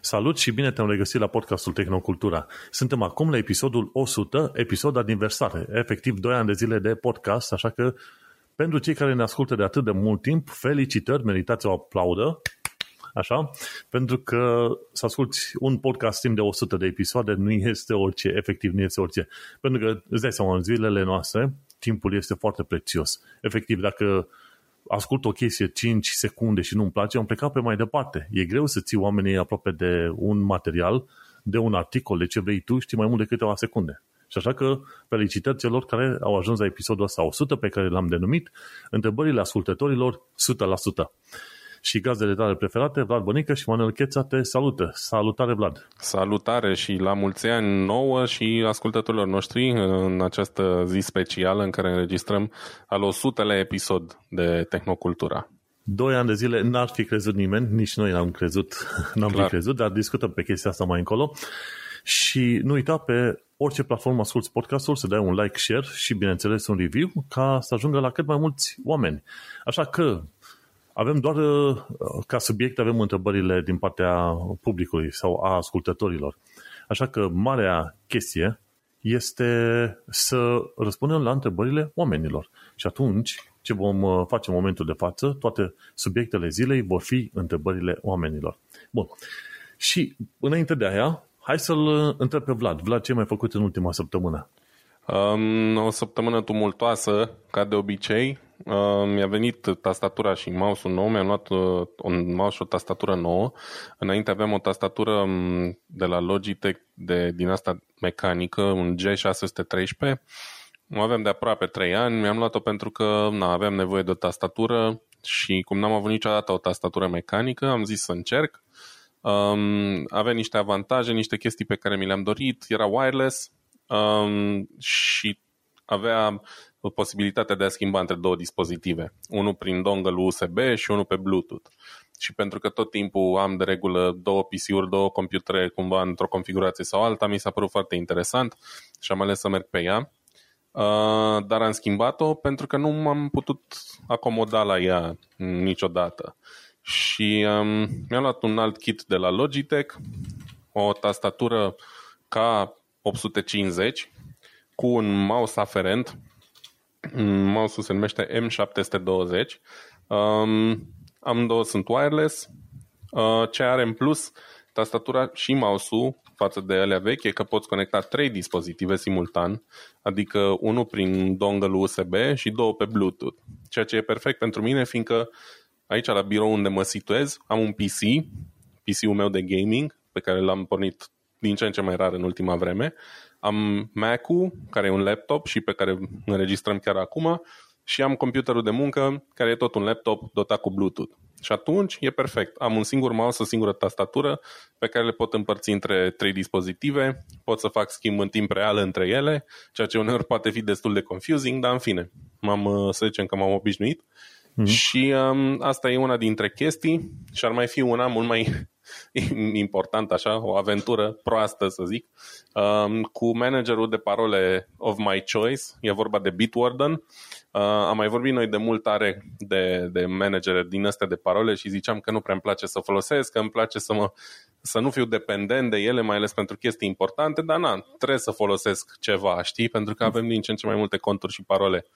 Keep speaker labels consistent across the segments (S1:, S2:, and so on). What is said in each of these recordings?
S1: Salut și bine te-am regăsit la podcastul Tehnocultura. Suntem acum la episodul 100, episod aniversare, efectiv 2 ani de zile de podcast, așa că pentru cei care ne ascultă de atât de mult timp, felicitări, meritați o aplaudă, așa, pentru că să asculti un podcast timp de 100 de episoade nu este orice, efectiv nu este orice. Pentru că, îți dai seama, în zilele noastre, timpul este foarte prețios. Efectiv, dacă ascult o chestie 5 secunde și nu-mi place, am plecat pe mai departe. E greu să ții oamenii aproape de un material, de un articol, de ce vrei tu, știi mai mult de câteva secunde. Și așa că felicitări celor care au ajuns la episodul ăsta 100 pe care l-am denumit întrebările ascultătorilor 100%. Și gazdele tale preferate, Vlad Bănică și Manuel Cheța te salută. Salutare, Vlad!
S2: Salutare și la mulți ani nouă și ascultătorilor noștri în această zi specială în care înregistrăm al 100-lea episod de Tehnocultura.
S1: Doi ani de zile n-ar fi crezut nimeni, nici noi n-am crezut, n-am Clar. fi crezut, dar discutăm pe chestia asta mai încolo. Și nu uita pe orice platformă asculti podcastul să dai un like, share și bineînțeles un review ca să ajungă la cât mai mulți oameni. Așa că avem doar, uh, ca subiect, avem întrebările din partea publicului sau a ascultătorilor. Așa că marea chestie este să răspundem la întrebările oamenilor. Și atunci, ce vom uh, face în momentul de față, toate subiectele zilei vor fi întrebările oamenilor. Bun. Și înainte de aia, hai să-l uh, întreb pe Vlad. Vlad, ce ai mai făcut în ultima săptămână?
S2: Um, o săptămână tumultoasă, ca de obicei. Uh, mi-a venit tastatura și mouse-ul nou, mi-am luat uh, un mouse și o tastatură nouă. Înainte aveam o tastatură um, de la Logitech de, din asta mecanică, un G613. O aveam de aproape 3 ani, mi-am luat-o pentru că na, aveam nevoie de o tastatură și cum n-am avut niciodată o tastatură mecanică, am zis să încerc. Um, avea niște avantaje, niște chestii pe care mi le-am dorit, era wireless um, și avea posibilitatea de a schimba între două dispozitive, unul prin dongle USB și unul pe Bluetooth. Și pentru că tot timpul am de regulă două PC-uri, două computere cumva într-o configurație sau alta, mi s-a părut foarte interesant și am ales să merg pe ea. Uh, dar am schimbat-o pentru că nu m-am putut acomoda la ea niciodată. Și um, mi-am luat un alt kit de la Logitech, o tastatură K850 cu un mouse aferent Mouse-ul se numește M720. Um, amândouă sunt wireless. Uh, ce are în plus tastatura și mouse-ul față de alea vechi e că poți conecta trei dispozitive simultan, adică unul prin dongle USB și două pe Bluetooth. Ceea ce e perfect pentru mine, fiindcă aici la birou unde mă situez am un PC, PC-ul meu de gaming, pe care l-am pornit din ce în ce mai rar în ultima vreme am Mac-ul, care e un laptop și pe care înregistrăm chiar acum, și am computerul de muncă, care e tot un laptop dotat cu Bluetooth. Și atunci e perfect. Am un singur mouse, o singură tastatură pe care le pot împărți între trei dispozitive, pot să fac schimb în timp real între ele, ceea ce uneori poate fi destul de confusing, dar în fine, m-am, să zicem că m-am obișnuit. Mm-hmm. Și um, asta e una dintre chestii și ar mai fi una mult mai important așa, o aventură proastă să zic, um, cu managerul de parole of my choice, e vorba de Bitwarden. Uh, am mai vorbit noi de mult tare de, de managere din astea de parole și ziceam că nu prea îmi place să folosesc, că îmi place să, mă, să nu fiu dependent de ele, mai ales pentru chestii importante, dar na, trebuie să folosesc ceva, știi, pentru că avem din ce în ce mai multe conturi și parole.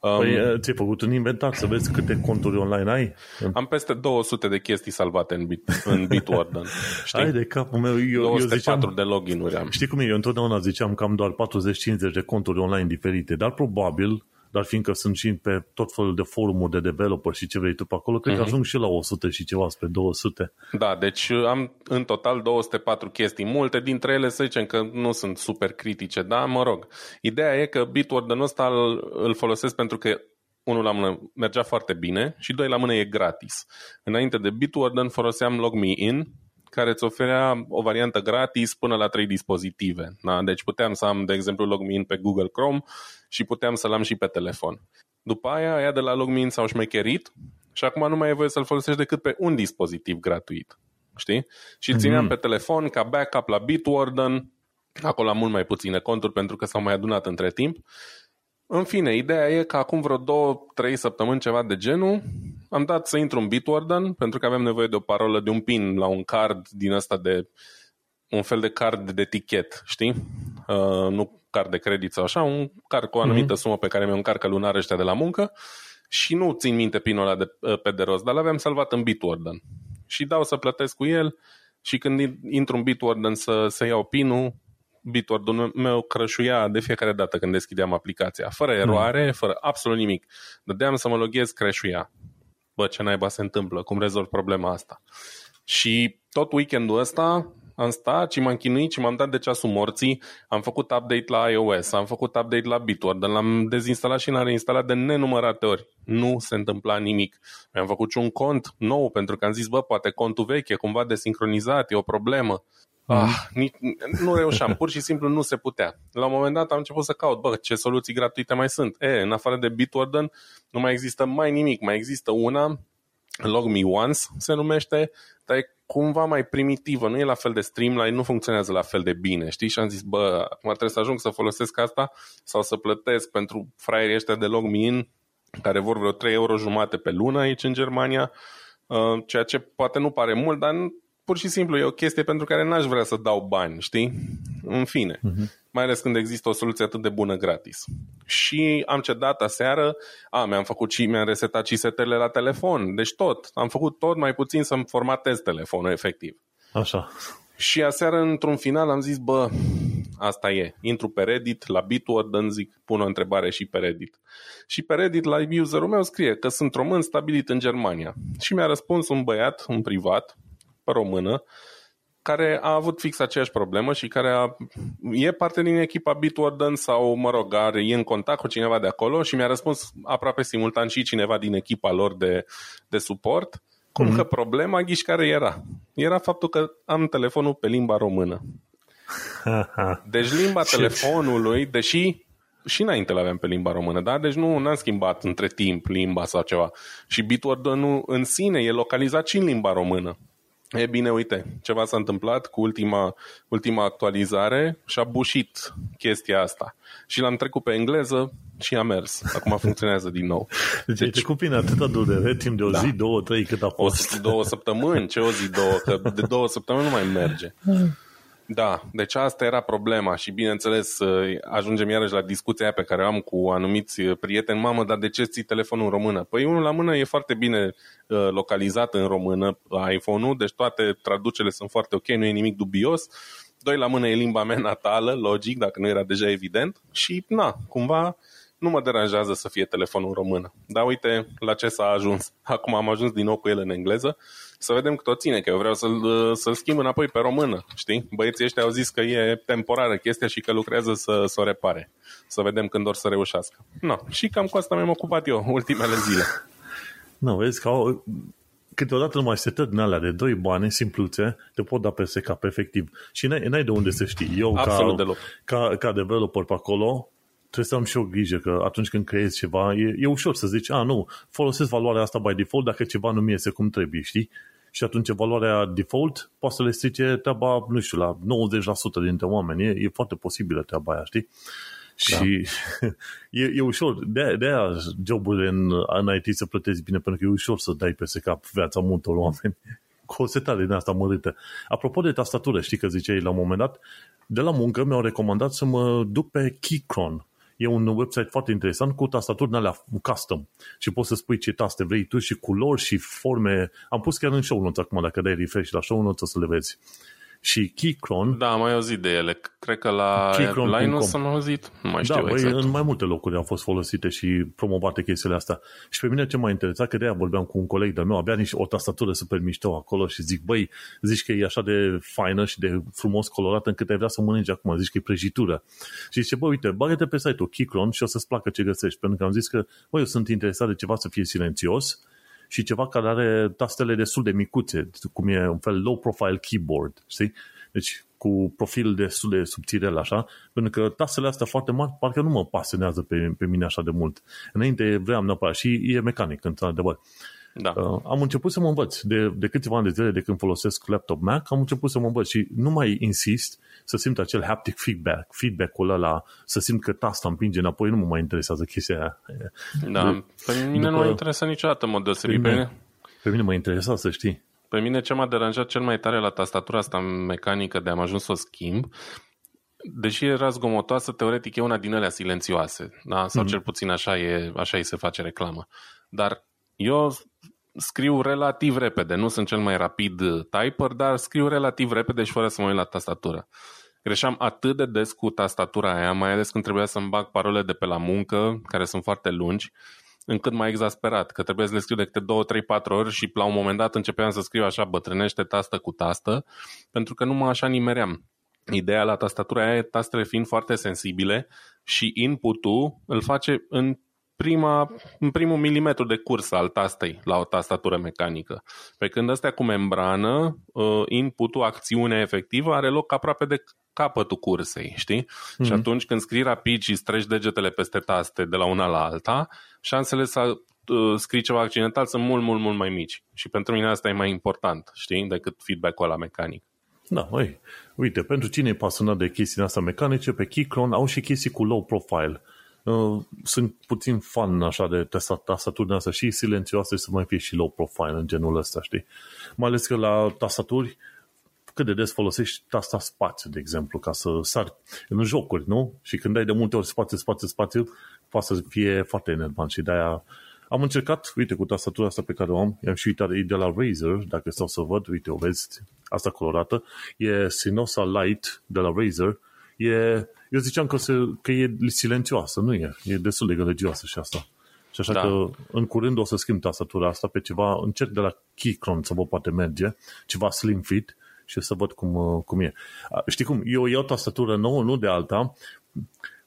S1: Păi um, ți-ai făcut un inventar să vezi câte conturi online ai?
S2: Am peste 200 de chestii salvate în, Bit, în Bitwarden.
S1: Știi? Hai de capul meu. Eu,
S2: 204 eu ziceam, de login-uri am.
S1: Știi cum e? Eu întotdeauna ziceam că am doar 40-50 de conturi online diferite, dar probabil dar fiindcă sunt și pe tot felul de forumuri de developer și ce vrei tu pe acolo, cred uh-huh. că mhm. ajung și la 100 și ceva spre 200.
S2: Da, deci am în total 204 chestii. Multe dintre ele să zicem că nu sunt super critice, da, mă rog. Ideea e că Bitwarden ăsta îl, îl folosesc pentru că unul la mână mergea foarte bine și doi la mână e gratis. Înainte de Bitwarden foloseam LogMeIn, care îți oferea o variantă gratis până la trei dispozitive. Da? Deci puteam să am, de exemplu, LogMeIn pe Google Chrome și puteam să-l am și pe telefon. După aia, aia de la LogMeIn s-au șmecherit și acum nu mai e voie să-l folosești decât pe un dispozitiv gratuit. Știi? Și îl țineam mm-hmm. pe telefon ca backup la Bitwarden, acolo am mult mai puține conturi pentru că s-au mai adunat între timp. În fine, ideea e că acum vreo două, trei săptămâni ceva de genul am dat să intru în Bitwarden pentru că aveam nevoie de o parolă, de un pin la un card din ăsta de un fel de card de tichet, știi? Uh, nu card de credit sau așa, un card cu o anumită mm-hmm. sumă pe care mi-o încarcă lunar ăștia de la muncă și nu țin minte pinul ăla de, uh, pe de rost, dar l-aveam salvat în Bitwarden. Și dau să plătesc cu el și când intru în Bitwarden să, să iau pinul, Bitwarden meu crășuia de fiecare dată când deschideam aplicația. Fără mhm. eroare, mm. fără absolut nimic. Dădeam să mă loghez, crășuia. Bă, ce naiba se întâmplă? Cum rezolv problema asta? Și tot weekendul ăsta am stat și m-am chinuit și m-am dat de ceasul morții, am făcut update la iOS, am făcut update la Bitwarden, l-am dezinstalat și l-am reinstalat de nenumărate ori. Nu se întâmpla nimic. Mi-am făcut și un cont nou pentru că am zis, bă, poate contul vechi e cumva desincronizat, e o problemă. Ah, mhm. nici, nu reușeam, pur și simplu nu se putea. La un moment dat am început să caut, bă, ce soluții gratuite mai sunt. E, în afară de Bitwarden, nu mai există mai nimic. Mai există una, Log Me Once se numește, dar e cumva mai primitivă, nu e la fel de streamline, nu funcționează la fel de bine, știi? Și am zis, bă, acum trebuie să ajung să folosesc asta sau să plătesc pentru fraierii ăștia de Log Me In, care vor vreo 3 euro jumate pe lună aici în Germania, uh, ceea ce poate nu pare mult, dar pur și simplu e o chestie pentru care n-aș vrea să dau bani, știi? În fine. Uh-huh. Mai ales când există o soluție atât de bună gratis. Și am cedat aseară, a, mi-am făcut și, mi-am resetat și setele la telefon, deci tot. Am făcut tot mai puțin să-mi formatez telefonul, efectiv.
S1: Așa.
S2: Și aseară, într-un final, am zis, bă, asta e. Intru pe Reddit, la Bitwarden, zic, pun o întrebare și pe Reddit. Și pe Reddit, la userul meu, scrie că sunt român stabilit în Germania. Și mi-a răspuns un băiat, un privat, pe română, care a avut fix aceeași problemă și care a, e parte din echipa Bitwarden sau, mă rog, are, e în contact cu cineva de acolo și mi-a răspuns aproape simultan și cineva din echipa lor de, de suport, cum mm-hmm. că problema, ghiși care era? Era faptul că am telefonul pe limba română. Deci limba telefonului, deși și înainte le aveam pe limba română, da? Deci nu am schimbat între timp limba sau ceva. Și Bitwarden în sine e localizat și în limba română. E bine, uite, ceva s-a întâmplat cu ultima, ultima actualizare și a bușit chestia asta. Și l-am trecut pe engleză și a mers. Acum funcționează din nou.
S1: Deci, deci cu bine atâta durere, timp de o da. zi, două, trei, cât a fost.
S2: O, două săptămâni, ce o zi, două, că de două săptămâni nu mai merge. Da, deci asta era problema și bineînțeles ajungem iarăși la discuția aia pe care o am cu anumiți prieteni, mamă, dar de ce ții telefonul în română? Păi unul la mână e foarte bine uh, localizat în română, iPhone-ul, deci toate traducerile sunt foarte ok, nu e nimic dubios. Doi la mână e limba mea natală, logic, dacă nu era deja evident și na, cumva nu mă deranjează să fie telefonul în română. Dar uite la ce s-a ajuns. Acum am ajuns din nou cu el în engleză să vedem cât o ține, că eu vreau să-l, să-l schimb înapoi pe română, știi? Băieții ăștia au zis că e temporară chestia și că lucrează să, să o repare. Să vedem când or să reușească. No, și cam cu asta mi-am ocupat eu ultimele zile.
S1: Nu, vezi că au, câteodată numai setări din alea de doi bani simpluțe te pot da pe secap, efectiv. Și n-ai, n-ai de unde să știi. Eu, Absolut ca, deloc. ca, ca developer pe acolo, trebuie să am și o grijă că atunci când creezi ceva, e, e ușor să zici, a, nu, folosesc valoarea asta by default dacă ceva nu mi iese cum trebuie, știi? Și atunci valoarea default poate să le strice treaba, nu știu, la 90% dintre oameni. E, e foarte posibilă treaba aia, știi? Da. Și e, e ușor, de, de aia joburile în, în IT să plătești bine, pentru că e ușor să dai peste cap viața multor oameni cu o setare din asta mărită. Apropo de tastatură, știi că ziceai la un moment dat, de la muncă mi-au recomandat să mă duc pe Keychron. E un website foarte interesant cu tastaturi alea custom și poți să spui ce taste vrei tu și culori și forme. Am pus chiar în show notes acum, dacă dai refresh la show notes o să le vezi și Keychron.
S2: Da, am mai auzit de ele. Cred că la Linus am auzit. Nu mai da, știu da, exact.
S1: în mai multe locuri au fost folosite și promovate chestiile astea. Și pe mine ce m-a interesat, că de aia vorbeam cu un coleg de meu, avea niște o tastatură super mișto acolo și zic, băi, zici că e așa de faină și de frumos colorată încât ai vrea să mănânci acum, zici că e prăjitură. Și zice, băi, uite, bagă-te pe site-ul Keychron și o să-ți placă ce găsești. Pentru că am zis că, băi, eu sunt interesat de ceva să fie silențios, și ceva care are tastele destul de micuțe, cum e un fel low profile keyboard, știi? Deci cu profil destul de subțirel așa, pentru că tasele astea foarte mari parcă nu mă pasionează pe, pe mine așa de mult. Înainte vreau neapărat și e mecanic, într-adevăr.
S2: Da.
S1: Uh, am început să mă învăț. De, de câteva ani de zile de când folosesc laptop Mac, am început să mă învăț și nu mai insist să simt acel haptic feedback, feedback-ul ăla, să simt că tasta împinge înapoi, nu mă mai interesează chestia aia.
S2: Da, pe mine după, nu mă interesează niciodată mod deosebit. Pe mine,
S1: pe mine mă interesa să știi.
S2: Pe mine ce m-a deranjat cel mai tare la tastatura asta mecanică de am ajuns să o schimb, deși era zgomotoasă, teoretic e una din alea silențioase, da? sau mm-hmm. cel puțin așa, e, așa îi se face reclamă. Dar eu scriu relativ repede, nu sunt cel mai rapid typer, dar scriu relativ repede și fără să mă uit la tastatură. Greșeam atât de des cu tastatura aia, mai ales când trebuia să-mi bag parole de pe la muncă, care sunt foarte lungi, încât m-a exasperat, că trebuie să le scriu de câte 2, 3, 4 ori și la un moment dat începeam să scriu așa bătrânește tastă cu tastă, pentru că nu mă așa nimeream. Ideea la tastatura aia e tastele fiind foarte sensibile și input-ul îl face în prima, în primul milimetru de curs al tastei la o tastatură mecanică. Pe când astea cu membrană, uh, inputul, acțiunea efectivă are loc aproape de capătul cursei, știi? Mm-hmm. Și atunci când scrii rapid și streci degetele peste taste de la una la alta, șansele să uh, scrii ceva accidental sunt mult, mult, mult mai mici. Și pentru mine asta e mai important, știi, decât feedback-ul ăla mecanic.
S1: Da, ui, uite, pentru cine e pasionat de chestiile astea mecanice, pe Keychron au și chestii cu low profile. Uh, sunt puțin fan așa de tastaturi astea și silențioase să mai fie și low profile în genul ăsta, știi? Mai ales că la tastaturi cât de des folosești tasta spațiu, de exemplu, ca să sari în jocuri, nu? Și când ai de multe ori spațiu, spațiu, spațiu, poate să fie foarte enervant și de-aia am încercat, uite, cu tastatura asta pe care o am, i-am și uitat, e de la Razer, dacă stau să văd, uite, o vezi, asta colorată, e Sinosa Light de la Razer, e, eu ziceam că, se, că e silențioasă, nu e, e destul de gălăgioasă și asta. Și așa da. că în curând o să schimb tastatura asta pe ceva, încerc de la Keychron să vă poate merge, ceva slim fit și să văd cum, cum e. Știi cum, eu iau tastatură nouă, nu de alta,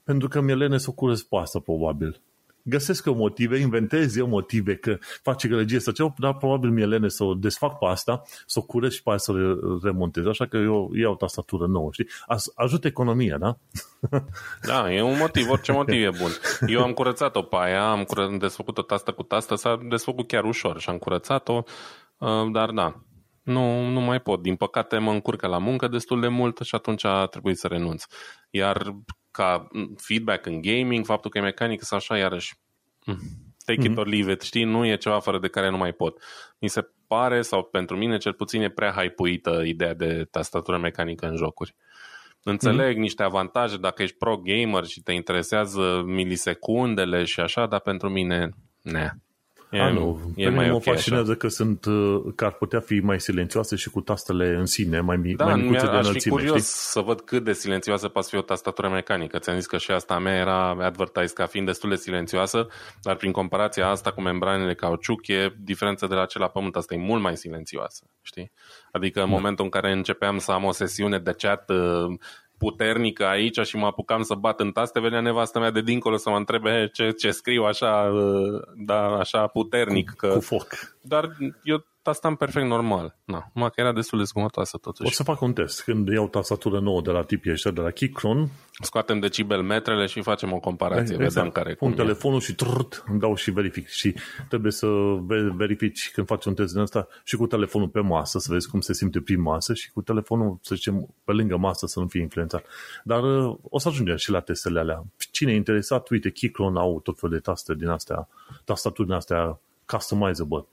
S1: pentru că mi-e lene să o curăț pe asta, probabil găsesc eu motive, inventez eu motive că face gălăgie sau ceva, dar probabil mi-e lene să o desfac pe asta, să o curăț și pe aia să o remontez. Așa că eu iau tastatură nouă, știi? Ajută economia, da?
S2: Da, e un motiv, orice motiv e bun. Eu am curățat-o pe aia, am curățat, desfăcut-o tastă cu tastă, s-a desfăcut chiar ușor și am curățat-o, uh, dar da, nu, nu mai pot. Din păcate mă încurcă la muncă destul de mult și atunci a trebuit să renunț. Iar ca feedback în gaming, faptul că e mecanică sau așa, iarăși mm, take mm-hmm. it or leave it, știi, nu e ceva fără de care nu mai pot. Mi se pare, sau pentru mine cel puțin e prea hypuită ideea de tastatură mecanică în jocuri. Înțeleg mm-hmm. niște avantaje dacă ești pro gamer și te interesează milisecundele și așa, dar pentru mine, ne.
S1: E, A, nu. E Pe mai mă okay fascinează așa. că sunt uh, că ar putea fi mai silențioase și cu tastele în sine, mai,
S2: da,
S1: mai
S2: micuțe
S1: de
S2: înălțime. Aș fi curios știi? să văd cât de silențioasă poate fi o tastatură mecanică. Ți-am zis că și asta a mea era advertised ca fiind destul de silențioasă, dar prin comparația asta cu membranele cauciuc e diferența de la acela pământ. Asta e mult mai silențioasă, știi? Adică în da. momentul în care începeam să am o sesiune de chat uh, puternică aici și mă apucam să bat în taste, venea nevastă mea de dincolo să mă întrebe ce, ce scriu așa, da, așa puternic.
S1: Cu, că... cu foc.
S2: Dar eu tastam perfect normal. Na, numai că era destul de zgomotoasă totuși.
S1: O să fac un test. Când iau tastatură nouă de la tipii ăștia, de la Keychron,
S2: scoatem decibelmetrele și facem o comparație. Exact. Vedem care
S1: Pun telefonul e. și trut, îmi dau și verific. Și trebuie să verifici când faci un test din asta și cu telefonul pe masă, să vezi cum se simte prin masă și cu telefonul, să zicem, pe lângă masă să nu fie influențat. Dar uh, o să ajungem și la testele alea. Cine e interesat, uite, Keychron au tot felul de taste din astea, tastaturi din astea customizable.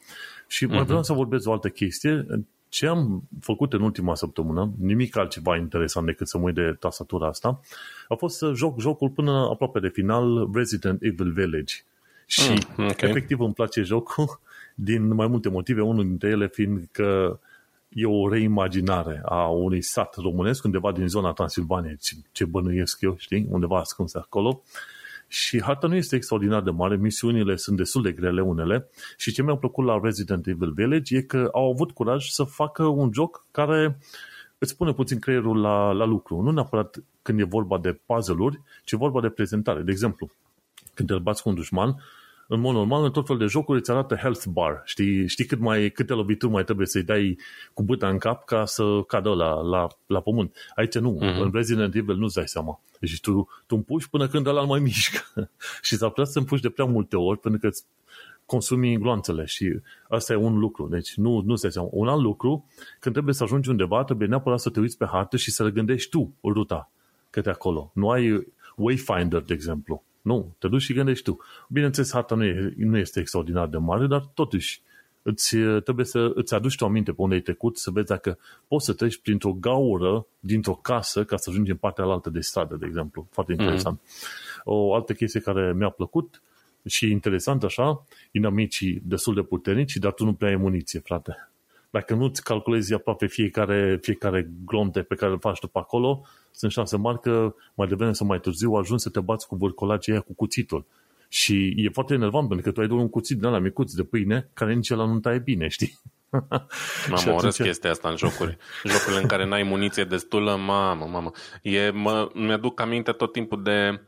S1: Și mai uh-huh. vreau să vorbesc o altă chestie. Ce am făcut în ultima săptămână, nimic altceva interesant decât să mă uit de tastatura asta, a fost să joc jocul până aproape de final Resident Evil Village. Și mm, okay. efectiv îmi place jocul din mai multe motive, unul dintre ele fiind că e o reimaginare a unui sat românesc undeva din zona Transilvaniei, ce bănuiesc eu, știi, undeva ascuns acolo. Uh, și harta nu este extraordinar de mare, misiunile sunt destul de grele unele și ce mi-a plăcut la Resident Evil Village e că au avut curaj să facă un joc care îți pune puțin creierul la, la lucru. Nu neapărat când e vorba de puzzle-uri, ci vorba de prezentare. De exemplu, când te bați cu un dușman, în mod normal, în tot fel de jocuri îți arată health bar. Știi, știi cât mai, câte lovituri mai trebuie să-i dai cu băta în cap ca să cadă la, la, la pământ. Aici nu. Uh-huh. În Resident Evil nu-ți dai seama. Deci tu, tu împuși până când ăla mai mișcă. și s-ar putea să împuși de prea multe ori pentru că îți consumi gloanțele și asta e un lucru. Deci nu, nu se seama. Un alt lucru, când trebuie să ajungi undeva, trebuie neapărat să te uiți pe hartă și să le gândești tu ruta către acolo. Nu ai Wayfinder, de exemplu. Nu, te duci și gândești tu. Bineînțeles, harta nu, e, nu este extraordinar de mare, dar totuși îți, trebuie să îți aduci tu aminte pe unde ai trecut, să vezi dacă poți să treci printr-o gaură dintr-o casă ca să ajungi în partea alaltă de stradă, de exemplu. Foarte mhm. interesant. Mm-hmm. O altă chestie care mi-a plăcut și interesant așa, inamicii destul de puternici, dar tu nu prea ai muniție, frate. Dacă nu-ți calculezi aproape fiecare, fiecare glonte pe care îl faci tu pe acolo, sunt șanse mari că mai devreme sau mai târziu ajungi să te bați cu vârcolagii aia cu cuțitul. Și e foarte enervant pentru că tu ai doar un cuțit de la micuț de pâine care nici ăla nu taie bine, știi?
S2: Mamă, orăsc chestia asta în jocuri. Jocurile în care n-ai muniție destulă, mamă, mamă. E, mă, mi-aduc aminte tot timpul de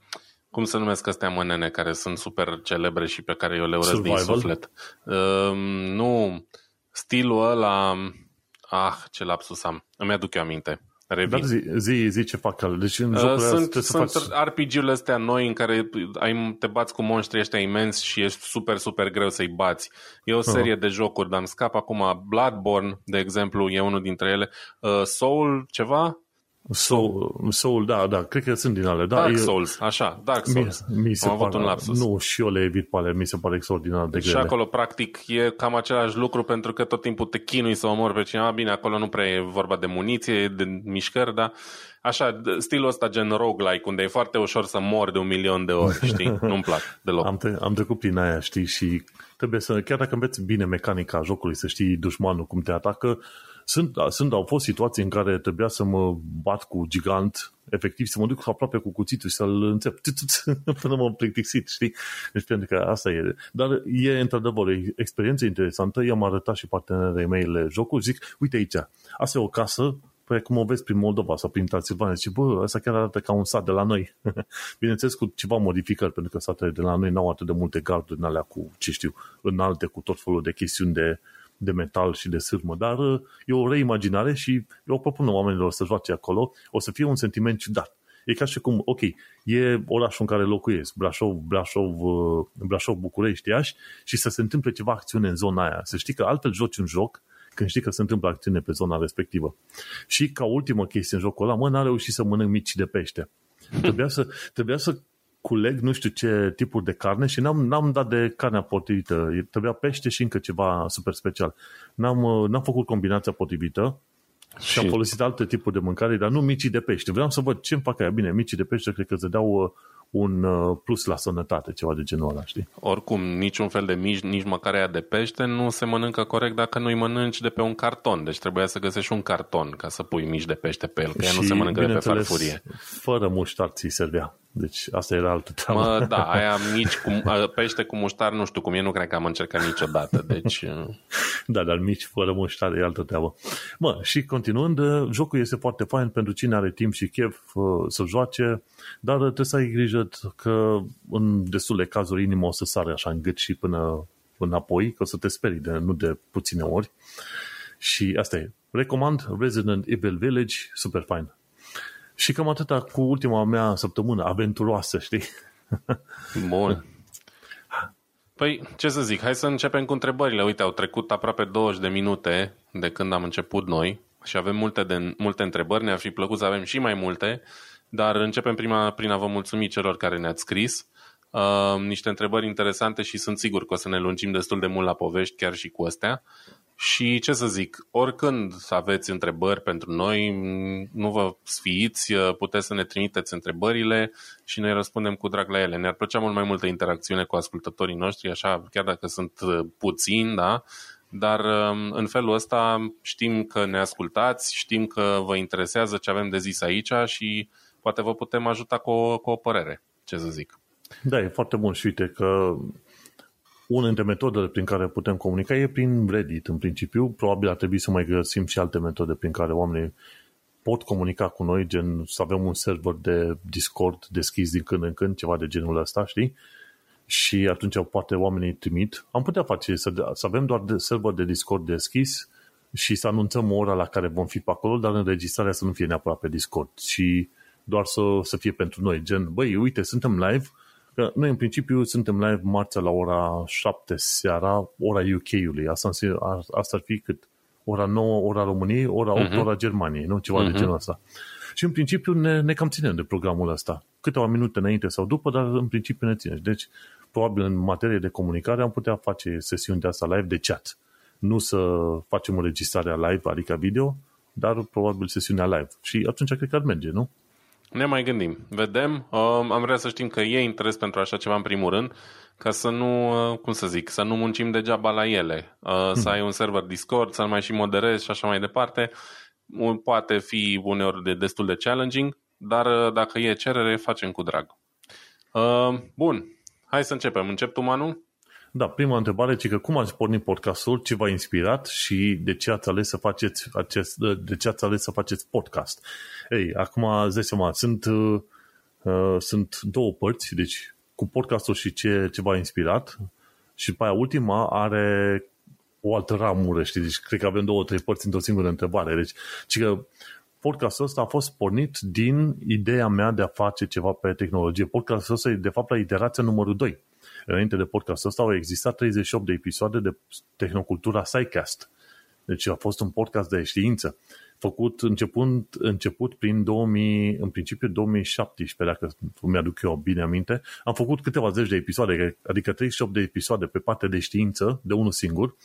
S2: cum se numesc astea mănene care sunt super celebre și pe care eu le urăsc din suflet. Uh, nu, stilul ăla, ah, ce lapsus am, îmi aduc eu aminte. Revin. Dar
S1: zi, zi, zi ce fac el. Deci în
S2: uh, sunt sunt faci... RPG-urile astea noi în care ai, te bați cu monștri ăștia imensi și ești super, super greu să-i bați. E o serie uh-huh. de jocuri, dar îmi scap acum Bloodborne, de exemplu, e unul dintre ele. Uh, Soul, ceva?
S1: Soul, Soul, da, da, cred că sunt din ale. Da,
S2: Dark e, Souls, așa, Dark Souls.
S1: Mi, mi se Am avut un lapsus. Nu, și eu le evit pe ale, mi se pare extraordinar de grele.
S2: Și acolo, practic, e cam același lucru pentru că tot timpul te chinui să omori pe cineva. Bine, acolo nu prea e vorba de muniție, de mișcări, dar așa, stilul ăsta gen roguelike, unde e foarte ușor să mor de un milion de ori, știi? Nu-mi plac deloc.
S1: Am, te, am trecut prin aia, știi, și trebuie să, chiar dacă înveți bine mecanica jocului, să știi dușmanul cum te atacă, sunt, sunt, au fost situații în care trebuia să mă bat cu gigant, efectiv să mă duc aproape cu cuțitul și să-l înțep până m-am plictisit, știi? Deci pentru că asta e. Dar e într-adevăr o experiență interesantă. I-am arătat și partenerii mei jocul. Zic, uite aici, asta e o casă pe cum o vezi prin Moldova sau prin Transilvania. Zice, bă, asta chiar arată ca un sat de la noi. Bineînțeles cu ceva modificări, pentru că satele de la noi n-au atât de multe garduri în alea cu, ce știu, înalte, cu tot felul de chestiuni de, de metal și de sârmă, dar uh, e o reimaginare și eu propun oamenilor să joace acolo, o să fie un sentiment ciudat. E ca și cum, ok, e orașul în care locuiesc, Brașov, Brașov, uh, Brașov București, Iași, și să se întâmple ceva acțiune în zona aia. Să știi că altfel joci un joc când știi că se întâmplă acțiune pe zona respectivă. Și ca ultimă chestie în jocul ăla, mă, n-a reușit să mănânc mici de pește. Trebuia să, trebuia să culeg nu știu ce tipuri de carne și n-am, n-am dat de carnea potrivită. Trebuia pește și încă ceva super special. N-am, uh, n-am făcut combinația potrivită și, și am folosit alte tipuri de mâncare, dar nu micii de pește. Vreau să văd ce-mi fac aia. Bine, micii de pește cred că îți dau uh, un uh, plus la sănătate, ceva de genul ăla, știi?
S2: Oricum, niciun fel de mici, nici măcar aia de pește nu se mănâncă corect dacă nu-i mănânci de pe un carton. Deci trebuia să găsești un carton ca să pui mici de pește pe el, că ea nu se mănâncă de pe farfurie.
S1: fără muștar ți servea. Deci asta era altă treabă.
S2: Mă, da, aia mici, cu, pește cu muștar, nu știu cum e, nu cred că am încercat niciodată. Deci...
S1: da, dar mici fără muștar e altă treabă. Mă, și continuând, jocul este foarte fain pentru cine are timp și chef uh, să joace, dar trebuie să ai grijă că în destule cazuri inima o să sare așa în gât și până înapoi, că o să te sperii de, nu de puține ori. Și asta e. Recomand Resident Evil Village, super fain. Și cam atâta cu ultima mea săptămână aventuroasă, știi?
S2: Bun. Păi, ce să zic, hai să începem cu întrebările. Uite, au trecut aproape 20 de minute de când am început noi și avem multe, de, multe întrebări. Ne-ar fi plăcut să avem și mai multe, dar începem prima prin a vă mulțumi celor care ne-ați scris. Uh, niște întrebări interesante și sunt sigur că o să ne lungim destul de mult la povești chiar și cu astea. Și ce să zic, oricând aveți întrebări pentru noi, nu vă sfiiți, puteți să ne trimiteți întrebările și noi răspundem cu drag la ele. Ne-ar plăcea mult mai multă interacțiune cu ascultătorii noștri, așa, chiar dacă sunt puțini, da? Dar um, în felul ăsta știm că ne ascultați, știm că vă interesează ce avem de zis aici și poate vă putem ajuta cu o, cu o părere, ce să zic.
S1: Da, e foarte bun și uite că una dintre metodele prin care putem comunica e prin Reddit, în principiu. Probabil ar trebui să mai găsim și alte metode prin care oamenii pot comunica cu noi, gen să avem un server de Discord deschis din când în când, ceva de genul ăsta, știi? Și atunci poate oamenii trimit. Am putea face să, să avem doar de server de Discord deschis și să anunțăm ora la care vom fi pe acolo, dar înregistrarea să nu fie neapărat pe Discord și doar să, să fie pentru noi, gen, băi, uite, suntem live, Că noi în principiu suntem live marțea la ora 7 seara, ora UK-ului. Asta, asta ar fi cât? Ora 9, ora României, ora 8, uh-huh. Mhm. ora Germaniei, nu? Ceva uh-huh. de mhm. genul ăsta. Și în principiu ne, ne cam ținem de programul ăsta. Câteva minute înainte sau după, dar în principiu ne ținem. Deci, probabil în materie de comunicare am putea face sesiuni de asta live de chat. Nu să facem înregistrarea live, adică video, dar probabil sesiunea live. Și atunci cred că ar merge, nu?
S2: Ne mai gândim. Vedem. Um, am vrea să știm că e interes pentru așa ceva în primul rând, ca să nu, uh, cum să zic, să nu muncim degeaba la ele. Uh, hmm. Să ai un server Discord, să-l mai și moderezi și așa mai departe. Poate fi uneori de destul de challenging, dar uh, dacă e cerere, facem cu drag. Bun, hai să începem. Încep tu, Manu?
S1: Da, prima întrebare e că cum ați pornit podcastul, ce v-a inspirat și de ce ați ales să faceți acest, de ce ați ales să faceți podcast. Ei, acum îți seama, sunt, uh, sunt două părți, deci cu podcastul și ce, ce v-a inspirat și după aia ultima are o altă ramură, știi, deci cred că avem două, trei părți într-o singură întrebare. Deci, ci că podcastul ăsta a fost pornit din ideea mea de a face ceva pe tehnologie. Podcastul ăsta e, de fapt, la iterația numărul 2 înainte de podcastul ăsta au existat 38 de episoade de Tehnocultura SciCast. Deci a fost un podcast de știință, făcut începând, început prin 2000, în principiu 2017, dacă mi-aduc eu bine aminte. Am făcut câteva zeci de episoade, adică 38 de episoade pe partea de știință, de unul singur,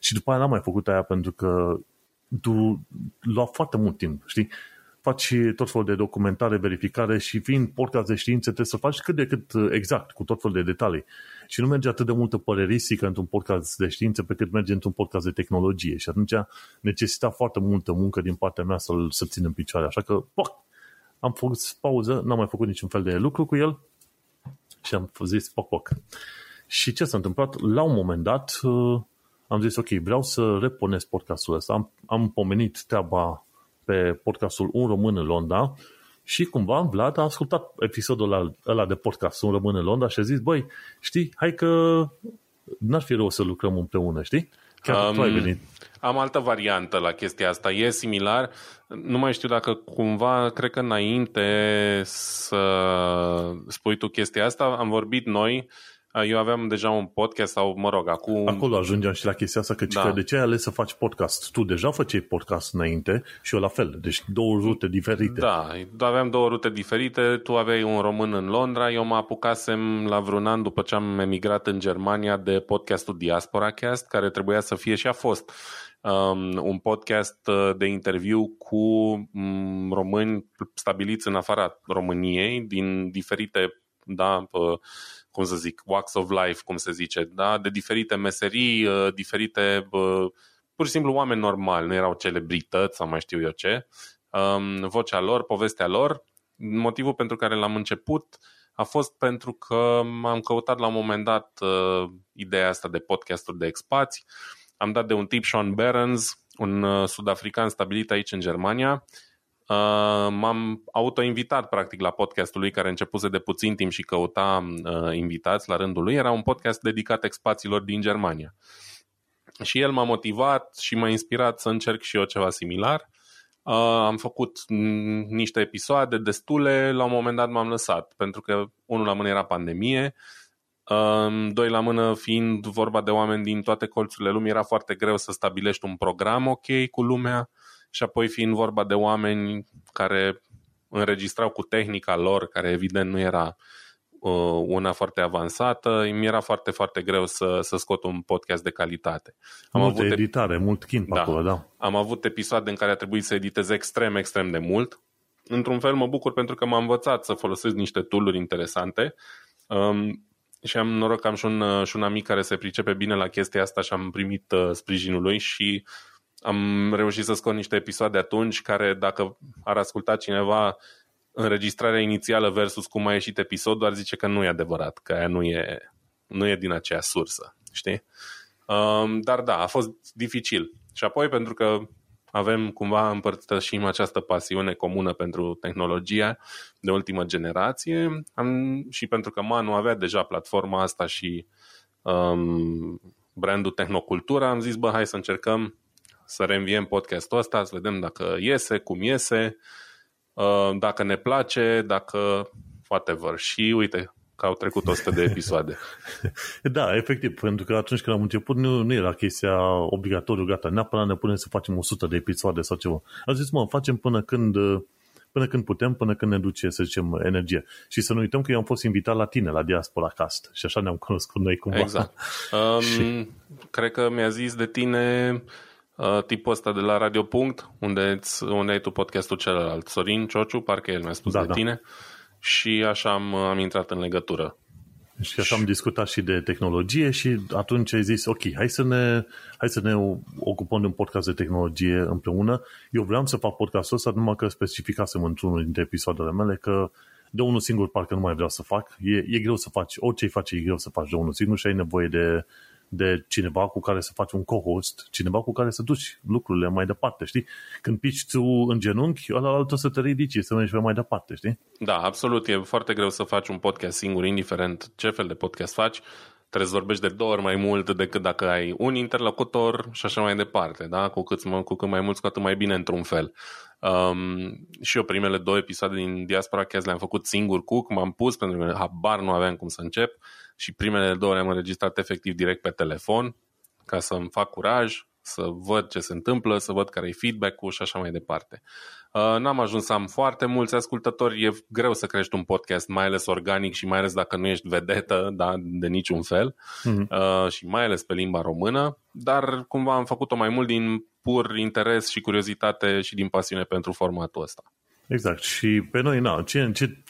S1: și după aia n-am mai făcut aia pentru că du, lua foarte mult timp, știi? Faci tot felul de documentare, verificare și fiind podcast de știință trebuie să faci cât de cât uh, exact, cu tot felul de detalii. Și nu merge atât de multă părerisică într-un podcast de știință pe cât merge într-un podcast de tehnologie. Și atunci necesita foarte multă muncă din partea mea să-l să țin în picioare. Așa că, poc, am făcut pauză, n-am mai făcut niciun fel de lucru cu el și am zis, poc, poc. Și ce s-a întâmplat? La un moment dat uh, am zis, ok, vreau să reponesc podcastul ăsta. Am, am pomenit treaba pe podcastul Un Român în Londra și cumva Vlad a ascultat episodul ăla de podcast Un Român în Londra și a zis, băi, știi, hai că n-ar fi rău să lucrăm împreună, știi?
S2: Chiar um, tu ai venit. Am altă variantă la chestia asta. E similar. Nu mai știu dacă cumva, cred că înainte să spui tu chestia asta, am vorbit noi eu aveam deja un podcast sau, mă rog, acum...
S1: Acolo ajungeam și la chestia asta, că, da. că de ce ai ales să faci podcast? Tu deja făceai podcast înainte și eu la fel, deci două rute diferite.
S2: Da, aveam două rute diferite, tu aveai un român în Londra, eu mă apucasem la vreun an după ce am emigrat în Germania de podcastul Diaspora Cast, care trebuia să fie și a fost um, un podcast uh, de interviu cu um, români stabiliți în afara României, din diferite da, uh, cum să zic, walks of life, cum se zice, da? de diferite meserii, uh, diferite, uh, pur și simplu oameni normali, nu erau celebrități sau mai știu eu ce, um, vocea lor, povestea lor. Motivul pentru care l-am început a fost pentru că am căutat la un moment dat uh, ideea asta de podcasturi de expați. Am dat de un tip Sean Berens, un sud-african stabilit aici în Germania, Uh, m-am autoinvitat practic la podcastul lui care începuse de puțin timp și căuta uh, invitați la rândul lui. Era un podcast dedicat expațiilor din Germania. Și el m-a motivat și m-a inspirat să încerc și eu ceva similar. Uh, am făcut niște episoade destule, la un moment dat m-am lăsat, pentru că unul la mână era pandemie, uh, doi la mână fiind vorba de oameni din toate colțurile lumii, era foarte greu să stabilești un program ok cu lumea și apoi fiind vorba de oameni care înregistrau cu tehnica lor, care evident nu era uh, una foarte avansată, mi era foarte, foarte greu să, să scot un podcast de calitate.
S1: Am Multă avut editare, mult timp da, acolo, da.
S2: Am avut episoade în care a trebuit să editez extrem, extrem de mult. Într-un fel mă bucur pentru că m-am învățat să folosesc niște tooluri interesante um, și am noroc că am și un, și un amic care se pricepe bine la chestia asta și am primit uh, sprijinul lui și am reușit să scot niște episoade atunci care, dacă ar asculta cineva înregistrarea inițială versus cum a ieșit episodul, ar zice că nu e adevărat, că aia nu e, nu e din aceea sursă, știi? Um, dar da, a fost dificil. Și apoi, pentru că avem cumva împărtășim această pasiune comună pentru tehnologia de ultimă generație am, și pentru că Manu avea deja platforma asta și um, brandul Tehnocultura, am zis, bă, hai să încercăm să reînviem podcastul ăsta, să vedem dacă iese, cum iese, uh, dacă ne place, dacă whatever. Și uite, că au trecut 100 de episoade.
S1: da, efectiv, pentru că atunci când am început nu, nu era chestia obligatoriu, gata, neapărat ne punem să facem 100 de episoade sau ceva. Am zis, mă, facem până când până când putem, până când ne duce, să zicem, energie. Și să nu uităm că eu am fost invitat la tine, la Diaspora Cast. Și așa ne-am cunoscut noi cumva.
S2: Exact. Um, și... Cred că mi-a zis de tine uh, tipul ăsta de la Radio Punct, unde, unde ai tu podcastul celălalt. Sorin Ciociu, parcă el mi-a spus da, de da. tine. Și așa am, am intrat în legătură.
S1: Și așa am discutat și de tehnologie și atunci ai zis, ok, hai să ne, hai să ne ocupăm de un podcast de tehnologie împreună. Eu vreau să fac podcastul ăsta, numai că specificasem într-unul dintre episoadele mele că de unul singur parcă nu mai vreau să fac. E, e greu să faci, orice îi face e greu să faci de unul singur și ai nevoie de, de cineva cu care să faci un co-host, cineva cu care să duci lucrurile mai departe, știi? Când pici tu în genunchi, ăla altul să te ridici, să mergi pe mai departe, știi?
S2: Da, absolut. E foarte greu să faci un podcast singur, indiferent ce fel de podcast faci. Trebuie să vorbești de două ori mai mult decât dacă ai un interlocutor și așa mai departe, da? Cu cât, cu cât mai mult, cu atât mai bine într-un fel. Um, și eu primele două episoade din Diaspora Cast le-am făcut singur cu, m-am pus pentru că habar nu aveam cum să încep și primele două le-am înregistrat efectiv direct pe telefon ca să îmi fac curaj, să văd ce se întâmplă, să văd care e feedback-ul și așa mai departe. Uh, n-am ajuns să am foarte mulți ascultători, e greu să crești un podcast, mai ales organic și mai ales dacă nu ești vedetă da, de niciun fel mm-hmm. uh, și mai ales pe limba română, dar cumva am făcut-o mai mult din pur interes și curiozitate și din pasiune pentru formatul ăsta.
S1: Exact. Și pe noi, na, ce, ce,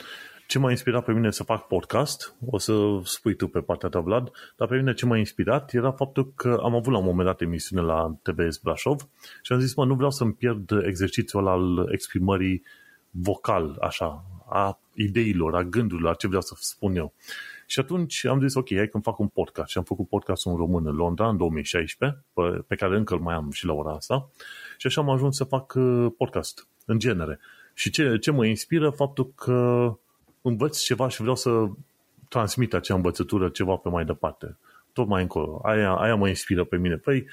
S1: ce m-a inspirat pe mine să fac podcast, o să spui tu pe partea ta, Vlad, dar pe mine ce m-a inspirat era faptul că am avut la un moment dat emisiune la TVS Brașov și am zis, mă, nu vreau să-mi pierd exercițiul al exprimării vocal, așa, a ideilor, a gândurilor, a ce vreau să spun eu. Și atunci am zis, ok, hai că fac un podcast. Și am făcut podcastul în român în Londra în 2016, pe, pe care încă îl mai am și la ora asta. Și așa am ajuns să fac uh, podcast, în genere. Și ce, ce mă inspiră? Faptul că învăț ceva și vreau să transmit acea învățătură ceva pe mai departe. Tot mai încolo. Aia, aia mă inspiră pe mine. Păi,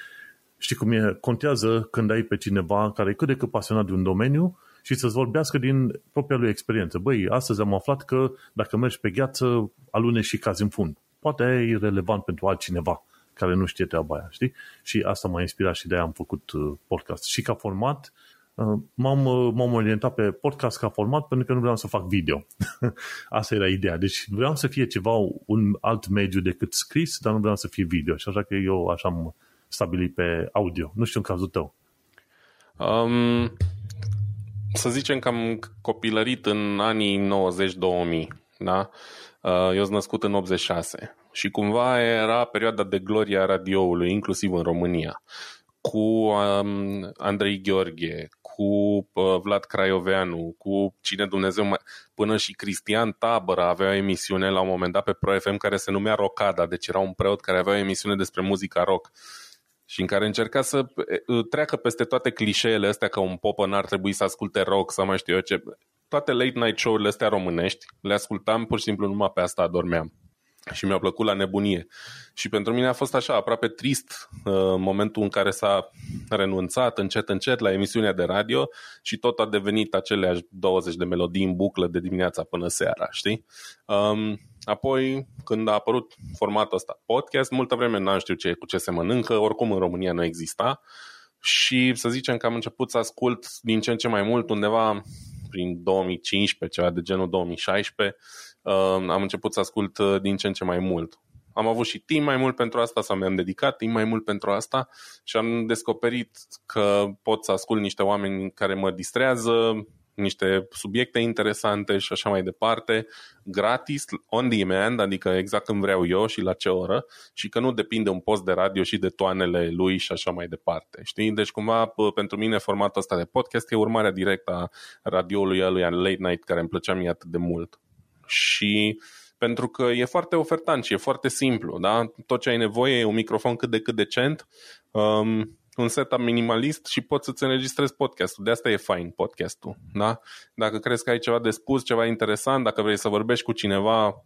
S1: știi cum e? Contează când ai pe cineva care e cât de cât pasionat de un domeniu și să-ți vorbească din propria lui experiență. Băi, astăzi am aflat că dacă mergi pe gheață, alune și cazi în fund. Poate e relevant pentru altcineva care nu știe treaba aia, știi? Și asta m-a inspirat și de-aia am făcut uh, podcast. Și ca format, Uh, m-am, uh, m-am orientat pe podcast ca format pentru că nu vreau să fac video. Asta era ideea. Deci vreau să fie ceva, un alt mediu decât scris, dar nu vreau să fie video. Și așa că eu așa am stabilit pe audio. Nu știu în cazul tău.
S2: Um, să zicem că am copilărit în anii 90-2000. Da? Uh, eu sunt născut în 86 și cumva era perioada de gloria radioului, inclusiv în România cu um, Andrei Gheorghe, cu uh, Vlad Craioveanu, cu cine Dumnezeu mai... Până și Cristian Tabără avea o emisiune la un moment dat pe Pro FM care se numea Rocada, deci era un preot care avea o emisiune despre muzica rock și în care încerca să uh, treacă peste toate clișeele astea că un popă n-ar trebui să asculte rock sau mai știu eu ce. Toate late night show-urile astea românești le ascultam pur și simplu numai pe asta adormeam și mi-a plăcut la nebunie. Și pentru mine a fost așa, aproape trist uh, momentul în care s-a renunțat încet încet la emisiunea de radio și tot a devenit aceleași 20 de melodii în buclă de dimineața până seara, știi? Um, apoi, când a apărut formatul ăsta podcast, multă vreme n-am știut ce, cu ce se mănâncă, oricum în România nu exista și să zicem că am început să ascult din ce în ce mai mult undeva prin 2015, ceva de genul 2016, am început să ascult uh, din ce în ce mai mult. Am avut și timp mai mult pentru asta sau mi-am dedicat timp mai mult pentru asta și am descoperit că pot să ascult niște oameni care mă distrează, niște subiecte interesante și așa mai departe, gratis, on demand, adică exact când vreau eu și la ce oră și că nu depinde un post de radio și de toanele lui și așa mai departe. Știi? Deci cumva pentru mine formatul ăsta de podcast e urmarea directă a radioului lui Late Night care îmi plăcea mie atât de mult și pentru că e foarte ofertant și e foarte simplu, da? Tot ce ai nevoie e un microfon cât de cât decent, um, un setup minimalist și poți să-ți înregistrezi podcastul. De asta e fain podcastul, da? Dacă crezi că ai ceva de spus, ceva interesant, dacă vrei să vorbești cu cineva,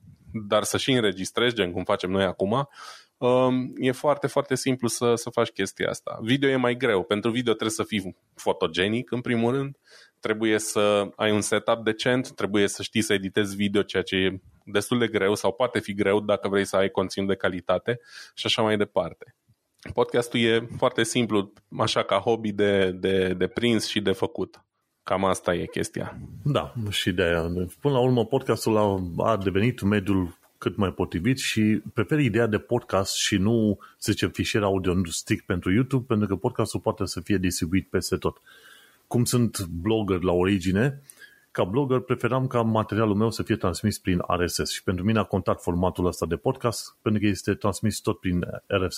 S2: dar să și înregistrezi, gen cum facem noi acum, um, e foarte, foarte simplu să, să faci chestia asta. Video e mai greu. Pentru video trebuie să fii fotogenic, în primul rând, trebuie să ai un setup decent, trebuie să știi să editezi video, ceea ce destul de greu sau poate fi greu dacă vrei să ai conținut de calitate și așa mai departe. Podcastul e foarte simplu, așa ca hobby de, de, de prins și de făcut. Cam asta e chestia.
S1: Da, și de aia. Până la urmă, podcastul a, a devenit mediul cât mai potrivit și prefer ideea de podcast și nu, să zicem, fișier audio stick pentru YouTube, pentru că podcastul poate să fie distribuit peste tot. Cum sunt blogger la origine, ca blogger preferam ca materialul meu să fie transmis prin RSS și pentru mine a contat formatul ăsta de podcast pentru că este transmis tot prin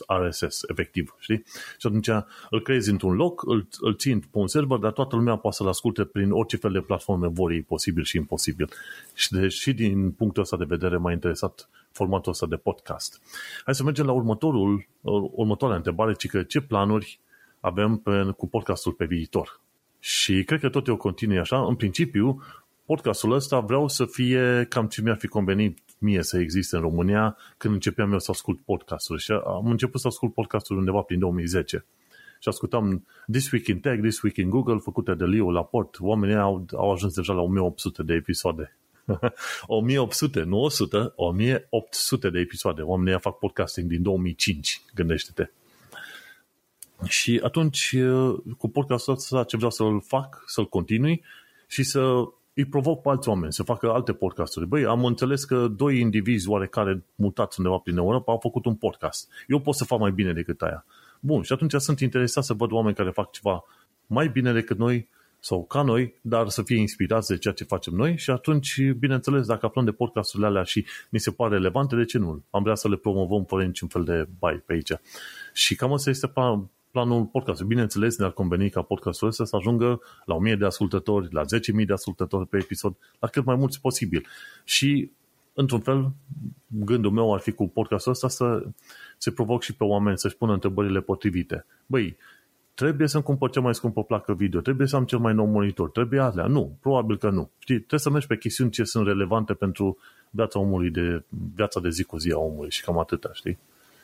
S1: RSS, efectiv, știi? Și atunci îl creezi într-un loc, îl, îl țin pe un server, dar toată lumea poate să-l asculte prin orice fel de platforme vor ei, posibil și imposibil. Și, de, și din punctul ăsta de vedere m-a interesat formatul ăsta de podcast. Hai să mergem la următorul, următoarea întrebare, ci că ce planuri avem pe, cu podcastul pe viitor. Și cred că tot eu continui așa. În principiu, podcastul ăsta vreau să fie cam ce mi-ar fi convenit mie să existe în România când începeam eu să ascult podcasturi. Și am început să ascult podcasturi undeva prin 2010. Și ascultam This Week in Tech, This Week in Google, făcute de Leo Laport. Oamenii au, au ajuns deja la 1800 de episoade. 1800, nu 100, 1800 de episoade. Oamenii fac podcasting din 2005, gândește-te. Și atunci, cu podcastul ăsta, ce vreau să-l fac, să-l continui și să îi provoc pe alți oameni să facă alte podcasturi. Băi, am înțeles că doi indivizi oarecare mutați undeva prin Europa au făcut un podcast. Eu pot să fac mai bine decât aia. Bun, și atunci sunt interesat să văd oameni care fac ceva mai bine decât noi sau ca noi, dar să fie inspirați de ceea ce facem noi și atunci, bineînțeles, dacă aflăm de podcasturile alea și ni se pare relevante, de ce nu? Am vrea să le promovăm fără niciun fel de bai pe aici. Și cam asta este planul podcastului. Bineînțeles, ne-ar conveni ca podcastul ăsta să ajungă la 1000 de ascultători, la 10.000 de ascultători pe episod, la cât mai mulți posibil. Și, într-un fel, gândul meu ar fi cu podcastul ăsta să se provoc și pe oameni să-și pună întrebările potrivite. Băi, trebuie să-mi cumpăr cea mai scumpă placă video, trebuie să am cel mai nou monitor, trebuie alea. Nu, probabil că nu. Știi, trebuie să mergi pe chestiuni ce sunt relevante pentru viața omului, de viața de zi cu zi a omului și cam atâta, știi?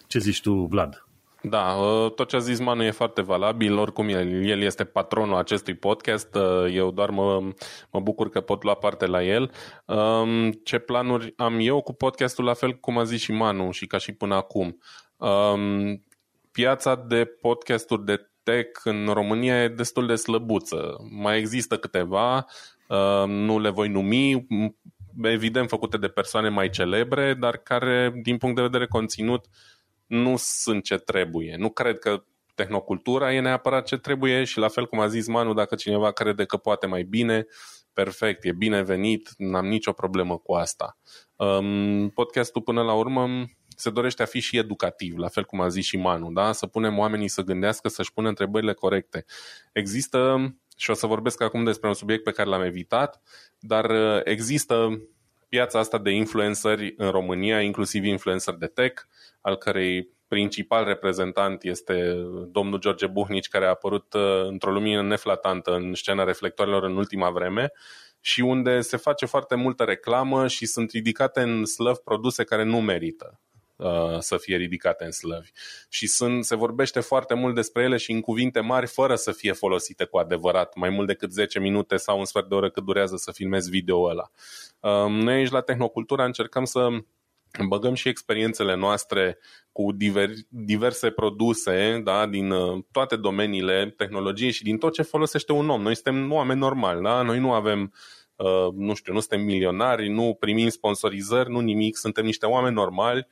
S1: Ce zici tu, Vlad?
S2: Da, uh, tot ce a zis Manu e foarte valabil, oricum el, el este patronul acestui podcast, uh, eu doar mă, mă bucur că pot lua parte la el. Um, ce planuri am eu cu podcastul, la fel cum a zis și Manu și ca și până acum. Um, piața de podcasturi de tech în România e destul de slăbuță. Mai există câteva, um, nu le voi numi, evident făcute de persoane mai celebre, dar care, din punct de vedere conținut, nu sunt ce trebuie. Nu cred că tehnocultura e neapărat ce trebuie și la fel cum a zis Manu, dacă cineva crede că poate mai bine, perfect, e binevenit, n-am nicio problemă cu asta. Um, podcastul până la urmă se dorește a fi și educativ, la fel cum a zis și Manu, da? să punem oamenii să gândească, să-și pună întrebările corecte. Există, și o să vorbesc acum despre un subiect pe care l-am evitat, dar uh, există piața asta de influenceri în România, inclusiv influencer de tech, al cărei principal reprezentant este domnul George Buhnici, care a apărut uh, într-o lumină neflatantă în scena reflectoarelor în ultima vreme și unde se face foarte multă reclamă și sunt ridicate în slăv produse care nu merită. uh, să fie ridicate în slăvi. Și sunt, se vorbește foarte mult despre ele și în cuvinte mari fără să fie folosite cu adevărat, mai mult decât 10 minute sau un sfert de oră cât durează să filmezi video ăla. Uh, noi aici la Tehnocultura încercăm să băgăm și experiențele noastre cu diver, diverse produse da, din uh, toate domeniile tehnologiei și din tot ce folosește un om. Noi suntem oameni normali, da? noi nu avem, uh, nu știu, nu suntem milionari, nu primim sponsorizări, nu nimic, suntem niște oameni normali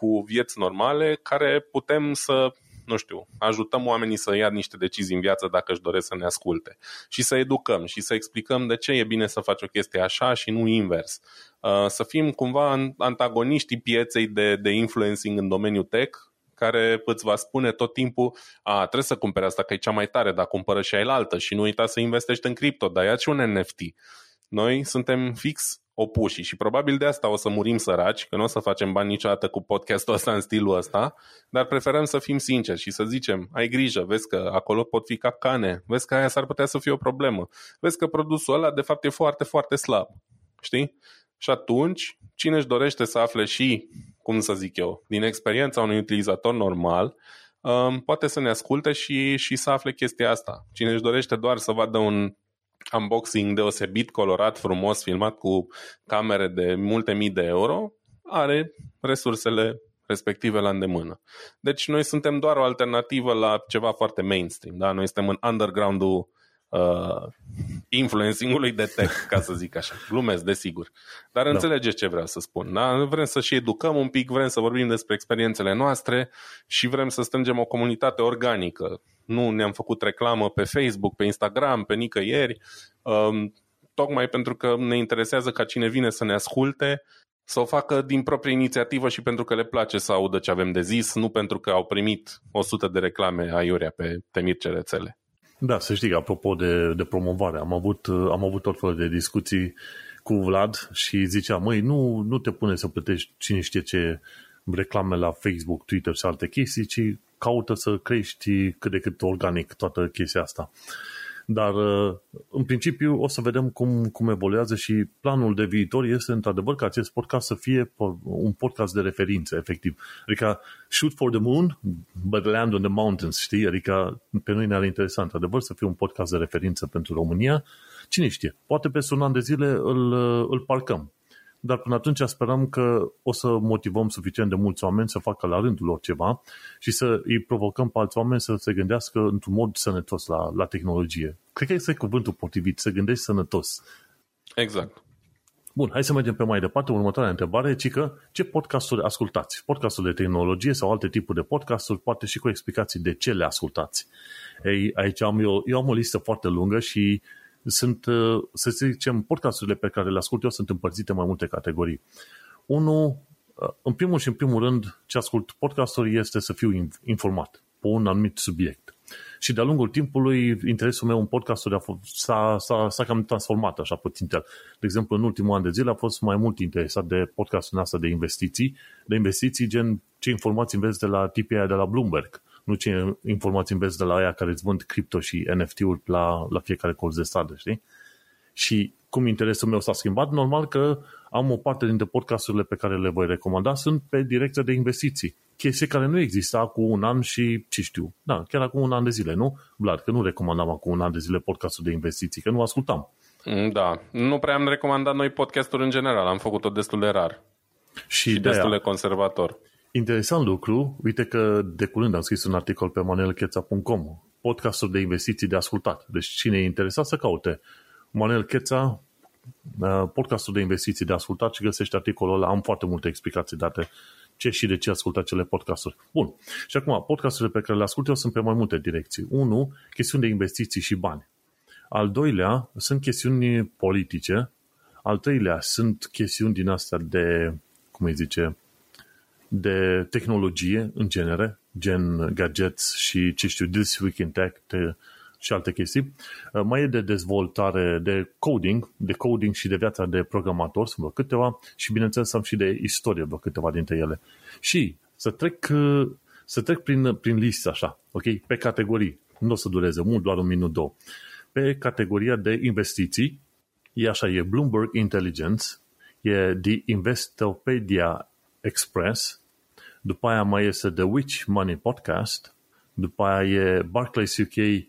S2: cu vieți normale care putem să nu știu, ajutăm oamenii să ia niște decizii în viață dacă își doresc să ne asculte și să educăm și să explicăm de ce e bine să faci o chestie așa și nu invers. Uh, să fim cumva antagoniștii pieței de, de influencing în domeniul tech, care îți va spune tot timpul a, trebuie să cumperi asta că e cea mai tare, dar cumpără și ai altă și nu uita să investești în cripto, dar ia și un NFT. Noi suntem fix opuși și probabil de asta o să murim săraci, că nu o să facem bani niciodată cu podcastul ăsta în stilul ăsta, dar preferăm să fim sinceri și să zicem, ai grijă, vezi că acolo pot fi capcane, vezi că aia s-ar putea să fie o problemă, vezi că produsul ăla de fapt e foarte, foarte slab, știi? Și atunci, cine își dorește să afle și, cum să zic eu, din experiența unui utilizator normal, um, poate să ne asculte și, și să afle chestia asta. Cine își dorește doar să vadă un unboxing deosebit, colorat, frumos, filmat cu camere de multe mii de euro, are resursele respective la îndemână. Deci noi suntem doar o alternativă la ceva foarte mainstream. Da? Noi suntem în underground-ul uh, influencing-ului de tech, ca să zic așa. Glumesc, desigur. Dar da. înțelegeți ce vreau să spun. Da? Vrem să și educăm un pic, vrem să vorbim despre experiențele noastre și vrem să strângem o comunitate organică. Nu ne-am făcut reclamă pe Facebook, pe Instagram, pe nicăieri, um, tocmai pentru că ne interesează ca cine vine să ne asculte să o facă din proprie inițiativă și pentru că le place să audă ce avem de zis, nu pentru că au primit 100 de reclame aiurea pe temir ce rețele.
S1: Da, să știi, apropo de, de promovare, am avut, am avut tot felul de discuții cu Vlad și zicea, măi, nu, nu te pune să plătești cine știe ce reclame la Facebook, Twitter și alte chestii, ci caută să crești cât de cât organic toată chestia asta. Dar, uh, în principiu, o să vedem cum, cum evoluează și planul de viitor este, într-adevăr, ca acest podcast să fie un podcast de referință, efectiv. Adică, shoot for the moon, but land on the mountains, știi? Adică, pe noi ne-ar interesa, într-adevăr, să fie un podcast de referință pentru România. Cine știe? Poate pe un an de zile îl, îl parcăm dar până atunci sperăm că o să motivăm suficient de mulți oameni să facă la rândul lor ceva și să îi provocăm pe alți oameni să se gândească într-un mod sănătos la, la tehnologie. Cred că este cuvântul potrivit, să gândești sănătos.
S2: Exact.
S1: Bun, hai să mergem pe mai departe. Următoarea întrebare, ci că ce podcasturi ascultați? Podcasturi de tehnologie sau alte tipuri de podcasturi, poate și cu explicații de ce le ascultați. Ei, aici am eu, eu am o listă foarte lungă și sunt, uh, să zicem, podcasturile pe care le ascult eu sunt împărțite în mai multe categorii. Unul, uh, în primul și în primul rând, ce ascult podcasturi este să fiu informat pe un anumit subiect. Și de-a lungul timpului, interesul meu în podcasturi a fost, s-a, s-a, s-a cam transformat așa puțin. De exemplu, în ultimul an de zile a fost mai mult interesat de podcastul noastră de investiții, de investiții gen ce informații înveți de la tipii de la Bloomberg nu ce informații înveți de la aia care îți vând cripto și NFT-uri la, la fiecare colț de stradă, știi? Și cum interesul meu s-a schimbat, normal că am o parte dintre podcasturile pe care le voi recomanda sunt pe direcția de investiții. Chestie care nu exista cu un an și ce știu. Da, chiar acum un an de zile, nu? Vlad, că nu recomandam acum un an de zile podcastul de investiții, că nu ascultam.
S2: Da, nu prea am recomandat noi podcasturi în general, am făcut-o destul de rar. Și, și destul de conservator.
S1: Interesant lucru, uite că de curând am scris un articol pe manelcheța.com, podcastul de investiții de ascultat. Deci cine e interesat să caute Manel Cheța, uh, podcastul de investiții de ascultat și găsește articolul ăla. Am foarte multe explicații date ce și de ce ascultă acele podcasturi. Bun. Și acum, podcasturile pe care le ascult eu sunt pe mai multe direcții. Unu, chestiuni de investiții și bani. Al doilea, sunt chestiuni politice. Al treilea, sunt chestiuni din astea de, cum îi zice, de tehnologie în genere, gen gadgets și ce știu, This Week in Tech te, și alte chestii. Uh, mai e de dezvoltare, de coding, de coding și de viața de programator, sunt vreo câteva și bineînțeles am și de istorie, vreo câteva dintre ele. Și să trec, uh, să trec prin, prin listă așa, ok? Pe categorii. Nu o să dureze mult, doar un minut, două. Pe categoria de investiții, e așa, e Bloomberg Intelligence, e The Investopedia Express, după aia mai este The Witch Money Podcast, după aia e Barclays UK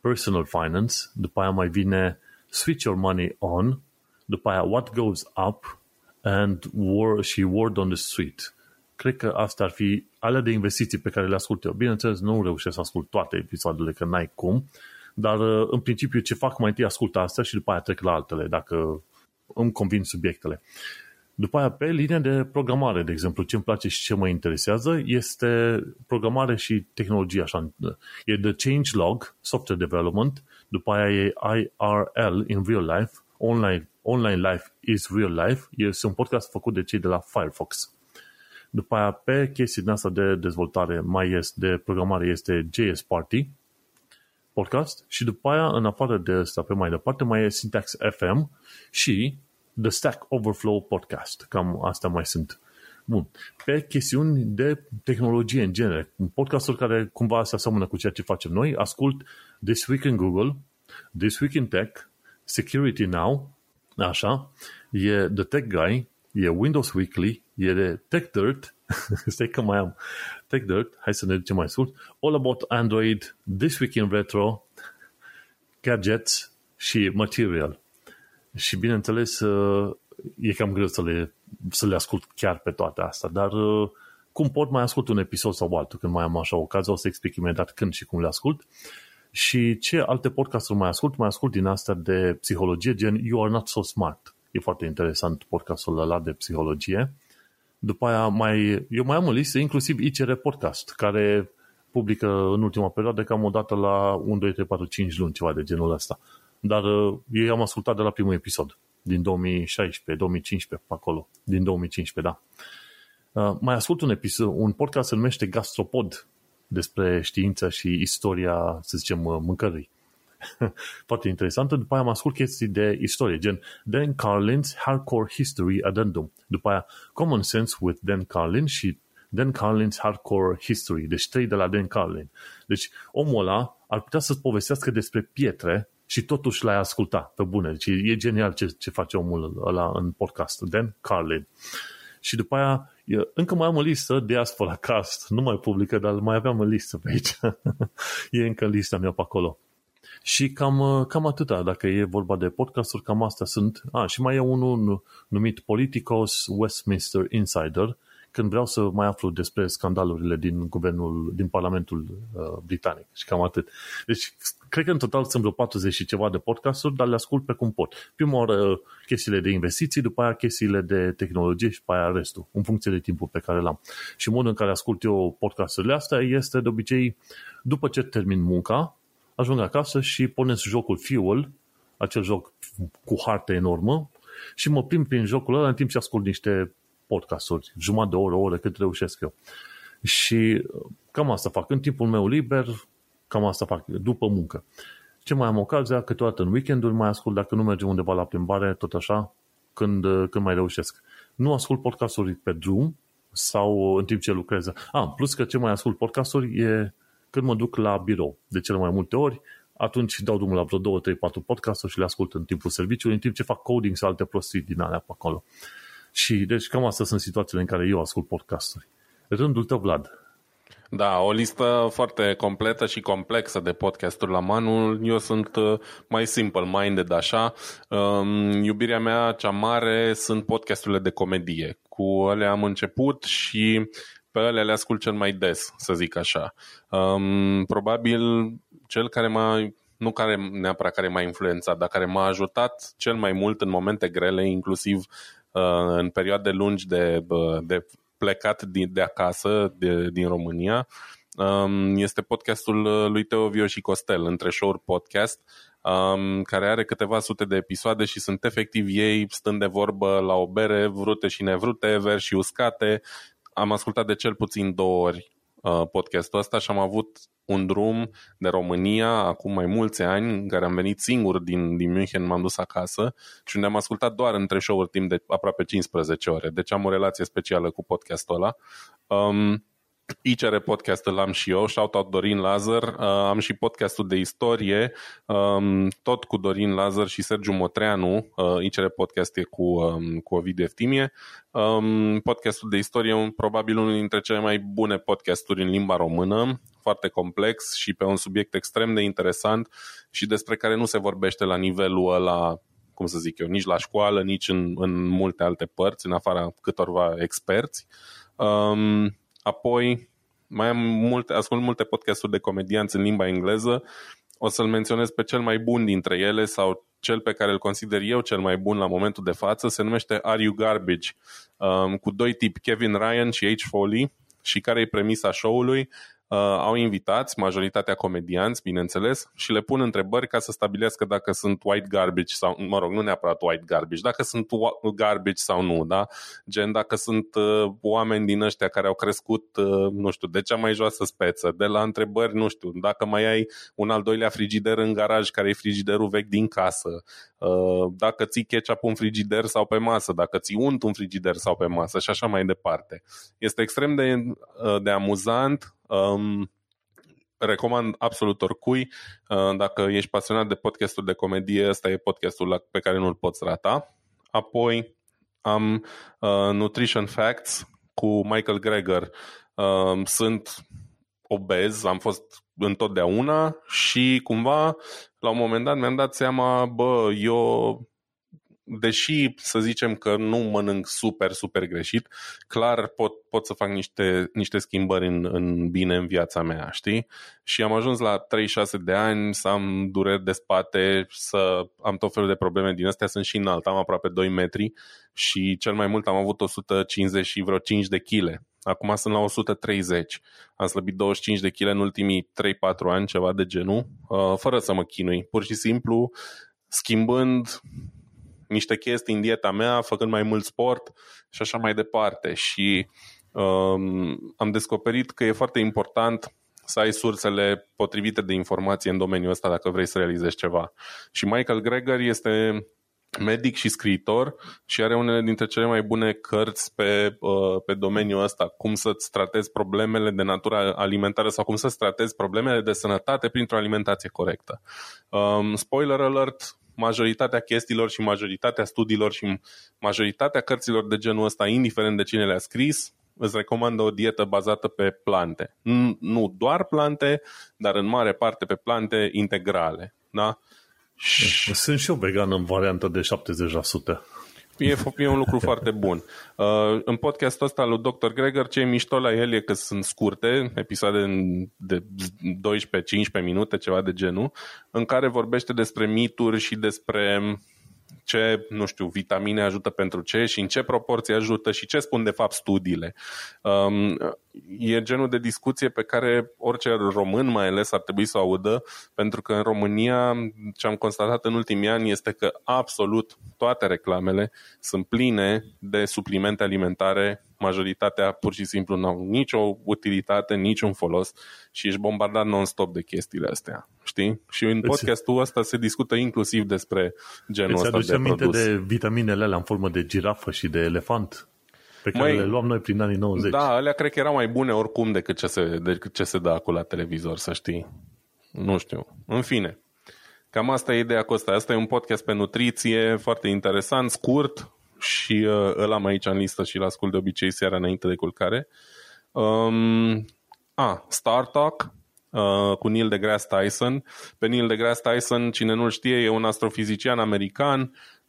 S1: Personal Finance, după aia mai vine Switch Your Money On, după aia What Goes Up and War și Word on the Street. Cred că asta ar fi alea de investiții pe care le ascult eu. Bineînțeles, nu reușesc să ascult toate episoadele, că n-ai cum, dar în principiu ce fac mai întâi ascult astea și după aia trec la altele, dacă îmi convin subiectele. După aia, pe linia de programare, de exemplu, ce îmi place și ce mă interesează este programare și tehnologie, așa. E de Changelog, Software Development, după aia e IRL, In Real Life, Online, Online Life is Real Life, este un podcast făcut de cei de la Firefox. După aia, pe chestii din asta de dezvoltare, mai este de programare, este JS Party, podcast, și după aia, în afară de asta, pe mai departe, mai e Syntax FM și The Stack Overflow Podcast. Cam asta mai sunt. Bun. Pe chestiuni de tehnologie în genere, podcasturi care cumva se aseamănă cu ceea ce facem noi, ascult This Week in Google, This Week in Tech, Security Now, așa, e The Tech Guy, e Windows Weekly, e de Tech Dirt, stai că mai am Tech Dirt, hai să ne ducem mai scurt, All About Android, This Week in Retro, Gadgets, și Material. Și bineînțeles, uh, e cam greu să le, să le ascult chiar pe toate astea, dar uh, cum pot mai ascult un episod sau altul când mai am așa ocazia, o să explic imediat când și cum le ascult. Și ce alte podcasturi mai ascult? Mai ascult din astea de psihologie, gen You Are Not So Smart. E foarte interesant podcastul ăla de psihologie. După aia mai, eu mai am o listă, inclusiv ICR Podcast, care publică în ultima perioadă cam o dată la 1, 2, 3, 4, 5 luni, ceva de genul ăsta. Dar uh, eu am ascultat de la primul episod, din 2016, 2015, pe acolo, din 2015, da. Uh, mai ascult un episod, un podcast se numește Gastropod, despre știință și istoria, să zicem, uh, mâncării. Foarte interesantă. După aia am ascult chestii de istorie, gen Dan Carlin's Hardcore History Addendum. După aia Common Sense with Dan Carlin și Dan Carlin's Hardcore History. Deci trei de la Dan Carlin. Deci omul ăla ar putea să-ți povestească despre pietre și totuși l-ai ascultat pe bune. Deci e genial ce, ce face omul ăla în podcast. Dan Carlin. Și după aia încă mai am o listă, Diaspora Cast, nu mai publică, dar mai aveam o listă pe aici. e încă lista mea pe acolo. Și cam, cam atâta, dacă e vorba de podcasturi, cam astea sunt. A, și mai e unul numit Politicos Westminster Insider, când vreau să mai aflu despre scandalurile din guvernul, din Parlamentul uh, Britanic și cam atât. Deci, cred că în total sunt vreo 40 și ceva de podcasturi, dar le ascult pe cum pot. Prima oară uh, chestiile de investiții, după aia chestiile de tehnologie și după aia restul, în funcție de timpul pe care l-am. Și modul în care ascult eu podcasturile astea este de obicei, după ce termin munca, ajung acasă și pornesc jocul Fuel, acel joc cu hartă enormă, și mă plimb prin jocul ăla în timp ce ascult niște podcasturi, jumătate de oră, o oră, cât reușesc eu. Și uh, cam asta fac. În timpul meu liber, cam asta fac, după muncă. Ce mai am ocazia, câteodată în weekenduri mai ascult, dacă nu mergem undeva la plimbare, tot așa, când, uh, când mai reușesc. Nu ascult podcasturi pe drum sau în timp ce lucrez. Ah, plus că ce mai ascult podcasturi e când mă duc la birou. De cele mai multe ori, atunci dau drumul la vreo 2, 3, 4 podcasturi și le ascult în timpul serviciului, în timp ce fac coding sau alte prostii din alea pe acolo. Și deci cam astea sunt situațiile în care eu ascult podcasturi. Rândul tău, Vlad.
S2: Da, o listă foarte completă și complexă de podcasturi la manul. Eu sunt uh, mai simple-minded așa. Um, iubirea mea cea mare sunt podcasturile de comedie. Cu ele am început și pe ele le ascult cel mai des, să zic așa. Um, probabil cel care m-a nu care neapărat care m-a influențat, dar care m-a ajutat cel mai mult în momente grele, inclusiv Uh, în perioade lungi de, de plecat din, de acasă, de, din România, um, este podcastul lui Teovio și Costel, între show podcast, um, care are câteva sute de episoade și sunt efectiv ei stând de vorbă la o bere, vrute și nevrute, verzi și uscate. Am ascultat de cel puțin două ori uh, podcastul ăsta și am avut un drum de România acum mai mulți ani, în care am venit singur din, din München, m-am dus acasă și unde am ascultat doar între show-uri timp de aproape 15 ore. Deci am o relație specială cu podcastul ăla. Um, ICR podcast îl am și eu, shout-out Dorin Lazar, uh, am și podcastul de istorie, um, tot cu Dorin Lazar și Sergiu Motreanu, uh, ICR podcast e cu, um, cu Ovidiu Eftimie. Um, podcastul de istorie e probabil unul dintre cele mai bune podcasturi în limba română, foarte complex și pe un subiect extrem de interesant și despre care nu se vorbește la nivelul ăla cum să zic eu, nici la școală, nici în, în multe alte părți, în afara câtorva experți. Um, Apoi, mai am multe, ascult multe podcasturi de comedianți în limba engleză. O să-l menționez pe cel mai bun dintre ele sau cel pe care îl consider eu cel mai bun la momentul de față. Se numește Are You Garbage? Um, cu doi tipi, Kevin Ryan și H. Foley. Și care e premisa show-ului? Uh, au invitați, majoritatea comedianți, bineînțeles, și le pun întrebări ca să stabilească dacă sunt white garbage sau, mă rog, nu neapărat white garbage, dacă sunt garbage sau nu, da? Gen, dacă sunt uh, oameni din ăștia care au crescut, uh, nu știu, de cea mai joasă speță, de la întrebări, nu știu, dacă mai ai un al doilea frigider în garaj care e frigiderul vechi din casă, uh, dacă ții ketchup în frigider sau pe masă, dacă ții unt un frigider sau pe masă și așa mai departe. Este extrem de, uh, de amuzant, Um, recomand absolut oricui. Uh, dacă ești pasionat de podcasturi de comedie, ăsta e podcastul pe care nu-l poți rata. Apoi am uh, Nutrition Facts cu Michael Greger. Uh, sunt obez, am fost întotdeauna și cumva la un moment dat mi-am dat seama, bă, eu deși să zicem că nu mănânc super, super greșit, clar pot, pot să fac niște, niște schimbări în, în bine în viața mea, știi? Și am ajuns la 36 de ani să am dureri de spate, să am tot felul de probleme din astea, sunt și înalt, am aproape 2 metri și cel mai mult am avut 150 și vreo 5 de kg. Acum sunt la 130. Am slăbit 25 de kg în ultimii 3-4 ani, ceva de genul, uh, fără să mă chinui. Pur și simplu, schimbând niște chestii în dieta mea, făcând mai mult sport și așa mai departe. Și um, am descoperit că e foarte important să ai sursele potrivite de informație în domeniul ăsta dacă vrei să realizezi ceva. Și Michael Greger este medic și scriitor și are unele dintre cele mai bune cărți pe, uh, pe domeniul ăsta, cum să-ți tratezi problemele de natură alimentară sau cum să-ți tratezi problemele de sănătate printr-o alimentație corectă. Um, spoiler alert, majoritatea chestiilor și majoritatea studiilor și majoritatea cărților de genul ăsta, indiferent de cine le-a scris, îți recomandă o dietă bazată pe plante. Nu doar plante, dar în mare parte pe plante integrale. Da?
S1: Sunt și eu vegan în variantă de 70%
S2: e, e un lucru foarte bun. Uh, în podcastul ăsta lui Dr. Greger, ce e mișto la el e că sunt scurte, episoade de 12-15 minute, ceva de genul, în care vorbește despre mituri și despre ce, nu știu, vitamine ajută pentru ce și în ce proporție ajută și ce spun de fapt studiile. Um, e genul de discuție pe care orice român mai ales ar trebui să o audă, pentru că în România ce am constatat în ultimii ani este că absolut toate reclamele sunt pline de suplimente alimentare majoritatea pur și simplu nu au nicio utilitate, niciun folos și ești bombardat non-stop de chestiile astea. Știi? Și în podcastul ăsta se discută inclusiv despre genul ăsta de
S1: aminte produs. de vitaminele alea în formă de girafă și de elefant? Pe care mai, le luam noi prin anii 90.
S2: Da, alea cred că erau mai bune oricum decât ce se, decât ce se dă acolo la televizor, să știi. Nu știu. În fine. Cam asta e ideea cu asta. Asta e un podcast pe nutriție, foarte interesant, scurt, și uh, îl am aici în listă și îl ascult de obicei seara înainte de culcare. Um, a, Star Talk, uh, cu Neil deGrasse Tyson. Pe Neil deGrasse Tyson, cine nu știe, e un astrofizician american, uh,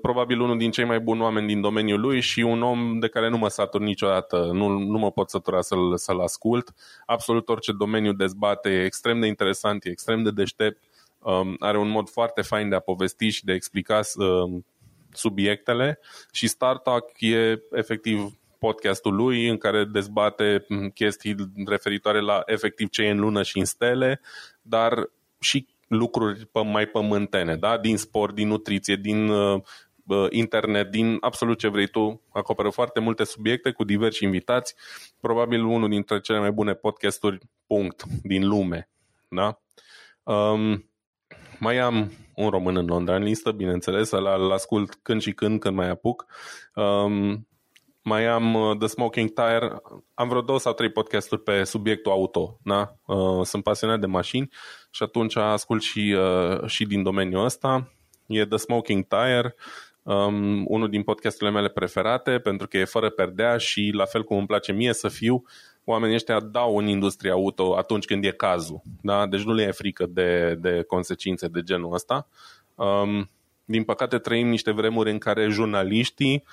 S2: probabil unul din cei mai buni oameni din domeniul lui și un om de care nu mă satur niciodată, nu, nu mă pot sătura să-l, să-l ascult. Absolut orice domeniu dezbate, e extrem de interesant, e extrem de deștept, um, are un mod foarte fain de a povesti și de a explica uh, subiectele și Startup e efectiv podcastul lui în care dezbate chestii referitoare la efectiv ce e în lună și în stele, dar și lucruri mai pământene, da? din sport, din nutriție, din uh, internet, din absolut ce vrei tu. Acoperă foarte multe subiecte cu diversi invitați. Probabil unul dintre cele mai bune podcasturi, punct, din lume. Da? Um, mai am un român în Londra în listă, bineînțeles, îl ascult când și când, când mai apuc. Um, mai am uh, The Smoking Tire, am vreo două sau trei podcasturi pe subiectul auto, da? Uh, sunt pasionat de mașini și atunci ascult și, uh, și din domeniul ăsta. E The Smoking Tire, um, unul din podcasturile mele preferate, pentru că e fără perdea și la fel cum îmi place mie să fiu, oamenii ăștia dau în industria auto atunci când e cazul. Da? Deci nu le e frică de, de consecințe de genul ăsta. Um, din păcate trăim niște vremuri în care jurnaliștii,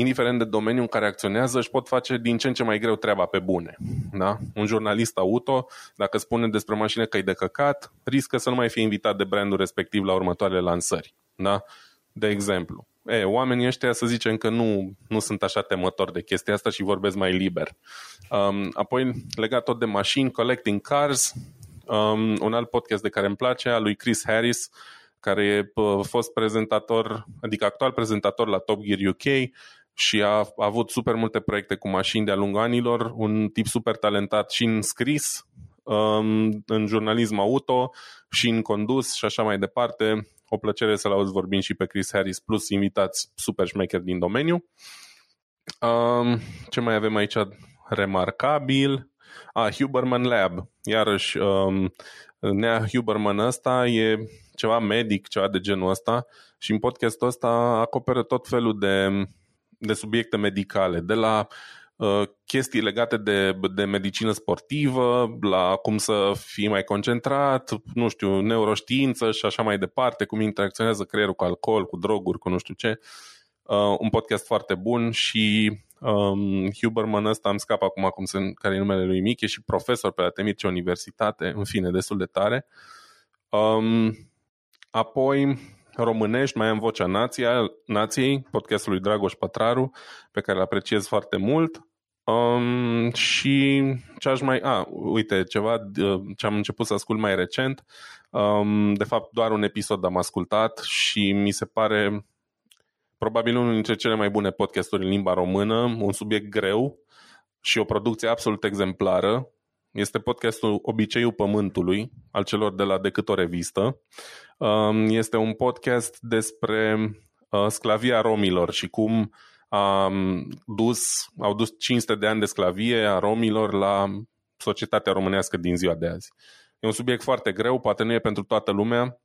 S2: indiferent de domeniul în care acționează, își pot face din ce în ce mai greu treaba pe bune. Da? Un jurnalist auto, dacă spune despre mașină că e de căcat, riscă să nu mai fie invitat de brandul respectiv la următoarele lansări. Da? De exemplu. E, oamenii ăștia să zicem că nu, nu sunt așa temători de chestia asta și vorbesc mai liber. Um, apoi, legat tot de mașini, Collecting Cars, um, un alt podcast de care îmi place, al lui Chris Harris, care e fost prezentator, adică actual prezentator la Top Gear UK și a, a avut super multe proiecte cu mașini de-a lungul anilor, un tip super talentat și în scris, um, în jurnalism auto și în condus și așa mai departe o plăcere să-l auzi vorbind și pe Chris Harris, plus invitați super șmecheri din domeniu. Um, ce mai avem aici remarcabil? Ah, Huberman Lab. Iarăși, um, Nea Huberman ăsta e ceva medic, ceva de genul ăsta și în podcastul ăsta acoperă tot felul de, de subiecte medicale, de la uh, chestii legate de, de medicină sportivă, la cum să fii mai concentrat, nu știu, neuroștiință și așa mai departe, cum interacționează creierul cu alcool, cu droguri, cu nu știu ce. Uh, un podcast foarte bun și um, Huberman ăsta am scap acum cum sunt, care e numele lui Mic, e și profesor pe la Temirce Universitate, în fine, destul de tare. Um, apoi, românești, mai am Vocea Nația, Nației, podcastul lui Dragoș Pătraru, pe care îl apreciez foarte mult. Um, și ce aș mai... A, uite, ceva ce am început să ascult mai recent. Um, de fapt, doar un episod am ascultat și mi se pare probabil unul dintre cele mai bune podcasturi în limba română, un subiect greu și o producție absolut exemplară. Este podcastul Obiceiul Pământului, al celor de la Decât o revistă. Um, este un podcast despre uh, sclavia romilor și cum a dus, au dus 500 de ani de sclavie a romilor la societatea românească din ziua de azi. E un subiect foarte greu, poate nu e pentru toată lumea,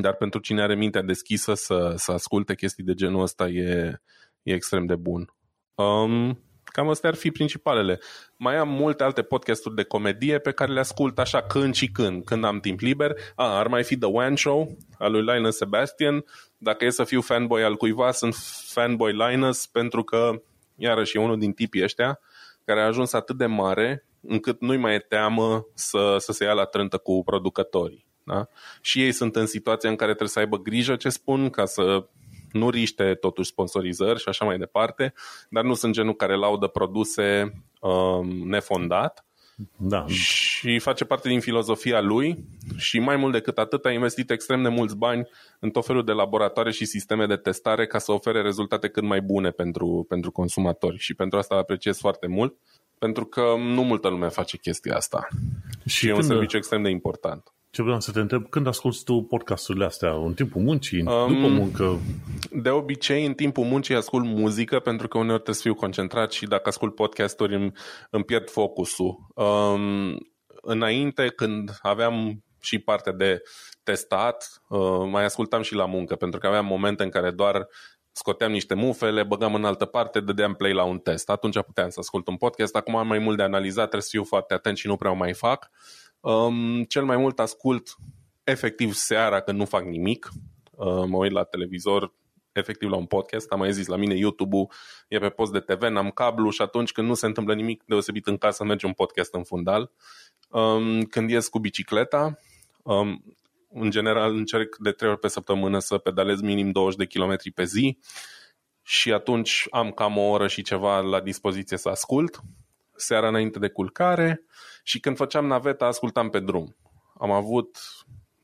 S2: dar pentru cine are mintea deschisă să, să asculte chestii de genul ăsta e, e extrem de bun. Um, cam astea ar fi principalele. Mai am multe alte podcasturi de comedie pe care le ascult așa când și când, când am timp liber. A, ar mai fi The One Show al lui Linus Sebastian. Dacă e să fiu fanboy al cuiva, sunt fanboy Linus pentru că, iarăși, e unul din tipii ăștia care a ajuns atât de mare încât nu-i mai e teamă să, să se ia la trântă cu producătorii. Da? Și ei sunt în situația în care trebuie să aibă grijă ce spun ca să nu riște totuși sponsorizări și așa mai departe, dar nu sunt genul care laudă produse um, nefondat.
S1: Da.
S2: Și face parte din filozofia lui și mai mult decât atât a investit extrem de mulți bani în tot felul de laboratoare și sisteme de testare ca să ofere rezultate cât mai bune pentru, pentru consumatori și pentru asta apreciez foarte mult pentru că nu multă lume face chestia asta și, și e un serviciu extrem de important.
S1: Ce vreau să te întreb, când asculti tu podcasturile astea? În timpul muncii? Um, după muncă?
S2: De obicei, în timpul muncii ascult muzică pentru că uneori trebuie să fiu concentrat și dacă ascult podcasturi îmi, îmi pierd focusul. Um, înainte, când aveam și partea de testat, uh, mai ascultam și la muncă, pentru că aveam momente în care doar scoteam niște mufe, le băgam în altă parte, dădeam play la un test. Atunci puteam să ascult un podcast. Acum am mai mult de analizat, trebuie să fiu foarte atent și nu prea o mai fac. Um, cel mai mult ascult efectiv seara când nu fac nimic. Uh, mă uit la televizor, efectiv la un podcast, am mai zis, la mine YouTube-ul e pe post de TV, n-am cablu și atunci când nu se întâmplă nimic deosebit în casă, merge un podcast în fundal. Um, când ies cu bicicleta, um, în general încerc de trei ori pe săptămână să pedalez minim 20 de kilometri pe zi și atunci am cam o oră și ceva la dispoziție să ascult. Seara înainte de culcare, și când făceam naveta, ascultam pe drum. Am avut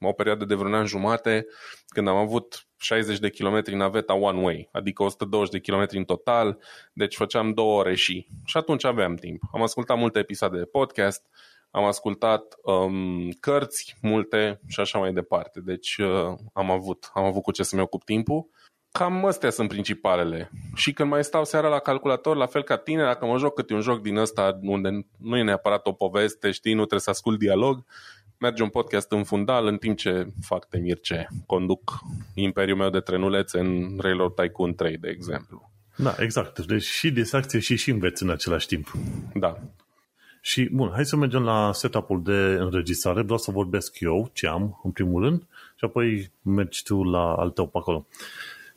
S2: o perioadă de vreun an jumate când am avut 60 de kilometri naveta one way, adică 120 de kilometri în total, deci făceam două ore și. Și atunci aveam timp. Am ascultat multe episoade de podcast, am ascultat um, cărți multe și așa mai departe. Deci uh, am avut am avut cu ce să-mi ocup timpul Cam astea sunt principalele. Și când mai stau seara la calculator, la fel ca tine, dacă mă joc câte un joc din ăsta unde nu e neapărat o poveste, știi, nu trebuie să ascult dialog, merge un podcast în fundal în timp ce fac temirce, conduc imperiul meu de trenulețe în Railroad Tycoon 3, de exemplu.
S1: Da, exact. Deci și distracție și și înveți în același timp.
S2: Da.
S1: Și, bun, hai să mergem la setup-ul de înregistrare. Vreau să vorbesc eu ce am, în primul rând, și apoi mergi tu la al tău pe acolo.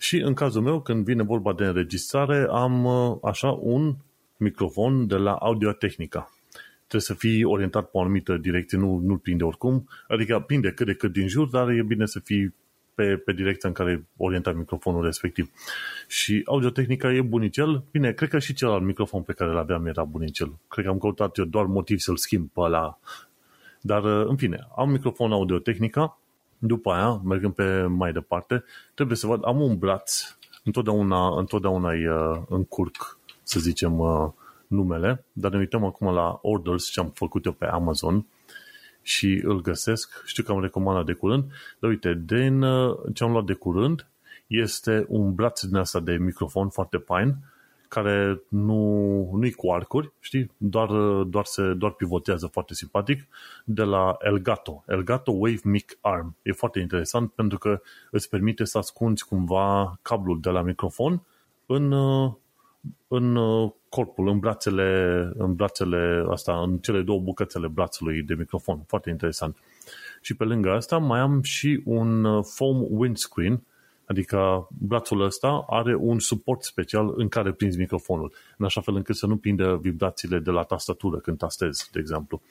S1: Și în cazul meu, când vine vorba de înregistrare, am uh, așa un microfon de la Audio Technica. Trebuie să fii orientat pe o anumită direcție, nu, nu prinde oricum, adică prinde cât de cât din jur, dar e bine să fii pe, pe direcția în care e orientat microfonul respectiv. Și Audio Technica e bunicel. Bine, cred că și celălalt microfon pe care îl aveam era bunicel. Cred că am căutat eu doar motiv să-l schimb pe ăla. Dar, uh, în fine, am microfon Audio Technica după aia, mergând pe mai departe, trebuie să văd, am un braț, întotdeauna, întotdeauna îi uh, încurc, să zicem, uh, numele, dar ne uităm acum la orders ce am făcut eu pe Amazon și îl găsesc, știu că am recomandat de curând, dar uite, din uh, ce am luat de curând este un braț din asta de microfon foarte fain, care nu, nu-i cu arcuri, știi? Doar, doar, se, doar pivotează foarte simpatic, de la Elgato. Elgato Wave Mic Arm. E foarte interesant pentru că îți permite să ascunzi cumva cablul de la microfon în, în corpul în brațele, în brațele asta, în cele două bucățele brațului de microfon. Foarte interesant. Și pe lângă asta mai am și un uh, foam windscreen, adică brațul ăsta are un suport special în care prinzi microfonul, în așa fel încât să nu prindă vibrațiile de la tastatură când tastezi, de exemplu.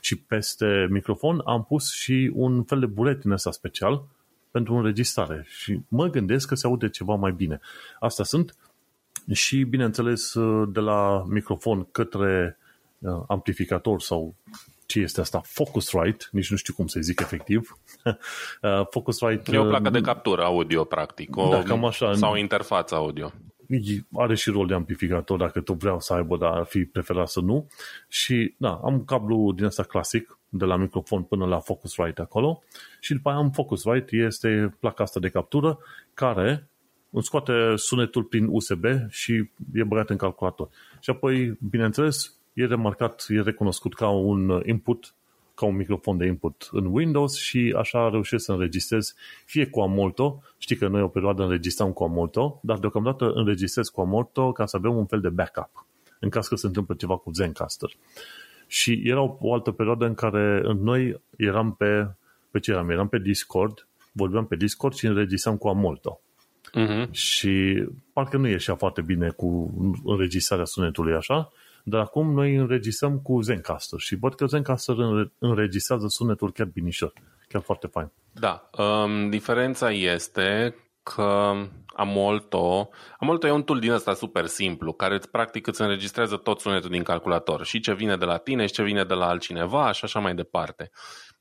S1: Și peste microfon am pus și un fel de buletin ăsta special pentru înregistrare și mă gândesc că se aude ceva mai bine. Asta sunt și, bineînțeles, de la microfon către uh, amplificator sau ce este asta? Focusrite, nici nu știu cum să zic efectiv. Uh, Focusrite...
S2: E o placă de uh, captură audio, practic, o,
S1: da, cam așa.
S2: sau o interfață audio.
S1: Are și rol de amplificator, dacă tu vreau să aibă, dar ar fi preferat să nu. Și, da, am cablu din asta clasic, de la microfon până la Focusrite acolo și după aia am Focusrite, este placa asta de captură care îmi scoate sunetul prin USB și e băgat în calculator. Și apoi, bineînțeles, e remarcat, e recunoscut ca un input, ca un microfon de input în Windows și așa reușesc să înregistrez fie cu Amolto, știi că noi o perioadă înregistram cu Amolto, dar deocamdată înregistrez cu Amolto ca să avem un fel de backup în caz că se întâmplă ceva cu Zencaster. Și era o, o altă perioadă în care noi eram pe, pe ce eram? Eram pe Discord, vorbeam pe Discord și înregistram cu Amolto. Uh-huh. Și parcă nu ieșea foarte bine cu înregistrarea sunetului așa, dar acum noi înregistrăm cu Zencaster și văd că Zencaster înregistrează sunetul chiar binișor, chiar foarte fain.
S2: Da, um, diferența este că Amolto, Amolto e un tool din ăsta super simplu, care practic îți înregistrează tot sunetul din calculator, și ce vine de la tine, și ce vine de la altcineva, și așa mai departe.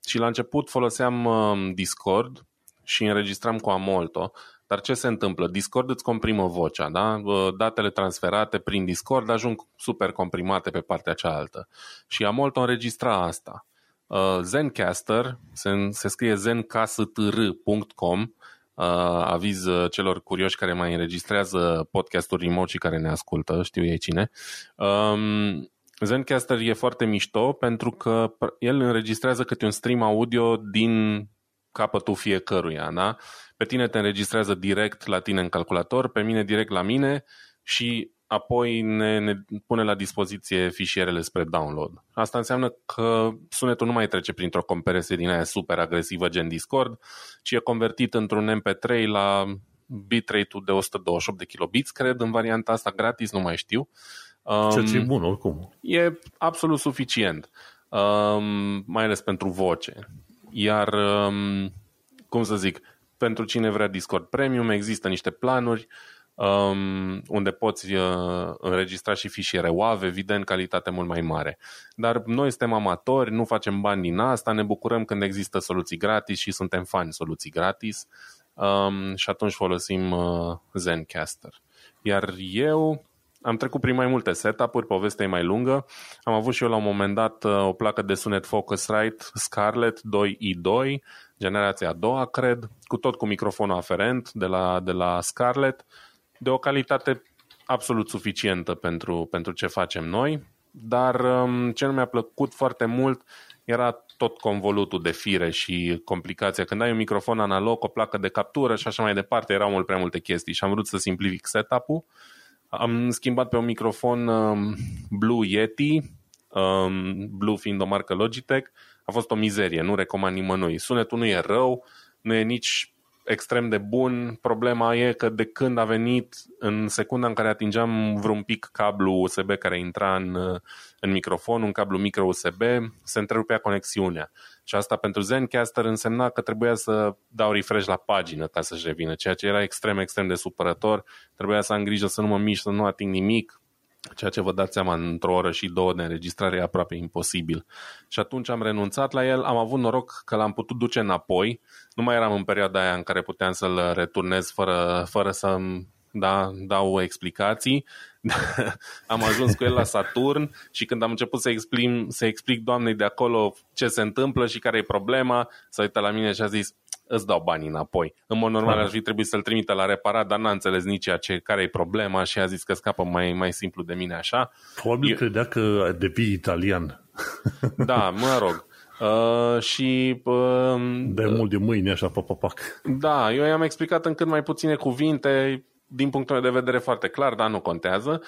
S2: Și la început foloseam um, Discord și înregistram cu Amolto, dar ce se întâmplă? Discord îți comprimă vocea, da? Datele transferate prin Discord ajung super comprimate pe partea cealaltă. Și Amolto înregistra asta. Uh, Zencaster, se, se scrie zencastr.com, uh, aviz celor curioși care mai înregistrează podcasturi remote și care ne ascultă, știu ei cine. Um, Zencaster e foarte mișto pentru că el înregistrează câte un stream audio din capătul fiecăruia, da? Pe tine te înregistrează direct la tine în calculator, pe mine direct la mine și apoi ne, ne pune la dispoziție fișierele spre download. Asta înseamnă că sunetul nu mai trece printr-o compresie din aia super agresivă gen Discord, ci e convertit într-un MP3 la bitrate-ul de 128 de kilobits, cred, în varianta asta gratis, nu mai știu.
S1: Um, ce e bun, oricum.
S2: E absolut suficient, um, mai ales pentru voce. Iar, um, cum să zic, pentru cine vrea Discord Premium există niște planuri um, unde poți uh, înregistra și fișiere WAV, evident calitate mult mai mare. Dar noi suntem amatori, nu facem bani din asta, ne bucurăm când există soluții gratis și suntem fani soluții gratis um, și atunci folosim uh, Zencaster. Iar eu am trecut prin mai multe setup-uri, povestea e mai lungă. Am avut și eu la un moment dat uh, o placă de sunet Focusrite Scarlett 2i2, generația a doua, cred, cu tot cu microfonul aferent de la, de la Scarlett, de o calitate absolut suficientă pentru, pentru ce facem noi, dar um, ce nu mi-a plăcut foarte mult era tot convolutul de fire și complicația. Când ai un microfon analog, o placă de captură și așa mai departe, erau mult prea multe chestii și am vrut să simplific setup-ul. Am schimbat pe un microfon um, Blue Yeti, um, Blue fiind o marcă Logitech, a fost o mizerie, nu recomand nimănui. Sunetul nu e rău, nu e nici extrem de bun. Problema e că de când a venit, în secunda în care atingeam vreun pic cablu USB care intra în, în microfon, un cablu micro USB, se întrerupea conexiunea. Și asta pentru Zencaster însemna că trebuia să dau refresh la pagină ca să-și revină, ceea ce era extrem, extrem de supărător. Trebuia să am grijă să nu mă mișc, să nu ating nimic, ceea ce vă dați seama într-o oră și două de înregistrare e aproape imposibil. Și atunci am renunțat la el, am avut noroc că l-am putut duce înapoi, nu mai eram în perioada aia în care puteam să-l returnez fără, fără să da, dau explicații. am ajuns cu el la Saturn și când am început să explic, să explic doamnei de acolo ce se întâmplă și care e problema, s-a uitat la mine și a zis, îți dau banii înapoi. În mod normal ar fi trebuit să-l trimită la reparat, dar n-a înțeles nici ce, care e problema și a zis că scapă mai, mai simplu de mine așa.
S1: Probabil Eu... credea că devii italian.
S2: Da, mă rog. Uh, și uh,
S1: de mult de mâine așa papapac.
S2: Da, eu i-am explicat în cât mai puține cuvinte, din punctul meu de vedere foarte clar, dar nu contează.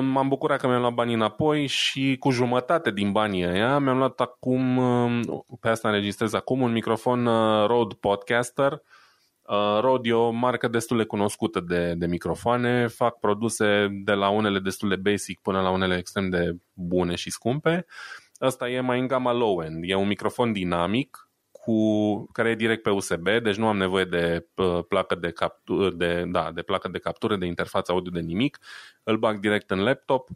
S2: M-am bucurat că mi-am luat banii înapoi și cu jumătate din banii ăia mi-am luat acum, pe asta înregistrez acum, un microfon Rode Podcaster. Rode e o marcă destul de cunoscută de, de microfoane, fac produse de la unele destul de basic până la unele extrem de bune și scumpe. Asta e mai în gama low-end, e un microfon dinamic cu, care e direct pe USB, deci nu am nevoie de uh, placă de, captură, de, da, de placă de captură, de interfață audio, de nimic. Îl bag direct în laptop,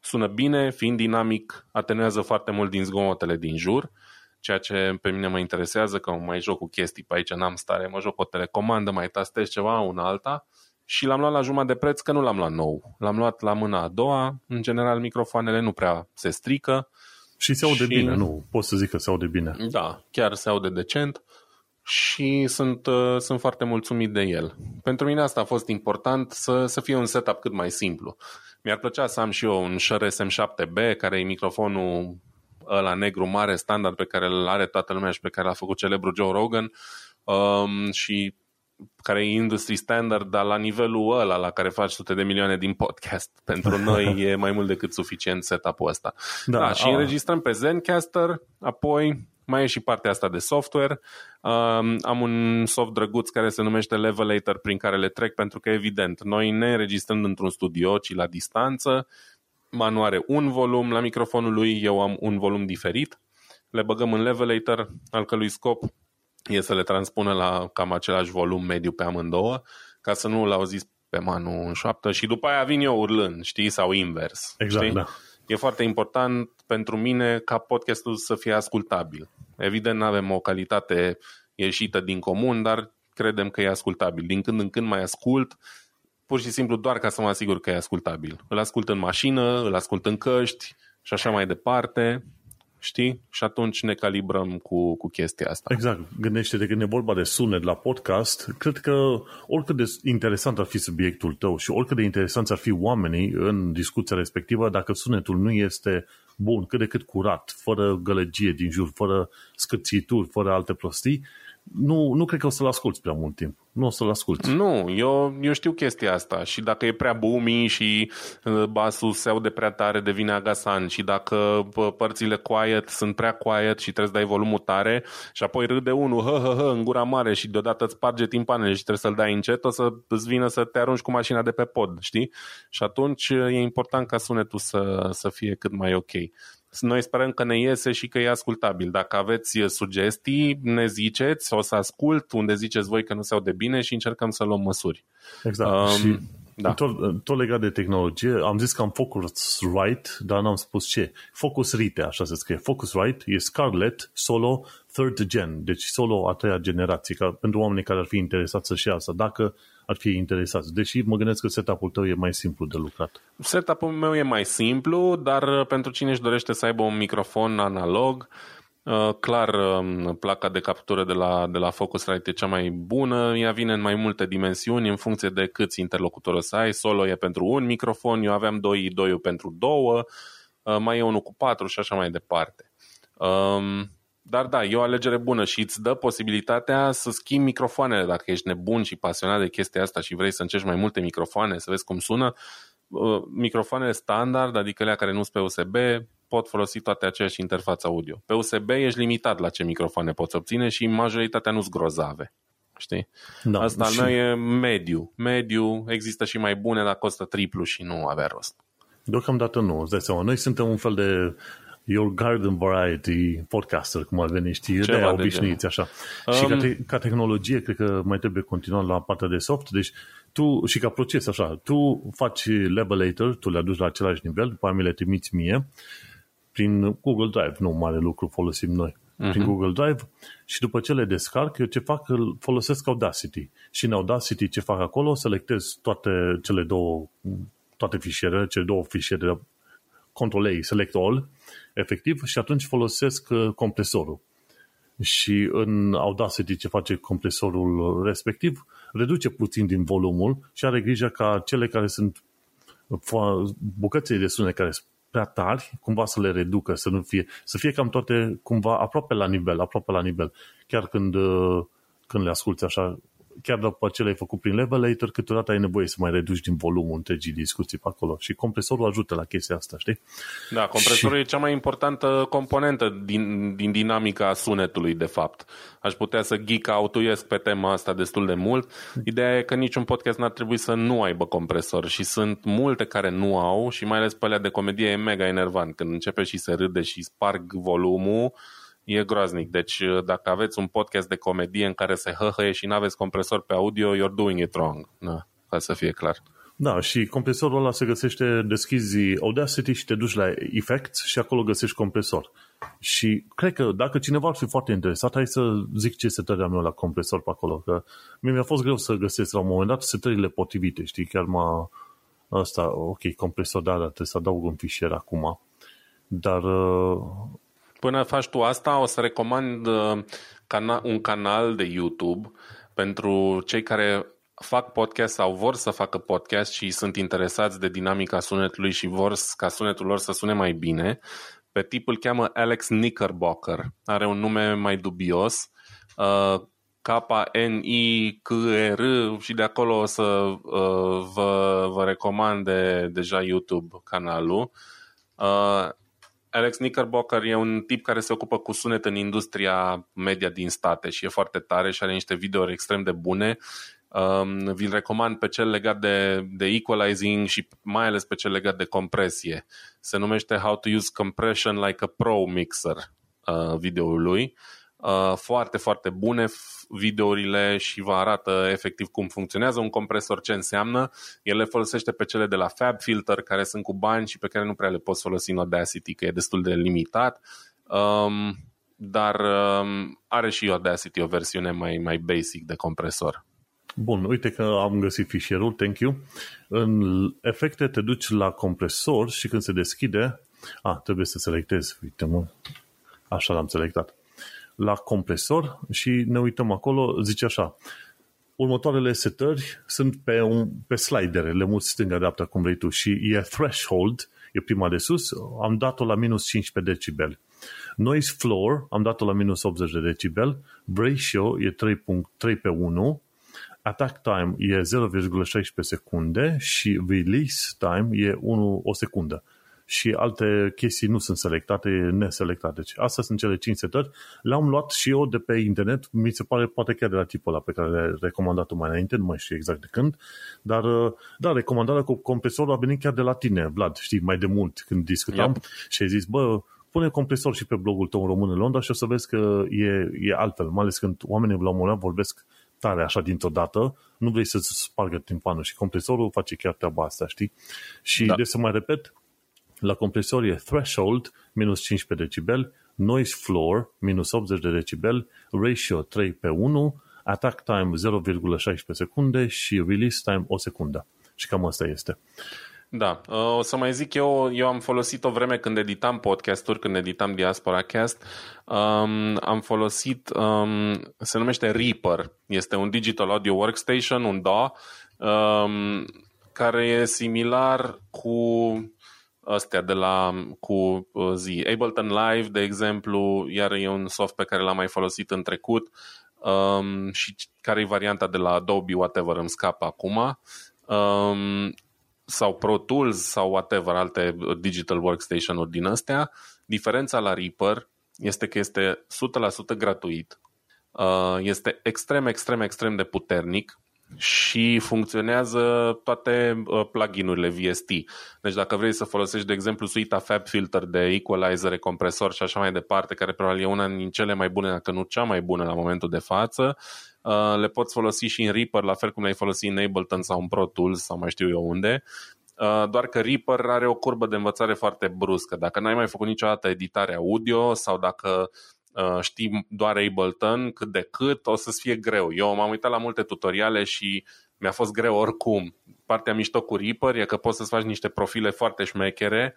S2: sună bine, fiind dinamic, atenuează foarte mult din zgomotele din jur, ceea ce pe mine mă interesează, că mai joc cu chestii pe aici, n-am stare, mă joc cu o telecomandă, mai tastez ceva, una alta și l-am luat la jumătate de preț, că nu l-am luat nou. L-am luat la mâna a doua, în general microfoanele nu prea se strică,
S1: și se aude și... bine, nu? Pot să zic că se aude bine.
S2: Da, chiar se aude decent și sunt, uh, sunt foarte mulțumit de el. Pentru mine asta a fost important, să, să fie un setup cât mai simplu. Mi-ar plăcea să am și eu un Shure SM7B, care e microfonul ăla negru mare, standard, pe care îl are toată lumea și pe care l-a făcut celebru Joe Rogan um, și care e industry standard, dar la nivelul ăla la care faci sute de milioane din podcast. Pentru noi e mai mult decât suficient setup-ul ăsta. Da, da și a. înregistrăm pe Zencaster, apoi mai e și partea asta de software. Um, am un soft drăguț care se numește Levelator prin care le trec pentru că evident, noi ne înregistrăm într-un studio, ci la distanță. Manu are un volum la microfonul lui, eu am un volum diferit. Le băgăm în Levelator, al cărui scop e să le transpună la cam același volum mediu pe amândouă, ca să nu l-au zis pe Manu în șoaptă și după aia vin eu urlând, știi, sau invers.
S1: Exact,
S2: știi?
S1: da.
S2: E foarte important pentru mine ca podcastul să fie ascultabil. Evident, nu avem o calitate ieșită din comun, dar credem că e ascultabil. Din când în când mai ascult, pur și simplu doar ca să mă asigur că e ascultabil. Îl ascult în mașină, îl ascult în căști și așa mai departe știi? Și atunci ne calibrăm cu, cu chestia asta.
S1: Exact. Gândește-te când e vorba de sunet la podcast, cred că oricât de interesant ar fi subiectul tău și oricât de interesant ar fi oamenii în discuția respectivă, dacă sunetul nu este bun, cât de cât curat, fără gălăgie din jur, fără scârțituri, fără alte prostii, nu, nu cred că o să-l asculti prea mult timp. Nu o să-l asculti.
S2: Nu, eu, eu știu chestia asta și dacă e prea boomy și uh, basul se aude prea tare, devine agasan și dacă părțile quiet sunt prea quiet și trebuie să dai volumul tare și apoi râde unul, hă, hă, hă, în gura mare și deodată îți sparge timpanele și trebuie să-l dai încet, o să îți vină să te arunci cu mașina de pe pod, știi? Și atunci e important ca sunetul să, să fie cât mai ok. Noi sperăm că ne iese și că e ascultabil. Dacă aveți sugestii, ne ziceți, o să ascult unde ziceți voi că nu se aude bine și încercăm să luăm măsuri.
S1: Exact. Um, și da. tot, tot legat de tehnologie, am zis că am Focusrite, dar n-am spus ce. Focusrite, așa se scrie. Focusrite e Scarlett Solo Third Gen, deci Solo a treia generație, ca pentru oamenii care ar fi interesați să-și ia asta. Dacă ar fi interesați. Deși mă gândesc că setup-ul tău e mai simplu de lucrat.
S2: Setup-ul meu e mai simplu, dar uh, pentru cine își dorește să aibă un microfon analog, uh, clar um, placa de captură de la, de la Focusrite e cea mai bună, ea vine în mai multe dimensiuni în funcție de câți interlocutori o să ai, solo e pentru un microfon, eu aveam 2 2 pentru două, uh, mai e unul cu patru și așa mai departe. Um, dar da, e o alegere bună și îți dă posibilitatea să schimbi microfoanele dacă ești nebun și pasionat de chestia asta și vrei să încerci mai multe microfoane, să vezi cum sună. Uh, microfoanele standard, adică alea care nu sunt pe USB, pot folosi toate aceeași interfață audio. Pe USB ești limitat la ce microfoane poți obține și majoritatea nu sunt grozave. Știi? Da, Asta și... al meu e mediu. Mediu, există și mai bune, dar costă triplu și nu avea rost.
S1: Deocamdată nu, îți dai seama. Noi suntem un fel de Your Garden Variety podcaster, cum ar veni, știi, de obișnuiți așa. Um, și ca, te, ca tehnologie, cred că mai trebuie continuat la partea de soft, deci tu, și ca proces așa, tu faci levelator, tu le aduci la același nivel, după mi le trimiți mie, prin Google Drive, nu mare lucru folosim noi, uh-huh. prin Google Drive și după ce le descarc, eu ce fac, îl folosesc Audacity. Și în Audacity ce fac acolo, selectez toate cele două toate fișierele, cele două fișiere Control A, Select All, efectiv, și atunci folosesc uh, compresorul. Și în Audacity ce face compresorul respectiv, reduce puțin din volumul și are grijă ca cele care sunt bucățele de sunet care sunt prea tari, cumva să le reducă, să nu fie, să fie cam toate cumva aproape la nivel, aproape la nivel. Chiar când, uh, când le asculti așa chiar după ce l-ai făcut prin levelator, câteodată ai nevoie să mai reduci din volumul întregii discuții pe acolo și compresorul ajută la chestia asta, știi?
S2: Da, compresorul și... e cea mai importantă componentă din, din dinamica sunetului, de fapt. Aș putea să geek autuiesc pe tema asta destul de mult. Ideea e că niciun podcast n-ar trebui să nu aibă compresor și sunt multe care nu au și mai ales pe alea de comedie e mega enervant când începe și se râde și sparg volumul e groaznic. Deci dacă aveți un podcast de comedie în care se hăhăie și nu aveți compresor pe audio, you're doing it wrong. Na, ca să fie clar.
S1: Da, și compresorul ăla se găsește, deschizi Audacity și te duci la Effects și acolo găsești compresor. Și cred că dacă cineva ar fi foarte interesat, hai să zic ce setări am eu la compresor pe acolo, că mie mi-a fost greu să găsesc la un moment dat setările potrivite, știi, chiar m-a asta, ok, compresor, da, dar trebuie să adaug un fișier acum. Dar uh,
S2: Până faci tu asta, o să recomand uh, un canal de YouTube pentru cei care fac podcast sau vor să facă podcast și sunt interesați de dinamica sunetului și vor ca sunetul lor să sune mai bine. Pe tipul cheamă Alex Knickerbocker. Are un nume mai dubios. Uh, K-N-I-K-R și de acolo o să uh, vă, vă recomande deja YouTube canalul. Uh, Alex Knickerbocker e un tip care se ocupă cu sunet în industria media din state și e foarte tare și are niște videouri extrem de bune. Um, vi-l recomand pe cel legat de, de equalizing și mai ales pe cel legat de compresie. Se numește How to use compression like a pro mixer uh, videoul lui. Uh, foarte, foarte bune videourile și vă arată efectiv cum funcționează un compresor, ce înseamnă. El le folosește pe cele de la Fab Filter, care sunt cu bani și pe care nu prea le poți folosi în Audacity, că e destul de limitat. Um, dar um, are și Audacity o versiune mai, mai basic de compresor.
S1: Bun, uite că am găsit fișierul, thank you. În efecte te duci la compresor și când se deschide, a, trebuie să selectezi, uite mă, așa l-am selectat la compresor și ne uităm acolo, zice așa, următoarele setări sunt pe, un, pe slidere, le muți stânga-dreapta cum vrei tu și e threshold, e prima de sus, am dat-o la minus 15 decibel. Noise floor, am dat-o la minus 80 de decibel, ratio e 3.3 pe 1, attack time e 0,16 secunde și release time e 1, o secundă și alte chestii nu sunt selectate, neselectate. Deci astea sunt cele 5 setări. Le-am luat și eu de pe internet, mi se pare poate chiar de la tipul ăla pe care le-a recomandat mai înainte, nu mai știu exact de când, dar da, recomandarea cu compresorul a venit chiar de la tine, Vlad, știi, mai de mult când discutam yep. și ai zis, bă, pune compresor și pe blogul tău în român în Londra și o să vezi că e, e altfel, mai ales când oamenii la un moment vorbesc tare așa dintr-o dată, nu vrei să-ți spargă timpanul și compresorul face chiar treaba asta, știi? Și da. de să mai repet, la compresor e threshold, minus 15 decibel, noise floor, minus 80 de decibel, ratio 3 pe 1, attack time 0,16 secunde și release time o secundă. Și cam asta este.
S2: Da, o să mai zic eu, eu am folosit o vreme când editam podcasturi, când editam Diaspora Cast, um, am folosit, um, se numește Reaper, este un Digital Audio Workstation, un DAW, um, care e similar cu astea de la cu uh, zi. Ableton Live, de exemplu, iar e un soft pe care l-am mai folosit în trecut um, și care e varianta de la Adobe, whatever, îmi scapă acum. Um, sau Pro Tools sau whatever, alte digital workstation-uri din astea. Diferența la Reaper este că este 100% gratuit, uh, este extrem, extrem, extrem de puternic, și funcționează toate uh, pluginurile VST. Deci dacă vrei să folosești, de exemplu, suita Fab Filter de equalizer, compresor și așa mai departe, care probabil e una din cele mai bune, dacă nu cea mai bună la momentul de față, uh, le poți folosi și în Reaper, la fel cum le-ai folosit în Ableton sau în Pro Tools sau mai știu eu unde. Uh, doar că Reaper are o curbă de învățare foarte bruscă. Dacă n-ai mai făcut niciodată editare audio sau dacă Uh, știi doar Ableton, cât de cât, o să-ți fie greu. Eu m-am uitat la multe tutoriale și mi-a fost greu oricum. Partea mișto cu Reaper e că poți să-ți faci niște profile foarte șmechere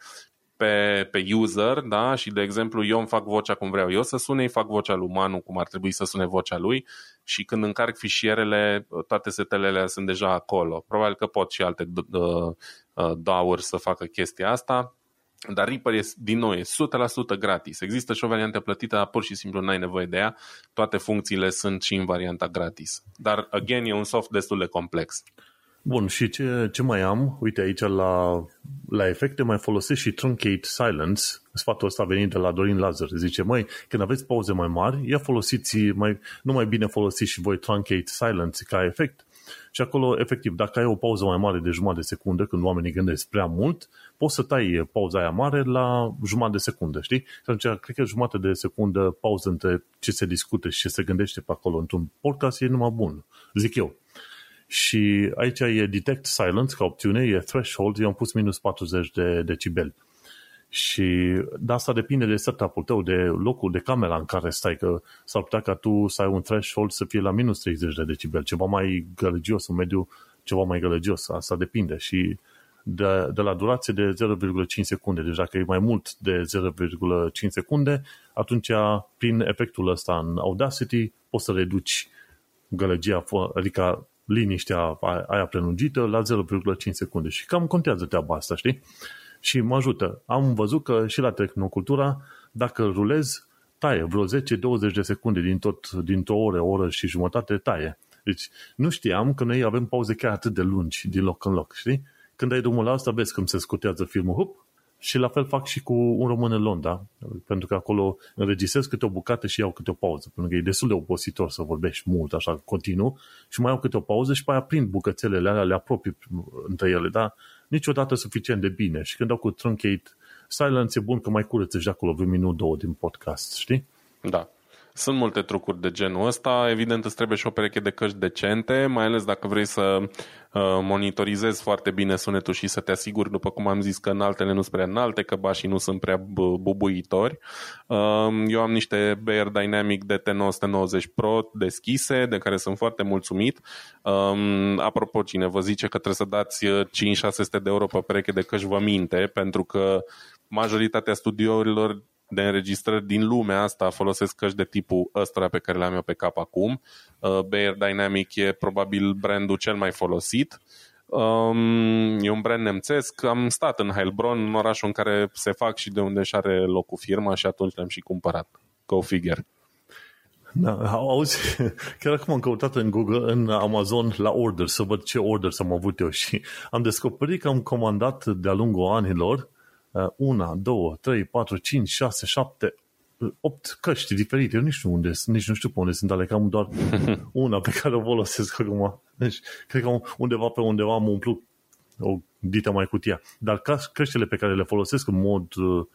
S2: pe, pe user, da? Și de exemplu eu îmi fac vocea cum vreau eu să sune, îi fac vocea lui Manu cum ar trebui să sune vocea lui și când încarc fișierele, toate setelele sunt deja acolo. Probabil că pot și alte uh, uh, DAW-uri să facă chestia asta, Dar Reaper e, din nou, e 100% gratis. Există și o variantă plătită, dar pur și simplu n-ai nevoie de ea. Toate funcțiile sunt și în varianta gratis. Dar, again, e un soft destul de complex.
S1: Bun, și ce, ce mai am? Uite aici la, la efecte mai folosesc și Truncate Silence. Sfatul ăsta a venit de la Dorin Lazar. Zice, măi, când aveți pauze mai mari, ia folosiți, mai, nu mai bine folosiți și voi Truncate Silence ca efect. Și acolo, efectiv, dacă ai o pauză mai mare de jumătate de secundă, când oamenii gândesc prea mult, poți să tai pauza aia mare la jumătate de secundă, știi? Și atunci, cred că jumătate de secundă pauză între ce se discute și ce se gândește pe acolo într-un podcast e numai bun, zic eu. Și aici e Detect Silence ca opțiune, e Threshold, eu am pus minus 40 de decibeli. Și de asta depinde de setup-ul tău, de locul de camera în care stai, că s-ar putea ca tu să ai un threshold să fie la minus 30 de decibel, ceva mai gălăgios, un mediu ceva mai gălăgios, asta depinde și de, de la durație de 0,5 secunde, deci dacă e mai mult de 0,5 secunde, atunci prin efectul ăsta în Audacity poți să reduci gălăgia, adică liniștea aia prelungită la 0,5 secunde și cam contează treaba asta, știi? Și mă ajută. Am văzut că și la Tehnocultura, dacă rulez, taie vreo 10-20 de secunde din tot, dintr-o oră, o oră și jumătate, taie. Deci nu știam că noi avem pauze chiar atât de lungi din loc în loc, știi? Când ai drumul la asta, vezi cum se scutează filmul, hup, și la fel fac și cu un român în Londra, pentru că acolo înregistrez câte o bucată și iau câte o pauză, pentru că e destul de obositor să vorbești mult, așa, continuu, și mai iau câte o pauză și pe aia prind bucățelele alea, le apropii între ele, dar niciodată suficient de bine. Și când dau cu Truncate Silence, e bun că mai curăță și acolo vreo minut, două din podcast, știi?
S2: Da. Sunt multe trucuri de genul ăsta. Evident, îți trebuie și o pereche de căști decente, mai ales dacă vrei să uh, monitorizezi foarte bine sunetul și să te asiguri, după cum am zis, că înaltele nu sunt prea înalte, că bașii nu sunt prea bubuitori. Uh, eu am niște Bear Dynamic DT990 Pro deschise, de care sunt foarte mulțumit. Um, apropo, cine vă zice că trebuie să dați 5-600 de euro pe pereche de căști, vă minte, pentru că majoritatea studiourilor de înregistrări din lumea asta folosesc căști de tipul ăsta pe care le-am eu pe cap acum. Uh, Bayer Dynamic e probabil brandul cel mai folosit. Um, e un brand nemțesc. Am stat în Heilbronn, în orașul în care se fac și de unde și are locul firma și atunci le-am și cumpărat. Go figure.
S1: Da, auzi, chiar acum am căutat în Google, în Amazon, la order, să văd ce order am avut eu și am descoperit că am comandat de-a lungul anilor Uh, una, două, trei, patru, cinci, șase, șapte, opt căști diferite. Eu nici nu știu unde sunt, nici nu știu pe unde sunt, ale cam doar una pe care o folosesc acum. Deci, cred că undeva pe undeva am umplut o dită mai cutia. Dar căștile pe care le folosesc în mod uh,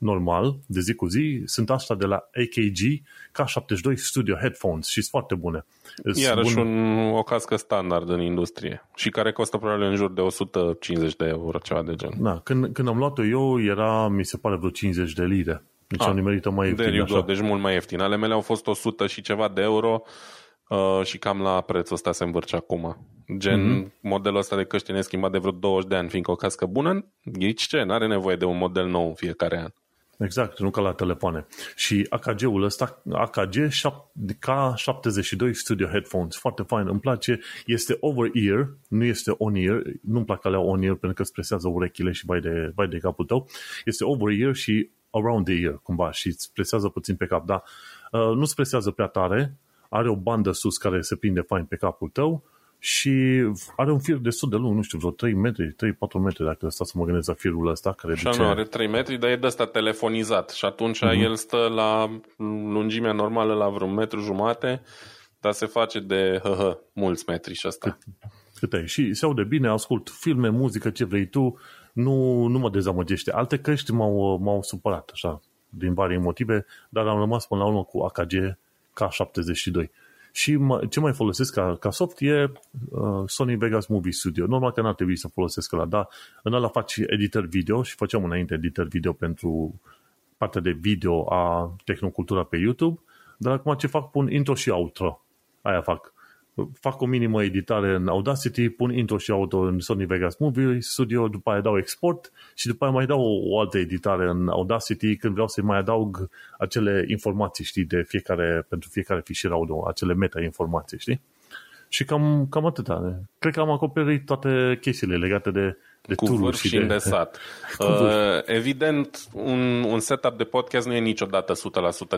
S1: normal, de zi cu zi, sunt asta de la AKG K72 Studio Headphones și sunt foarte bune.
S2: Iarăși bun... un, o cască standard în industrie și care costă probabil în jur de 150 de euro, ceva de gen.
S1: Da, când, când am luat-o eu era, mi se pare, vreo 50 de lire. Deci ah, am nimerit mai ieftin.
S2: De deci mult mai ieftin. Ale mele au fost 100 și ceva de euro uh, și cam la prețul ăsta se învârce acum. Gen, mm-hmm. modelul ăsta de căști ne schimbat de vreo 20 de ani, fiindcă o cască bună, ghici ce, n-are nevoie de un model nou în fiecare an.
S1: Exact, nu ca la telefoane. Și AKG-ul ăsta, AKG K72 Studio Headphones, foarte fain, îmi place, este over-ear, nu este on-ear, nu-mi plac alea on-ear pentru că îți presează urechile și vai de, vai de capul tău, este over-ear și around the ear, cumva, și îți presează puțin pe cap, dar uh, nu îți presează prea tare, are o bandă sus care se prinde fain pe capul tău, și are un fir destul de lung, nu știu, vreo 3 metri, 3-4 metri, dacă stau să mă gândesc la firul ăsta. Care
S2: și duce... are 3 metri, dar e de ăsta telefonizat și atunci uh-huh. el stă la lungimea normală la vreo metru jumate, dar se face de hă, hă, mulți metri și asta. Cât,
S1: cât ai? Și se aude bine, ascult filme, muzică, ce vrei tu, nu, nu mă dezamăgește. Alte căști m-au, m-au supărat, așa, din varie motive, dar am rămas până la urmă cu AKG K72. Și mă, ce mai folosesc ca, ca soft e uh, Sony Vegas Movie Studio. Normal că n-ar trebui să folosesc la, dar în ăla fac și editor video și făceam înainte editor video pentru partea de video a Tehnocultura pe YouTube, dar acum ce fac? Pun intro și outro. Aia fac fac o minimă editare în Audacity, pun intro și auto în Sony Vegas Movie Studio, după aia dau export și după aia mai dau o, o altă editare în Audacity când vreau să mai adaug acele informații, știi, de fiecare, pentru fiecare fișier audio, acele meta-informații, știi? Și cam, cam atâta. Cred că am acoperit toate chestiile legate de, de
S2: cu vârf și,
S1: și
S2: de... îndesat. uh, evident, un, un setup de podcast nu e niciodată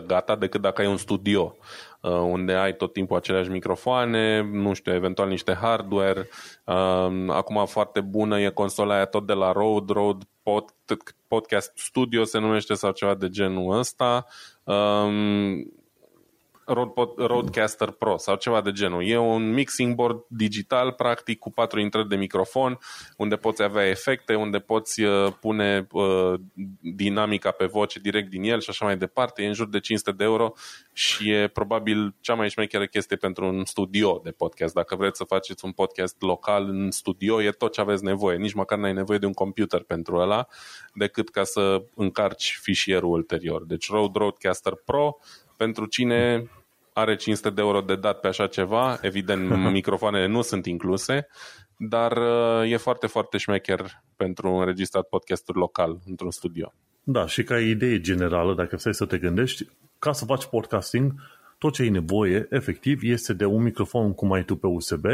S2: 100% gata decât dacă ai un studio uh, unde ai tot timpul aceleași microfoane, nu știu, eventual niște hardware. Uh, acum foarte bună e consola aia tot de la Rode, Rode Pod, Podcast Studio se numește sau ceva de genul ăsta. Um, Rodecaster Pro sau ceva de genul. E un mixing board digital, practic, cu patru intrări de microfon, unde poți avea efecte, unde poți uh, pune uh, dinamica pe voce direct din el și așa mai departe. E în jur de 500 de euro și e probabil cea mai șmecheră chestie pentru un studio de podcast. Dacă vreți să faceți un podcast local în studio, e tot ce aveți nevoie. Nici măcar n-ai nevoie de un computer pentru ăla, decât ca să încarci fișierul ulterior. Deci Rode Rodecaster Pro pentru cine are 500 de euro de dat pe așa ceva, evident microfoanele nu sunt incluse, dar uh, e foarte, foarte șmecher pentru înregistrat podcasturi local într-un studio.
S1: Da, și ca idee generală, dacă stai să te gândești, ca să faci podcasting, tot ce ai nevoie, efectiv, este de un microfon cum ai tu pe USB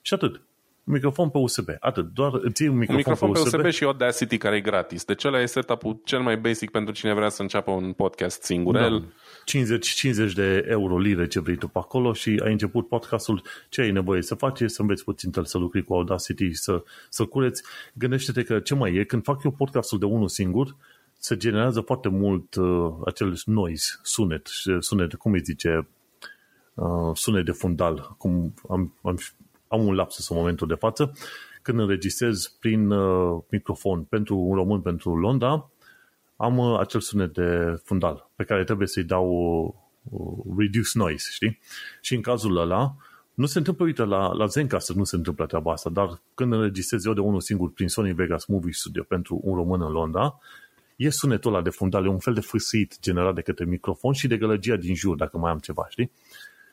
S1: și atât microfon pe USB. Atât. Doar îți un microfon, un microfon pe, USB.
S2: pe USB și Audacity care e gratis. Deci ăla e setup-ul cel mai basic pentru cine vrea să înceapă un podcast singur. Da.
S1: 50, 50 de euro lire ce vrei tu pe acolo și ai început podcastul, ce ai nevoie să faci, să înveți puțin să lucri cu Audacity, să, să cureți. Gândește-te că ce mai e, când fac eu podcastul de unul singur, se generează foarte mult uh, acel noise, sunet, sunet, cum îi zice, uh, sunet de fundal, cum am, am am un lapsus în momentul de față, când înregistrez prin uh, microfon pentru un român pentru Londra, am uh, acel sunet de fundal pe care trebuie să-i dau uh, reduce noise, știi? Și în cazul ăla, nu se întâmplă, uite, la, la Zencaster nu se întâmplă treaba asta, dar când înregistrez eu de unul singur prin Sony Vegas Movie Studio pentru un român în Londra, e sunetul ăla de fundal, e un fel de fâsâit generat de către microfon și de gălăgia din jur, dacă mai am ceva, știi?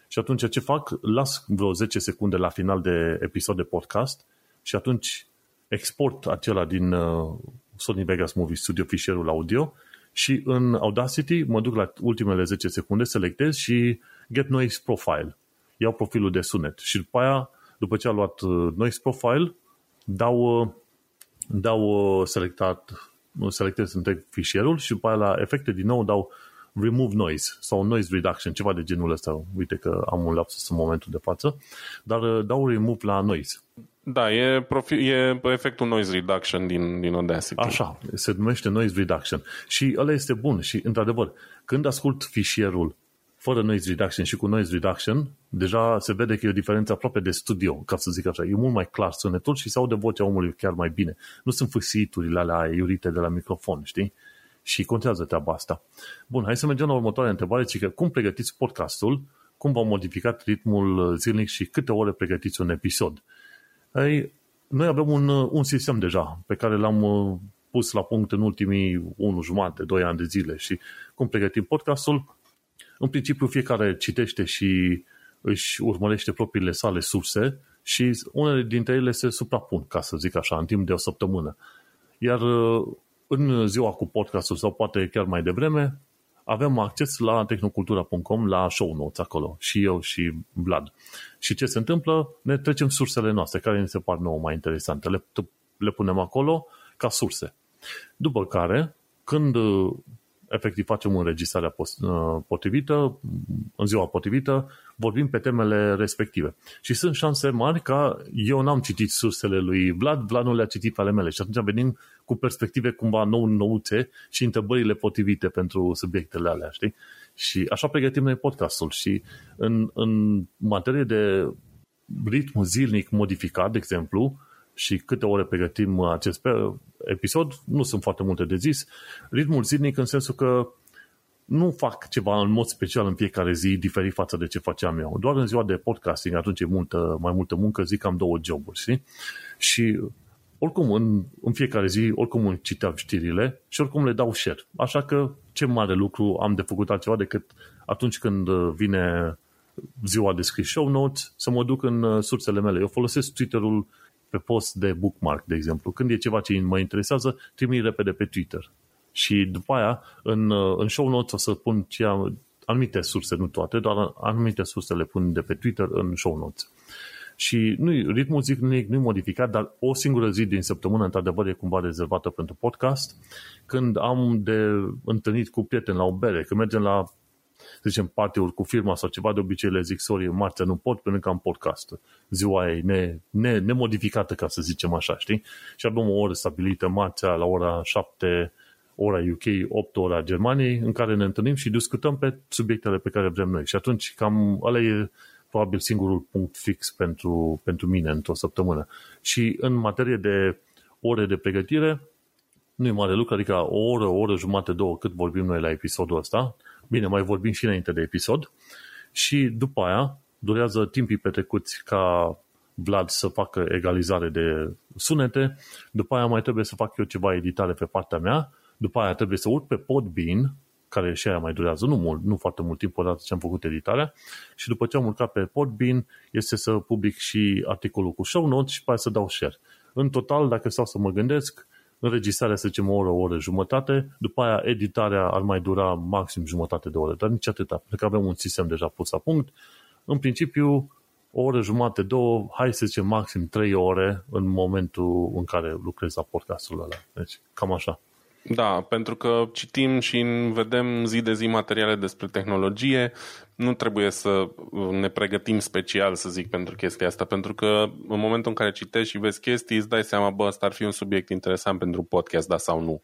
S1: Și atunci ce fac? Las vreo 10 secunde la final de episod de podcast și atunci export acela din uh, Sony Vegas Movie Studio fișierul audio și în Audacity mă duc la ultimele 10 secunde, selectez și Get Noise Profile. Iau profilul de sunet și după aia, după ce am luat uh, Noise Profile, dau, uh, dau selectat, selectez întreg fișierul și după aia la efecte din nou dau remove noise sau noise reduction, ceva de genul ăsta. Uite că am un lapsus în momentul de față, dar uh, dau remove la noise.
S2: Da, e, profi- e efectul noise reduction din, din Audacity.
S1: Așa, se numește noise reduction. Și ăla este bun și, într-adevăr, când ascult fișierul fără noise reduction și cu noise reduction, deja se vede că e o diferență aproape de studio, ca să zic așa. E mult mai clar sunetul și se aude vocea omului chiar mai bine. Nu sunt fâsiturile alea iurite de la microfon, știi? și contează treaba asta. Bun, hai să mergem la următoarea întrebare, ci că cum pregătiți podcastul, cum v-au modificat ritmul zilnic și câte ore pregătiți un episod. Ei, noi avem un, un sistem deja pe care l-am uh, pus la punct în ultimii 1 jumate, 2 ani de zile și cum pregătim podcastul. În principiu fiecare citește și își urmărește propriile sale surse și unele dintre ele se suprapun, ca să zic așa, în timp de o săptămână. Iar uh, în ziua cu podcastul sau poate chiar mai devreme, avem acces la tehnocultura.com, la show notes acolo, și eu și Vlad. Și ce se întâmplă? Ne trecem sursele noastre, care ne se par nouă mai interesante. Le, le punem acolo ca surse. După care, când efectiv facem înregistrarea uh, potrivită, în ziua potrivită, vorbim pe temele respective. Și sunt șanse mari ca eu n-am citit sursele lui Vlad, Vlad nu le-a citit pe ale mele și atunci venim cu perspective cumva nou-nouțe și întrebările potrivite pentru subiectele alea, știi? Și așa pregătim noi podcastul și în, în materie de ritm zilnic modificat, de exemplu, și câte ore pregătim acest episod, nu sunt foarte multe de zis. Ritmul zilnic în sensul că nu fac ceva în mod special în fiecare zi diferit față de ce faceam eu. Doar în ziua de podcasting, atunci e multă, mai multă muncă, zic am două joburi, știi? Și oricum în, în fiecare zi, oricum îmi citeam știrile și oricum le dau share. Așa că ce mare lucru am de făcut altceva decât atunci când vine ziua de scris show notes, să mă duc în sursele mele. Eu folosesc Twitter-ul pe post de bookmark, de exemplu. Când e ceva ce mă interesează, trimit repede pe Twitter. Și după aia, în, în show notes o să pun ce am, anumite surse, nu toate, doar anumite surse le pun de pe Twitter în show notes. Și nu ritmul zilnic nu e modificat, dar o singură zi din săptămână, într-adevăr, e cumva rezervată pentru podcast, când am de întâlnit cu prieteni la o bere, când mergem la să zicem, party cu firma sau ceva, de obicei le zic, sorry, marțea nu pot pentru că am podcast. Ziua e ne, ne, nemodificată, ca să zicem așa, știi? Și avem o oră stabilită marțea la ora 7 ora UK, 8 ora Germaniei, în care ne întâlnim și discutăm pe subiectele pe care vrem noi. Și atunci cam ăla e probabil singurul punct fix pentru, pentru mine într-o săptămână. Și în materie de ore de pregătire, nu e mare lucru, adică o oră, o oră jumate, două, cât vorbim noi la episodul ăsta. Bine, mai vorbim și înainte de episod. Și după aia, durează timpii petrecuți ca Vlad să facă egalizare de sunete, după aia mai trebuie să fac eu ceva editare pe partea mea, după aia trebuie să urc pe Podbean, care și aia mai durează nu mult, nu foarte mult timp odată ce am făcut editarea și după ce am urcat pe Podbean este să public și articolul cu show notes și pe aia să dau share. În total, dacă stau să mă gândesc, înregistrarea să zicem o oră, o oră jumătate, după aia editarea ar mai dura maxim jumătate de oră, dar nici atâta, pentru că avem un sistem deja pus la punct. În principiu, o oră jumate, două, hai să zicem maxim trei ore în momentul în care lucrez la podcastul ăla. Deci, cam așa.
S2: Da, pentru că citim și vedem zi de zi materiale despre tehnologie, nu trebuie să ne pregătim special, să zic, pentru chestia asta, pentru că în momentul în care citești și vezi chestii, îți dai seama, bă, ăsta ar fi un subiect interesant pentru podcast, da sau nu.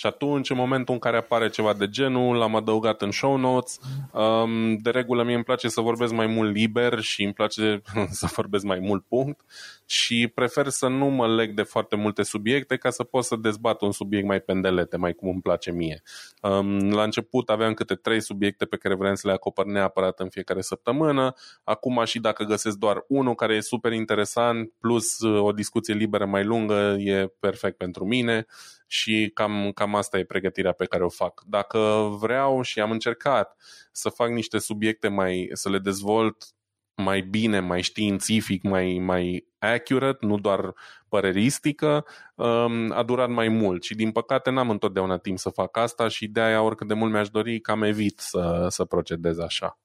S2: Și atunci, în momentul în care apare ceva de genul, l-am adăugat în show notes. Um, de regulă, mie îmi place să vorbesc mai mult liber și îmi place să vorbesc mai mult punct și prefer să nu mă leg de foarte multe subiecte ca să pot să dezbat un subiect mai pendelete, mai cum îmi place mie. Um, la început aveam câte trei subiecte pe care vreau să le acopăr neapărat în fiecare săptămână. Acum și dacă găsesc doar unul care e super interesant plus uh, o discuție liberă mai lungă e perfect pentru mine și cam, cam asta e pregătirea pe care o fac. Dacă vreau și am încercat să fac niște subiecte mai, să le dezvolt mai bine, mai științific, mai, mai accurate, nu doar păreristică, um, a durat mai mult și din păcate n-am întotdeauna timp să fac asta și de aia oricât de mult mi-aș dori cam evit să, să procedez așa.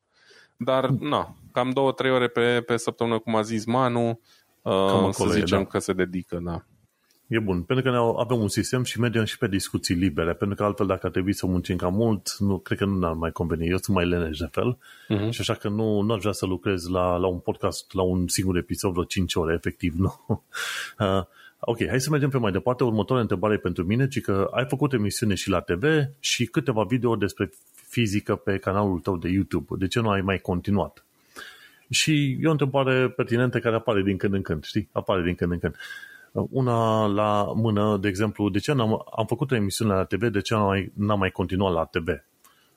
S2: Dar, na, cam două, trei ore pe, pe săptămână, cum a zis Manu, uh, să zicem e, da. că se dedică, da.
S1: E bun, pentru că ne avem un sistem și mergem și pe discuții libere, pentru că altfel dacă ar trebui să muncim cam mult, nu, cred că nu ar mai conveni. Eu sunt mai leneș de fel uh-huh. și așa că nu, nu aș vrea să lucrez la, la un podcast, la un singur episod, vreo 5 ore, efectiv, nu. Uh, ok, hai să mergem pe mai departe. Următoarea întrebare pentru mine, ci că ai făcut emisiune și la TV și câteva video despre fizică pe canalul tău de YouTube. De ce nu ai mai continuat? Și e o întrebare pertinentă care apare din când în când, știi? Apare din când în când. Una la mână, de exemplu, de ce am am făcut o emisiune la TV, de ce n-am mai, n-am mai continuat la TV?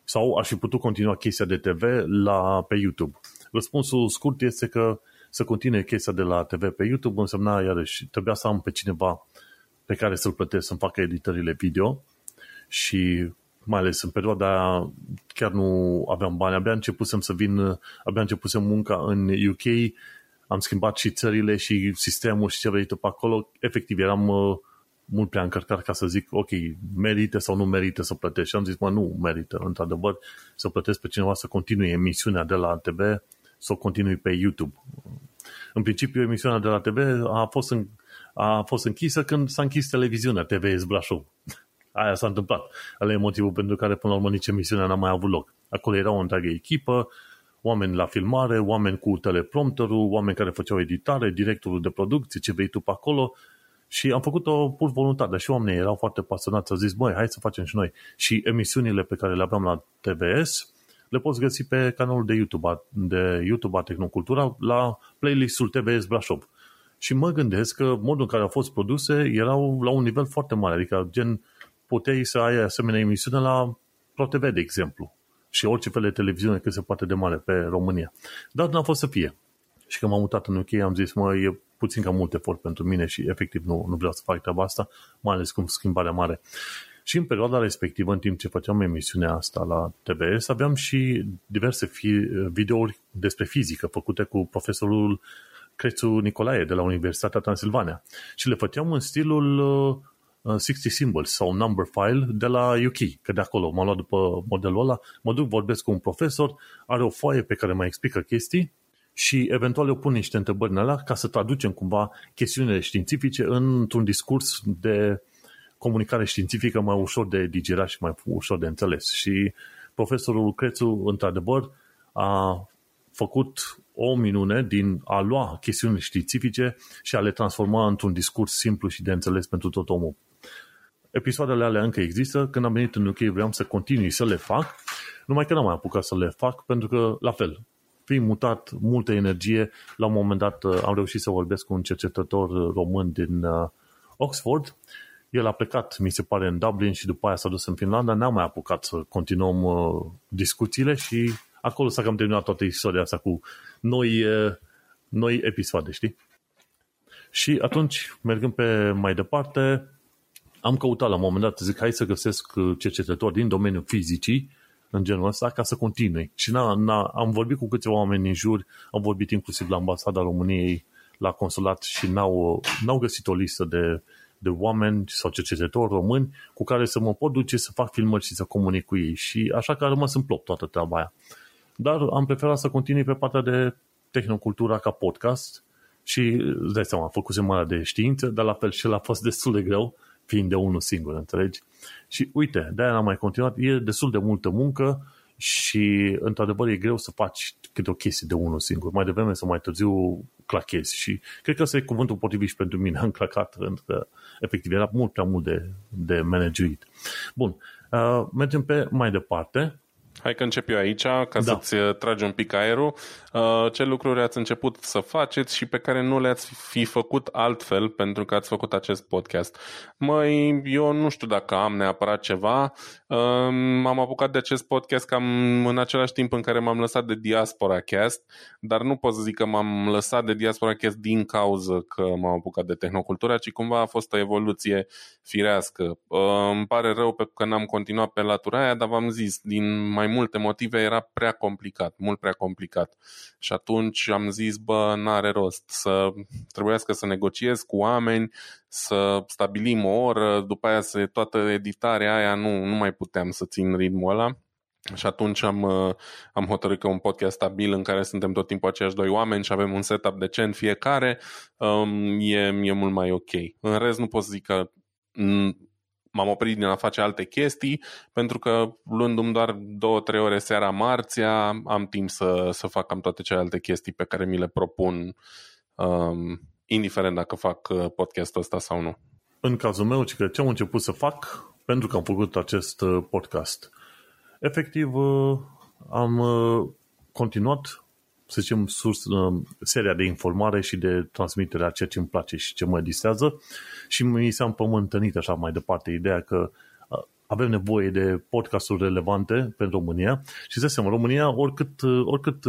S1: Sau aș fi putut continua chestia de TV la, pe YouTube? Răspunsul scurt este că să continue chestia de la TV pe YouTube însemna, iarăși, trebuia să am pe cineva pe care să-l plătesc să-mi facă editările video și mai ales în perioada aia chiar nu aveam bani, abia începusem să vin, abia începusem munca în UK am schimbat și țările și sistemul și ce vrei tu pe acolo, efectiv eram uh, mult prea încărcat ca să zic, ok, merită sau nu merită să plătești. Și am zis, mă, nu merită, într-adevăr, să plătesc pe cineva să continue emisiunea de la TV, să o continui pe YouTube. În principiu, emisiunea de la TV a fost, în, a fost închisă când s-a închis televiziunea TVS Brașov. Aia s-a întâmplat. Ăla e motivul pentru care, până la urmă, nici emisiunea n-a mai avut loc. Acolo era o întreagă echipă, oameni la filmare, oameni cu teleprompterul, oameni care făceau editare, directorul de producție, ce vei tu pe acolo și am făcut-o pur voluntar, dar și oamenii erau foarte pasionați, au zis, băi, hai să facem și noi. Și emisiunile pe care le aveam la TVS le poți găsi pe canalul de YouTube, de YouTube a Tehnocultura la playlistul TVS Brașov. Și mă gândesc că modul în care au fost produse erau la un nivel foarte mare, adică gen puteai să ai asemenea emisiune la ProTV, de exemplu și orice fel de televiziune cât se poate de mare pe România. Dar n-a fost să fie. Și când m-am mutat în UK am zis, mă, e puțin cam mult efort pentru mine și efectiv nu, nu vreau să fac treaba asta, mai ales cu schimbarea mare. Și în perioada respectivă, în timp ce făceam emisiunea asta la TBS, aveam și diverse fi- videouri despre fizică făcute cu profesorul Crețu Nicolae de la Universitatea Transilvania. Și le făceam în stilul 60 uh, Symbols sau Number File de la UK, că de acolo m-am luat după modelul ăla, mă duc, vorbesc cu un profesor, are o foaie pe care mai explică chestii și eventual eu pun niște întrebări în alea ca să traducem cumva chestiunile științifice într-un discurs de comunicare științifică mai ușor de digerat și mai ușor de înțeles. Și profesorul Crețu, într-adevăr, a făcut o minune din a lua chestiuni științifice și a le transforma într-un discurs simplu și de înțeles pentru tot omul. Episoadele alea încă există. Când am venit în UK vreau să continui să le fac, numai că n-am mai apucat să le fac, pentru că, la fel, fiind mutat multă energie, la un moment dat uh, am reușit să vorbesc cu un cercetător român din uh, Oxford. El a plecat, mi se pare, în Dublin și după aia s-a dus în Finlanda. N-am mai apucat să continuăm uh, discuțiile și acolo s-a cam terminat toată istoria asta cu noi, noi episoade, știi? Și atunci, mergând pe mai departe, am căutat la un moment dat, zic, hai să găsesc cercetători din domeniul fizicii în genul ăsta ca să continui. Și na, na, am vorbit cu câțiva oameni în jur, am vorbit inclusiv la ambasada României, la consulat și n-au, n-au găsit o listă de, de oameni sau cercetători români cu care să mă pot duce să fac filmări și să comunic cu ei. Și așa că a rămas în plop toată treaba aia. Dar am preferat să continui pe partea de tehnocultura ca podcast și îți dai seama, făcusem marea de știință, dar la fel și el a fost destul de greu, fiind de unul singur, înțelegi? Și uite, de-aia am mai continuat, e destul de multă muncă și într-adevăr e greu să faci câte o chestie de unul singur. Mai devreme sau mai târziu clachezi și cred că ăsta e cuvântul potrivit și pentru mine, am clacat, pentru că efectiv era mult prea mult de, de managerit. Bun, uh, mergem pe mai departe
S2: Hai că încep eu aici, ca da. să-ți uh, tragi un pic aerul. Uh, ce lucruri ați început să faceți și pe care nu le-ați fi făcut altfel pentru că ați făcut acest podcast? Măi, eu nu știu dacă am neapărat ceva. Um, m-am apucat de acest podcast cam în același timp în care m-am lăsat de Diaspora Cast, dar nu pot să zic că m-am lăsat de Diaspora Cast din cauză că m-am apucat de tehnocultura, ci cumva a fost o evoluție firească. Uh, îmi pare rău pe că n-am continuat pe latura aia, dar v-am zis, din mai multe motive era prea complicat, mult prea complicat. Și atunci am zis, bă, n-are rost să trebuiască să negociez cu oameni, să stabilim o oră, după aia să toată editarea aia nu, nu mai puteam să țin ritmul ăla. Și atunci am, am hotărât că un podcast stabil în care suntem tot timpul aceiași doi oameni și avem un setup decent fiecare, um, e, e mult mai ok. În rest nu pot să zic că m-am oprit din a face alte chestii, pentru că luându-mi doar două, trei ore seara marțea, am timp să, să fac cam toate celelalte chestii pe care mi le propun, um, indiferent dacă fac uh, podcastul ăsta sau nu.
S1: În cazul meu, ce am început să fac, pentru că am făcut acest uh, podcast, efectiv uh, am continuat să zicem, surs, uh, seria de informare și de transmitere a ceea ce îmi place și ce mă distrează și mi s-a împământănit așa mai departe ideea că uh, avem nevoie de podcasturi relevante pentru România. Și să seama, România, oricât, uh, oricât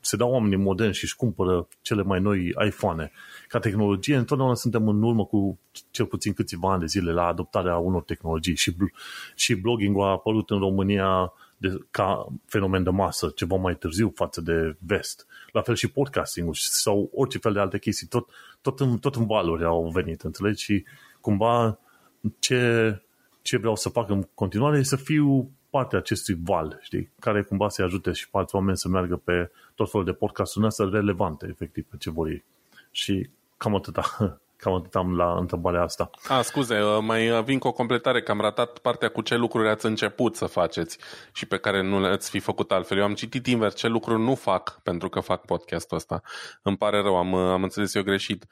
S1: se dau oamenii moderni și își cumpără cele mai noi iPhone ca tehnologie, întotdeauna suntem în urmă cu cel puțin câțiva ani de zile la adoptarea unor tehnologii. Și, și blogging-ul a apărut în România de, ca fenomen de masă ceva mai târziu față de vest. La fel și podcasting sau orice fel de alte chestii, tot, tot, în, tot în valuri au venit, înțelegi? Și cumva ce, ce vreau să fac în continuare e să fiu partea acestui val, știi, care cumva să ajute și pe alți oameni să meargă pe tot felul de podcasturi astea relevante, efectiv, pe ce vor ei. Și cam atâta. Cam atât am la întrebarea asta.
S2: A, scuze, uh, mai uh, vin cu o completare, că am ratat partea cu ce lucruri ați început să faceți și pe care nu le-ați fi făcut altfel. Eu am citit invers ce lucruri nu fac pentru că fac podcastul ăsta. Îmi pare rău, am, uh, am înțeles eu greșit.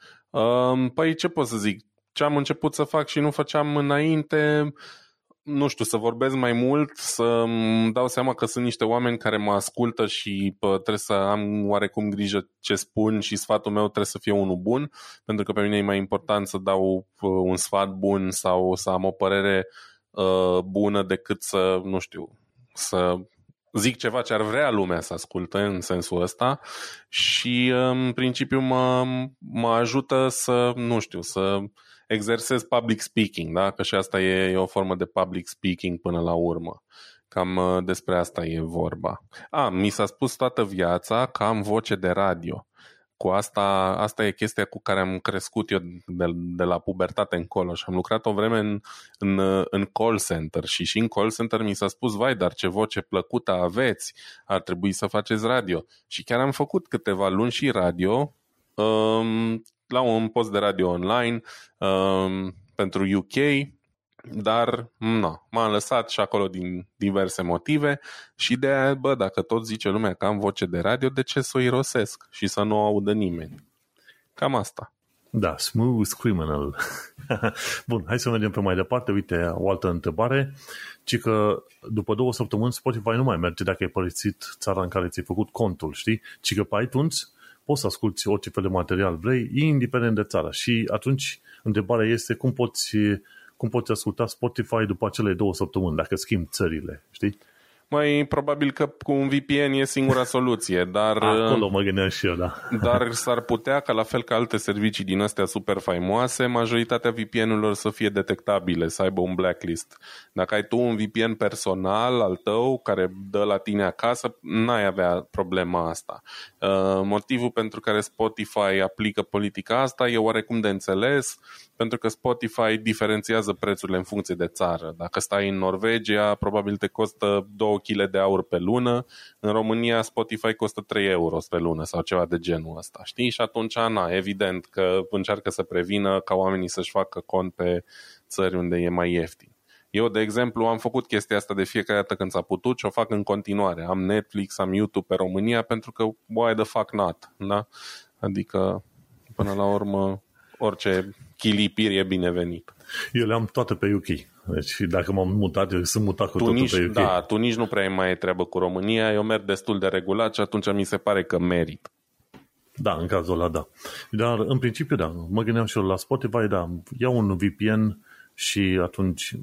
S2: Păi ce pot să zic? Ce am început să fac și nu făceam înainte nu știu, să vorbesc mai mult, să îmi dau seama că sunt niște oameni care mă ascultă și pă, trebuie să am oarecum grijă ce spun și sfatul meu trebuie să fie unul bun, pentru că pe mine e mai important să dau un sfat bun sau să am o părere uh, bună decât să, nu știu, să zic ceva ce ar vrea lumea să asculte în sensul ăsta și în principiu mă, mă ajută să, nu știu, să exersez public speaking, da? Că și asta e, e o formă de public speaking până la urmă. Cam uh, despre asta e vorba. A, mi s-a spus toată viața că am voce de radio. cu asta, asta e chestia cu care am crescut eu de, de la pubertate încolo și am lucrat o vreme în, în, în call center și și în call center mi s-a spus, vai, dar ce voce plăcută aveți, ar trebui să faceți radio. Și chiar am făcut câteva luni și radio um, la un post de radio online um, pentru UK, dar nu, m-am lăsat și acolo din diverse motive și de aia, bă, dacă tot zice lumea că am voce de radio, de ce să o irosesc și să nu o audă nimeni? Cam asta.
S1: Da, smooth criminal. Bun, hai să mergem pe mai departe. Uite, o altă întrebare. Ci că după două săptămâni Spotify nu mai merge dacă ai părăsit țara în care ți-ai făcut contul, știi? Ci că pe iTunes poți să asculti orice fel de material vrei, indiferent de țară. Și atunci întrebarea este cum poți cum poți asculta Spotify după acele două săptămâni, dacă schimbi țările, știi?
S2: Mai probabil că cu un VPN e singura soluție, dar...
S1: Acolo mă gândeam și eu, da.
S2: Dar s-ar putea ca la fel ca alte servicii din astea super faimoase, majoritatea VPN-urilor să fie detectabile, să aibă un blacklist. Dacă ai tu un VPN personal al tău care dă la tine acasă, n-ai avea problema asta. Uh, motivul pentru care Spotify aplică politica asta e oarecum de înțeles, pentru că Spotify diferențiază prețurile în funcție de țară. Dacă stai în Norvegia, probabil te costă 2 kg de aur pe lună, în România Spotify costă 3 euro pe lună sau ceva de genul ăsta, știi? Și atunci, na, evident că încearcă să prevină ca oamenii să-și facă cont pe țări unde e mai ieftin. Eu, de exemplu, am făcut chestia asta de fiecare dată când s-a putut și o fac în continuare. Am Netflix, am YouTube pe România pentru că why the fuck not, da? Adică, până la urmă, orice chilipir e binevenit.
S1: Eu le-am toate pe UK. Deci dacă m-am mutat, eu sunt mutat cu tu totul
S2: nici,
S1: pe UK.
S2: Da, tu nici nu prea mai ai treabă cu România, eu merg destul de regulat și atunci mi se pare că merit.
S1: Da, în cazul ăla, da. Dar, în principiu, da. Mă gândeam și eu la Spotify, da. Iau un VPN și atunci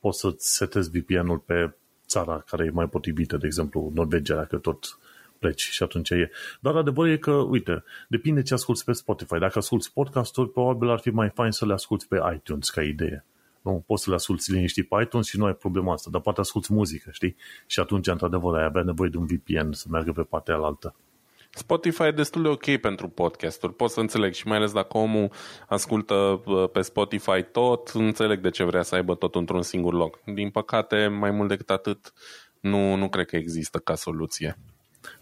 S1: poți să-ți setezi VPN-ul pe țara care e mai potrivită, de exemplu, Norvegia, dacă tot pleci și atunci e. Dar adevărul e că, uite, depinde ce asculti pe Spotify. Dacă asculti podcasturi, probabil ar fi mai fain să le asculti pe iTunes ca idee. Nu poți să le asculti liniștit pe iTunes și nu ai problema asta, dar poate asculti muzică, știi? Și atunci, într-adevăr, ai avea nevoie de un VPN să meargă pe partea alaltă.
S2: Spotify e destul de ok pentru podcasturi, pot să înțeleg și mai ales dacă omul ascultă uh, pe Spotify tot, înțeleg de ce vrea să aibă tot într-un singur loc. Din păcate, mai mult decât atât, nu, nu cred că există ca soluție.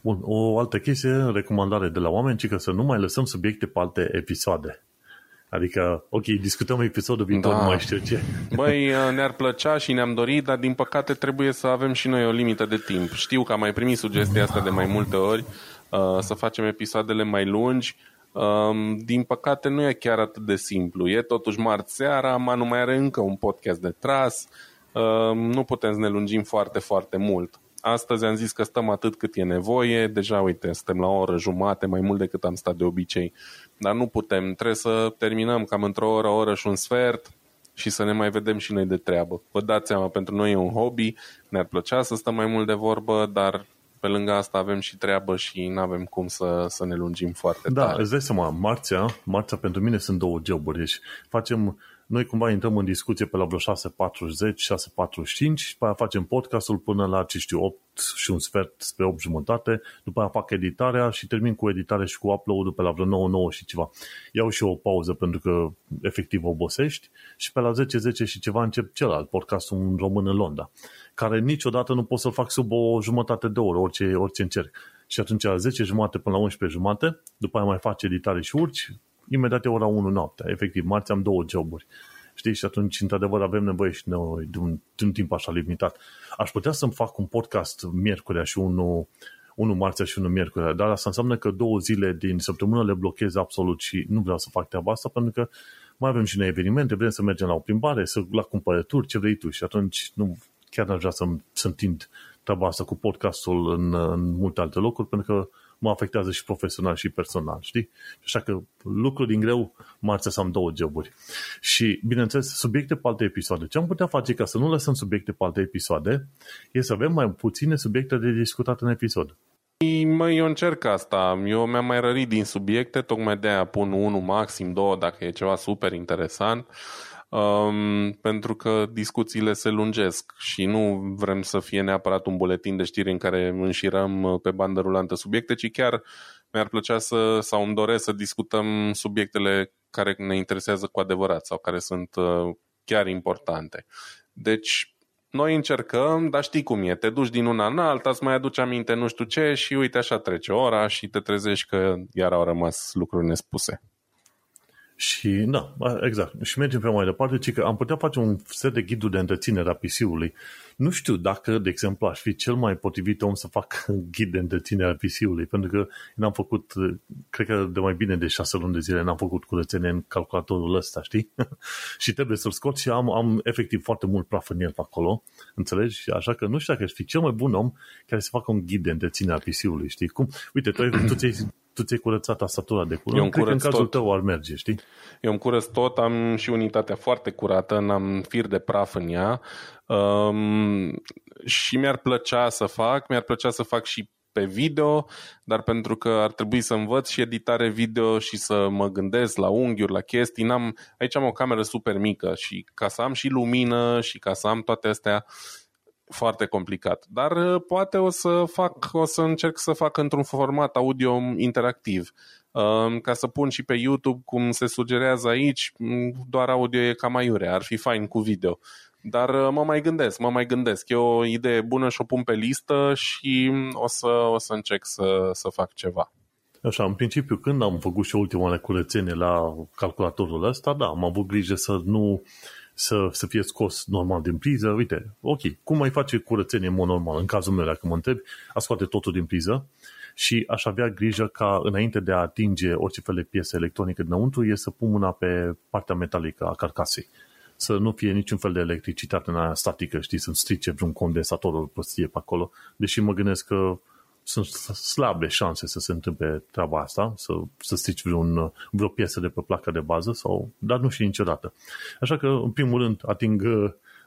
S1: Bun, o altă chestie, recomandare de la oameni, ci că să nu mai lăsăm subiecte pe alte episoade. Adică, ok, discutăm episodul viitor, da. nu mai știu ce.
S2: Băi, ne-ar plăcea și ne-am dorit, dar din păcate trebuie să avem și noi o limită de timp. Știu că am mai primit sugestia asta de mai multe ori, uh, să facem episoadele mai lungi. Um, din păcate nu e chiar atât de simplu. E totuși marți seara, Manu mai are încă un podcast de tras, um, nu putem să ne lungim foarte, foarte mult. Astăzi am zis că stăm atât cât e nevoie, deja uite, suntem la o oră jumate, mai mult decât am stat de obicei, dar nu putem, trebuie să terminăm cam într-o oră, o oră și un sfert și să ne mai vedem și noi de treabă. Vă dați seama, pentru noi e un hobby, ne-ar plăcea să stăm mai mult de vorbă, dar pe lângă asta avem și treabă și nu avem cum să, să ne lungim foarte
S1: da,
S2: tare.
S1: Da, îți dai seama, marțea, marțea pentru mine sunt două joburi, deci facem noi cumva intrăm în discuție pe la vreo 6.40, 6.45, după aia facem podcastul până la, ce știu, 8 și un sfert spre 8 jumătate, după aia fac editarea și termin cu editare și cu upload-ul pe la vreo 9, 9 și ceva. Iau și o pauză pentru că efectiv obosești și pe la 10, 10 și ceva încep celălalt, podcastul în român în Londra, care niciodată nu pot să fac sub o jumătate de oră, orice, orice încerc. Și atunci la 10 jumate până la 11 jumate, după aia mai faci editare și urci, imediat e ora 1 noaptea. Efectiv, marți am două joburi. Știi? Și atunci, într-adevăr, avem nevoie și noi de un, de un timp așa limitat. Aș putea să-mi fac un podcast miercurea și unul, unul marțea și unul miercurea, dar asta înseamnă că două zile din săptămână le blochez absolut și nu vreau să fac treaba asta pentru că mai avem și noi evenimente, vrem să mergem la o plimbare, să la cumpărături, ce vrei tu și atunci nu, chiar n-aș vrea să, să întind treaba asta cu podcastul în, în multe alte locuri pentru că mă afectează și profesional și personal, știi? Așa că lucru din greu, marțea să am două joburi. Și, bineînțeles, subiecte pe alte episoade. Ce am putea face ca să nu lăsăm subiecte pe alte episoade e să avem mai puține subiecte de discutat în episod.
S2: Măi, eu încerc asta. Eu mi-am mai rărit din subiecte, tocmai de aia pun unul, maxim două, dacă e ceva super interesant um, pentru că discuțiile se lungesc și nu vrem să fie neapărat un buletin de știri în care înșirăm uh, pe bandă rulantă subiecte, ci chiar mi-ar plăcea să, sau îmi doresc să discutăm subiectele care ne interesează cu adevărat sau care sunt uh, chiar importante. Deci, noi încercăm, dar știi cum e, te duci din una în alta, îți mai aduci aminte nu știu ce și uite așa trece ora și te trezești că iar au rămas lucruri nespuse.
S1: Și, da, exact. Și mergem pe mai departe, ci că am putea face un set de ghiduri de întreținere a PC-ului. Nu știu dacă, de exemplu, aș fi cel mai potrivit om să fac ghid de întreținere a PC-ului, pentru că n-am făcut, cred că de mai bine de șase luni de zile n-am făcut curățenie în calculatorul ăsta, știi? și trebuie să-l scot și am, am efectiv foarte mult praf în el acolo, înțelegi? Așa că nu știu dacă aș fi cel mai bun om care să facă un ghid de întreținere a PC-ului, știi? Cum? Uite, tu, tu ți-ai tu ți-ai curățat tastatura de curând, Eu cred că în cazul tot. tău ar merge, știi?
S2: Eu îmi curăț tot, am și unitatea foarte curată, n-am fir de praf în ea um, și mi-ar plăcea să fac, mi-ar plăcea să fac și pe video, dar pentru că ar trebui să învăț și editare video și să mă gândesc la unghiuri, la chestii, n-am, aici am o cameră super mică și ca să am și lumină și ca să am toate astea, foarte complicat. Dar uh, poate o să fac, o să încerc să fac într-un format audio interactiv. Um, ca să pun și pe YouTube, cum se sugerează aici, doar audio e cam aiure, ar fi fain cu video. Dar uh, mă mai gândesc, mă mai gândesc. E o idee bună și o pun pe listă și o să, o să încerc să, să fac ceva.
S1: Așa, în principiu, când am făcut și ultima curățenie la calculatorul ăsta, da, am avut grijă să nu să, să fie scos normal din priză. Uite, ok, cum mai face curățenie în mod normal? În cazul meu, dacă mă întreb, a scoate totul din priză și aș avea grijă ca înainte de a atinge orice fel de piesă electronică dinăuntru, e să pun mâna pe partea metalică a carcasei. Să nu fie niciun fel de electricitate în aia statică, știi, să-mi strice vreun condensator o prostie pe acolo, deși mă gândesc că sunt slabe șanse să se întâmple treaba asta, să, să strici vreun, vreo piesă de pe placa de bază, sau, dar nu și niciodată. Așa că, în primul rând, ating,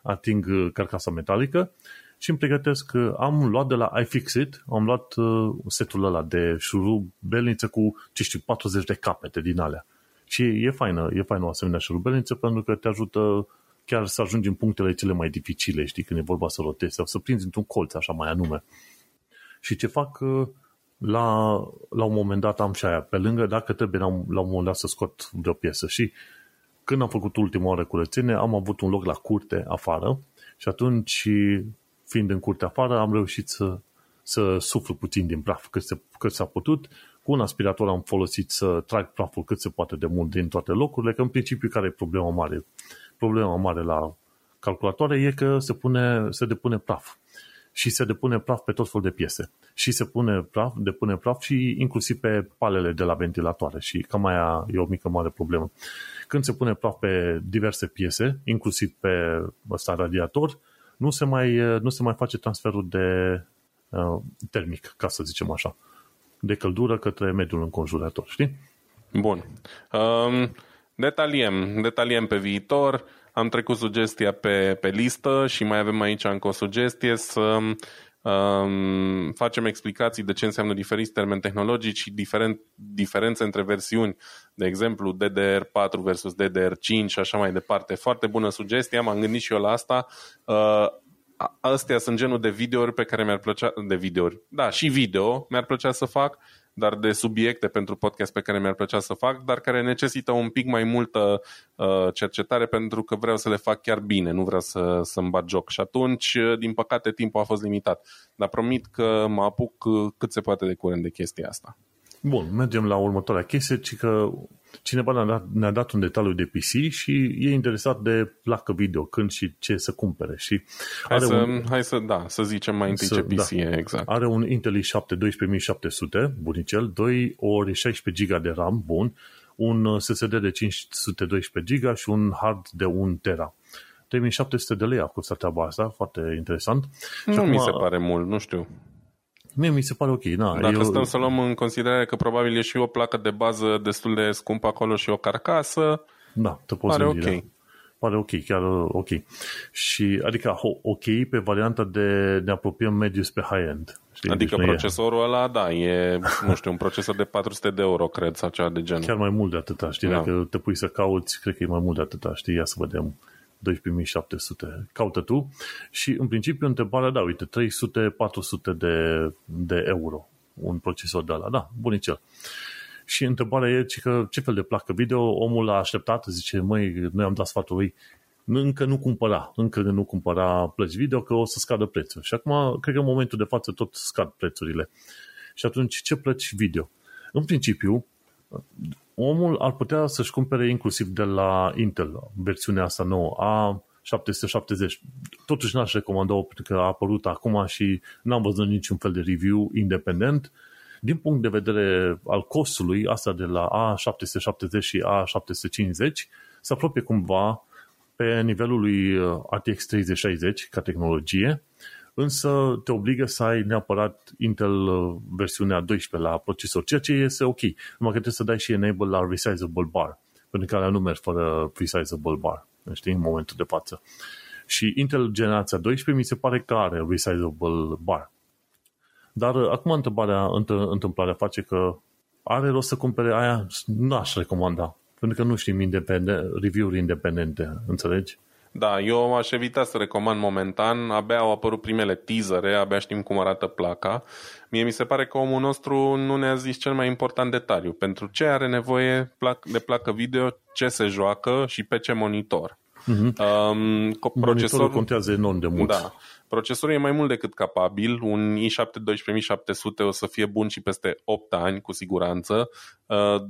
S1: ating carcasa metalică și îmi pregătesc, am luat de la iFixit, am luat uh, setul ăla de șurubelniță cu, ce știu, 40 de capete din alea. Și e faină, e faină o asemenea șurubelniță pentru că te ajută chiar să ajungi în punctele cele mai dificile, știi, când e vorba să rotezi sau să prinzi într-un colț, așa mai anume. Și ce fac uh, la, la un moment dat am și aia pe lângă, dacă trebuie la un, la un moment dat să scot de o piesă. Și când am făcut ultima oară curățenie, am avut un loc la curte afară și atunci, fiind în curte afară, am reușit să, să suflu puțin din praf cât, se, cât s-a putut. Cu un aspirator am folosit să trag praful cât se poate de mult din toate locurile, că în principiu care e problema mare? Problema mare la calculatoare e că se, pune, se depune praf și se depune praf pe tot felul de piese. Și se pune praf, depune praf și inclusiv pe palele de la ventilatoare și cam aia e o mică mare problemă. Când se pune praf pe diverse piese, inclusiv pe ăsta radiator, nu se mai, nu se mai face transferul de uh, termic, ca să zicem așa, de căldură către mediul înconjurător, știi?
S2: Bun. Um, detaliem, detaliem pe viitor am trecut sugestia pe, pe listă și mai avem aici încă o sugestie să um, facem explicații de ce înseamnă diferiți termeni tehnologici și diferent, diferențe între versiuni, de exemplu DDR4 versus DDR5 și așa mai departe. Foarte bună sugestie, m-am gândit și eu la asta. Uh, astea sunt genul de videouri pe care mi-ar plăcea, de videouri, da, și video mi-ar plăcea să fac dar de subiecte pentru podcast pe care mi-ar plăcea să fac, dar care necesită un pic mai multă uh, cercetare pentru că vreau să le fac chiar bine, nu vreau să, să-mi bat joc. Și atunci, uh, din păcate, timpul a fost limitat. Dar promit că mă apuc uh, cât se poate de curând de chestia asta.
S1: Bun, mergem la următoarea chestie, ci că cineva ne-a dat, ne-a dat un detaliu de PC și e interesat de placă video, când și ce să cumpere. Și
S2: hai, are să, un, hai să, da, să zicem mai întâi să, ce PC da, e exact.
S1: Are un Intel i7 12700, bunicel, 2 ori 16 GB de RAM, bun, un SSD de 512 GB și un hard de 1 tera. 3700 de lei a costat treaba asta, foarte interesant.
S2: Nu și acum, mi se pare mult, nu știu.
S1: Mie mi se pare ok, da.
S2: Dacă eu... stăm să luăm în considerare că probabil e și o placă de bază destul de scumpă acolo și o carcasă,
S1: da, te poți
S2: pare
S1: gândi,
S2: ok.
S1: Da. Pare ok, chiar ok. Și, adică ok pe varianta de ne apropiem mediu spre high-end.
S2: Știi? Adică deci procesorul e... ăla, da, e, nu știu, un procesor de 400 de euro, cred, sau ceva de genul.
S1: Chiar mai mult de atâta, știi? Da. Dacă te pui să cauți, cred că e mai mult de atâta, știi? Ia să vedem. 12.700. Caută tu și în principiu întrebarea, da, uite, 300-400 de, de euro. un procesor de ala. Da, bunicel. Și întrebarea e că ce fel de placă video omul a așteptat, zice, măi, noi am dat sfatul lui, încă nu cumpăra, încă nu cumpăra plăci video că o să scadă prețul. Și acum, cred că în momentul de față tot scad prețurile. Și atunci, ce plăci video? În principiu, omul ar putea să-și cumpere inclusiv de la Intel, versiunea asta nouă, A770. Totuși n-aș recomanda pentru că a apărut acum și n-am văzut niciun fel de review independent. Din punct de vedere al costului, asta de la A770 și A750 se apropie cumva pe nivelul lui uh, RTX 3060 ca tehnologie, însă te obligă să ai neapărat Intel uh, versiunea 12 la procesor, ceea ce este ok. Numai că trebuie să dai și enable la resizable bar, pentru că nu merg fără resizable bar, știi, în momentul de față. Și Intel generația 12 mi se pare că are resizable bar. Dar uh, acum întrebarea, întâmplarea face că are rost să cumpere aia? Nu aș recomanda pentru că nu știm independent, review-uri independente, înțelegi?
S2: Da, eu aș evita să recomand momentan, abia au apărut primele teasere, abia știm cum arată placa. Mie mi se pare că omul nostru nu ne-a zis cel mai important detaliu. Pentru ce are nevoie de placă video, ce se joacă și pe ce monitor.
S1: Uh-huh. Um, procesorul contează enorm de mult.
S2: Da. Procesorul e mai mult decât capabil. Un i7 12700 o să fie bun și peste 8 ani, cu siguranță. Uh,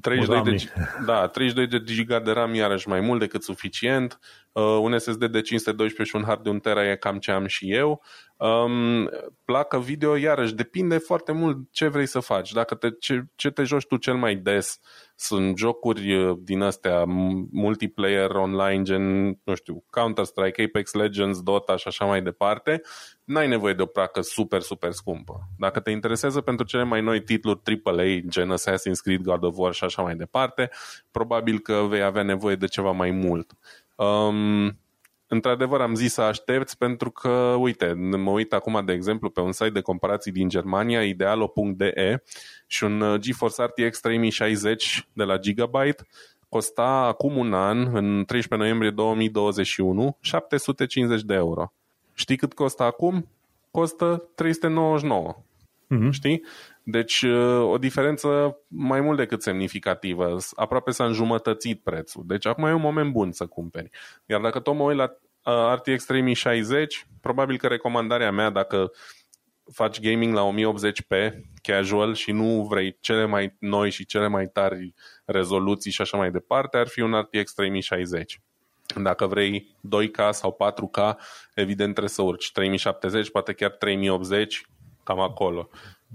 S2: 32 de, da, 32 de giga de RAM iarăși mai mult decât suficient, uh, un SSD de 512 și un hard de 1 tera e cam ce am și eu. Um, placă video, iarăși, depinde foarte mult ce vrei să faci. Dacă te, ce, ce te joci tu cel mai des sunt jocuri uh, din astea multiplayer online, gen, nu știu, Counter-Strike, Apex Legends, Dota și așa mai departe, n-ai nevoie de o placă super, super scumpă. Dacă te interesează pentru cele mai noi titluri AAA, gen Assassin's Creed, God of War și așa mai departe, probabil că vei avea nevoie de ceva mai mult. Um, într-adevăr am zis să aștepți pentru că, uite, mă uit acum, de exemplu, pe un site de comparații din Germania, idealo.de și un uh, GeForce RTX 3060 de la Gigabyte costa acum un an, în 13 noiembrie 2021, 750 de euro. Știi cât costă acum? Costă 399. Mm-hmm. Știi? Deci uh, o diferență mai mult decât semnificativă. Aproape s-a înjumătățit prețul. Deci acum e un moment bun să cumperi. Iar dacă tot mă uit la uh, RTX 3060, probabil că recomandarea mea dacă faci gaming la 1080p casual și nu vrei cele mai noi și cele mai tari rezoluții și așa mai departe, ar fi un RTX 3060. Dacă vrei 2K sau 4K, evident trebuie să urci 3070, poate chiar 3080, cam acolo.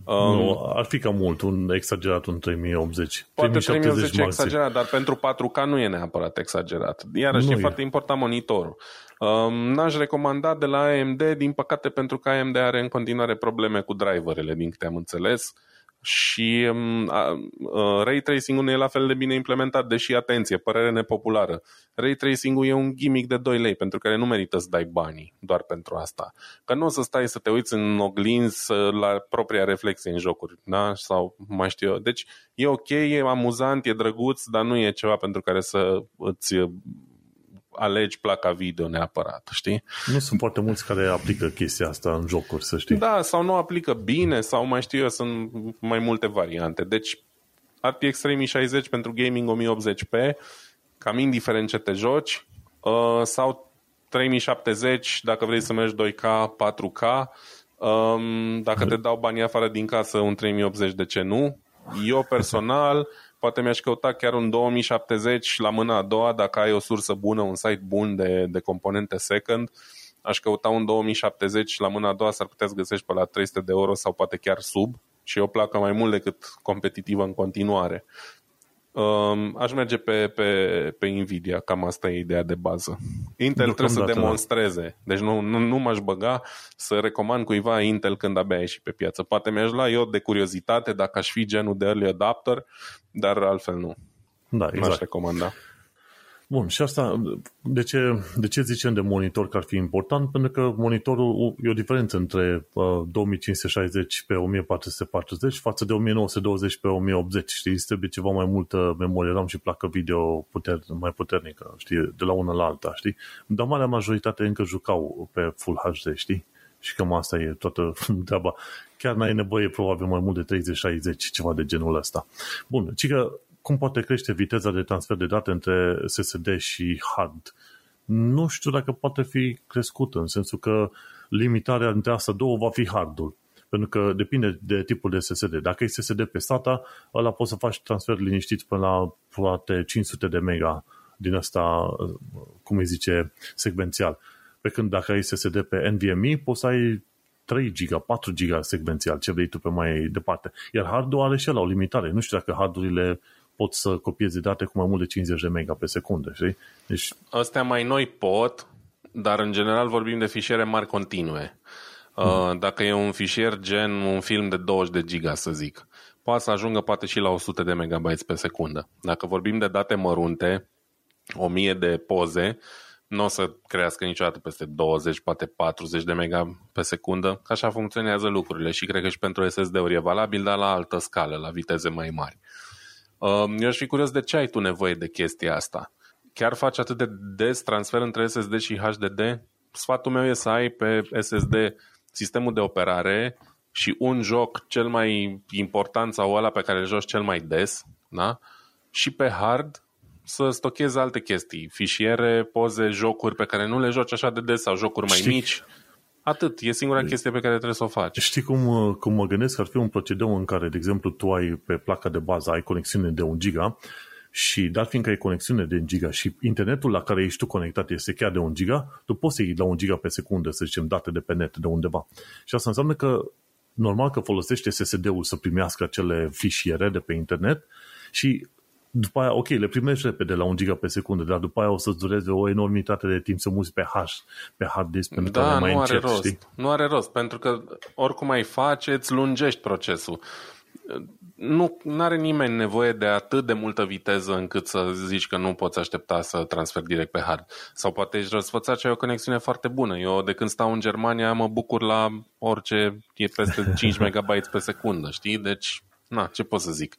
S1: Um, nu, ar fi cam mult, un exagerat, un 3080.
S2: Poate 3080 e exagerat, dar pentru 4K nu e neapărat exagerat. Iarăși nu e, e foarte important monitorul. Um, n-aș recomanda de la AMD, din păcate pentru că AMD are în continuare probleme cu driverele, din câte am înțeles. Uh, și um, uh, ray tracing-ul nu e la fel de bine implementat, deși, atenție, părere nepopulară. Ray tracing-ul e un gimmick de 2 lei, pentru care nu merită să dai banii doar pentru asta. Că nu o să stai să te uiți în oglinzi la propria reflexie în jocuri, da? Sau mai știu eu. Deci e ok, e amuzant, e drăguț, dar nu e ceva pentru care să îți alegi placa video neapărat, știi?
S1: Nu sunt foarte mulți care aplică chestia asta în jocuri, să știi.
S2: Da, sau nu aplică bine, sau mai știu eu, sunt mai multe variante. Deci RTX 3060 pentru gaming 1080p, cam indiferent ce te joci, uh, sau 3070 dacă vrei să mergi 2K, 4K, um, dacă te dau banii afară din casă, un 3080 de ce nu? Eu personal poate mi-aș căuta chiar un 2070 la mâna a doua, dacă ai o sursă bună, un site bun de, de componente second, aș căuta un 2070 la mâna a doua, s-ar putea să găsești pe la 300 de euro sau poate chiar sub și e o placă mai mult decât competitivă în continuare. Um, aș merge pe, pe, pe Nvidia, cam asta e ideea de bază. Intel trebuie să demonstreze, deci nu, nu, nu m-aș băga să recomand cuiva Intel când abia a ieșit pe piață. Poate mi-aș lua eu de curiozitate dacă aș fi genul de early adapter, dar altfel nu.
S1: Da, exact.
S2: Nu aș recomanda.
S1: Bun, și asta, de ce, de ce zicem de monitor că ar fi important? Pentru că monitorul e o diferență între uh, 2560 pe 1440 față de 1920 pe 1080, știi? Îți trebuie ceva mai multă memorie RAM și placă video puter, mai puternică, știi? De la una la alta, știi? Dar marea majoritate încă jucau pe Full HD, știi? Și cam asta e toată treaba. chiar n-ai nevoie probabil mai mult de 30-60, ceva de genul ăsta. Bun, ci că cum poate crește viteza de transfer de date între SSD și hard? Nu știu dacă poate fi crescută, în sensul că limitarea între asta două va fi hardul. Pentru că depinde de tipul de SSD. Dacă e SSD pe SATA, ăla poți să faci transfer liniștit până la poate 500 de mega din asta, cum îi zice, secvențial. Pe când dacă ai SSD pe NVMe, poți să ai 3 GB, 4 GB secvențial, ce vrei tu pe mai departe. Iar hardul are și la o limitare. Nu știu dacă hardurile pot să copieze date cu mai mult de 50 de mega pe secundă, știi?
S2: Deci... Astea mai noi pot, dar în general vorbim de fișiere mari continue. Hmm. Dacă e un fișier gen un film de 20 de giga, să zic, poate să ajungă poate și la 100 de megabytes pe secundă. Dacă vorbim de date mărunte, 1000 de poze, nu o să crească niciodată peste 20, poate 40 de mega pe secundă, că așa funcționează lucrurile și cred că și pentru SSD-uri e valabil, dar la altă scală, la viteze mai mari. Um, eu aș fi curios de ce ai tu nevoie de chestia asta. Chiar faci atât de des transfer între SSD și HDD? Sfatul meu e să ai pe SSD sistemul de operare și un joc cel mai important sau ăla pe care îl joci cel mai des, da? și pe hard să stochezi alte chestii, fișiere, poze, jocuri pe care nu le joci așa de des sau jocuri mai Știi. mici. Atât, e singura chestie pe care trebuie să o faci.
S1: Știi cum, cum mă gândesc? Ar fi un procedeu în care, de exemplu, tu ai pe placa de bază, ai conexiune de 1 giga și dar fiindcă ai conexiune de 1 giga și internetul la care ești tu conectat este chiar de 1 giga, tu poți să iei la 1 giga pe secundă, să zicem, date de pe net de undeva. Și asta înseamnă că normal că folosește SSD-ul să primească acele fișiere de pe internet și după aia, ok, le primești repede la 1 giga pe secundă, dar după aia o să-ți dureze o enormitate de timp să muți pe H, pe hard disk, pentru
S2: da,
S1: că mai
S2: nu
S1: încet,
S2: are rost.
S1: știi?
S2: Nu are rost, pentru că oricum ai face, îți lungești procesul. Nu are nimeni nevoie de atât de multă viteză încât să zici că nu poți aștepta să transferi direct pe hard. Sau poate ești răsfățat și ai o conexiune foarte bună. Eu de când stau în Germania mă bucur la orice e peste 5 MB pe secundă, știi? Deci, na, ce pot să zic.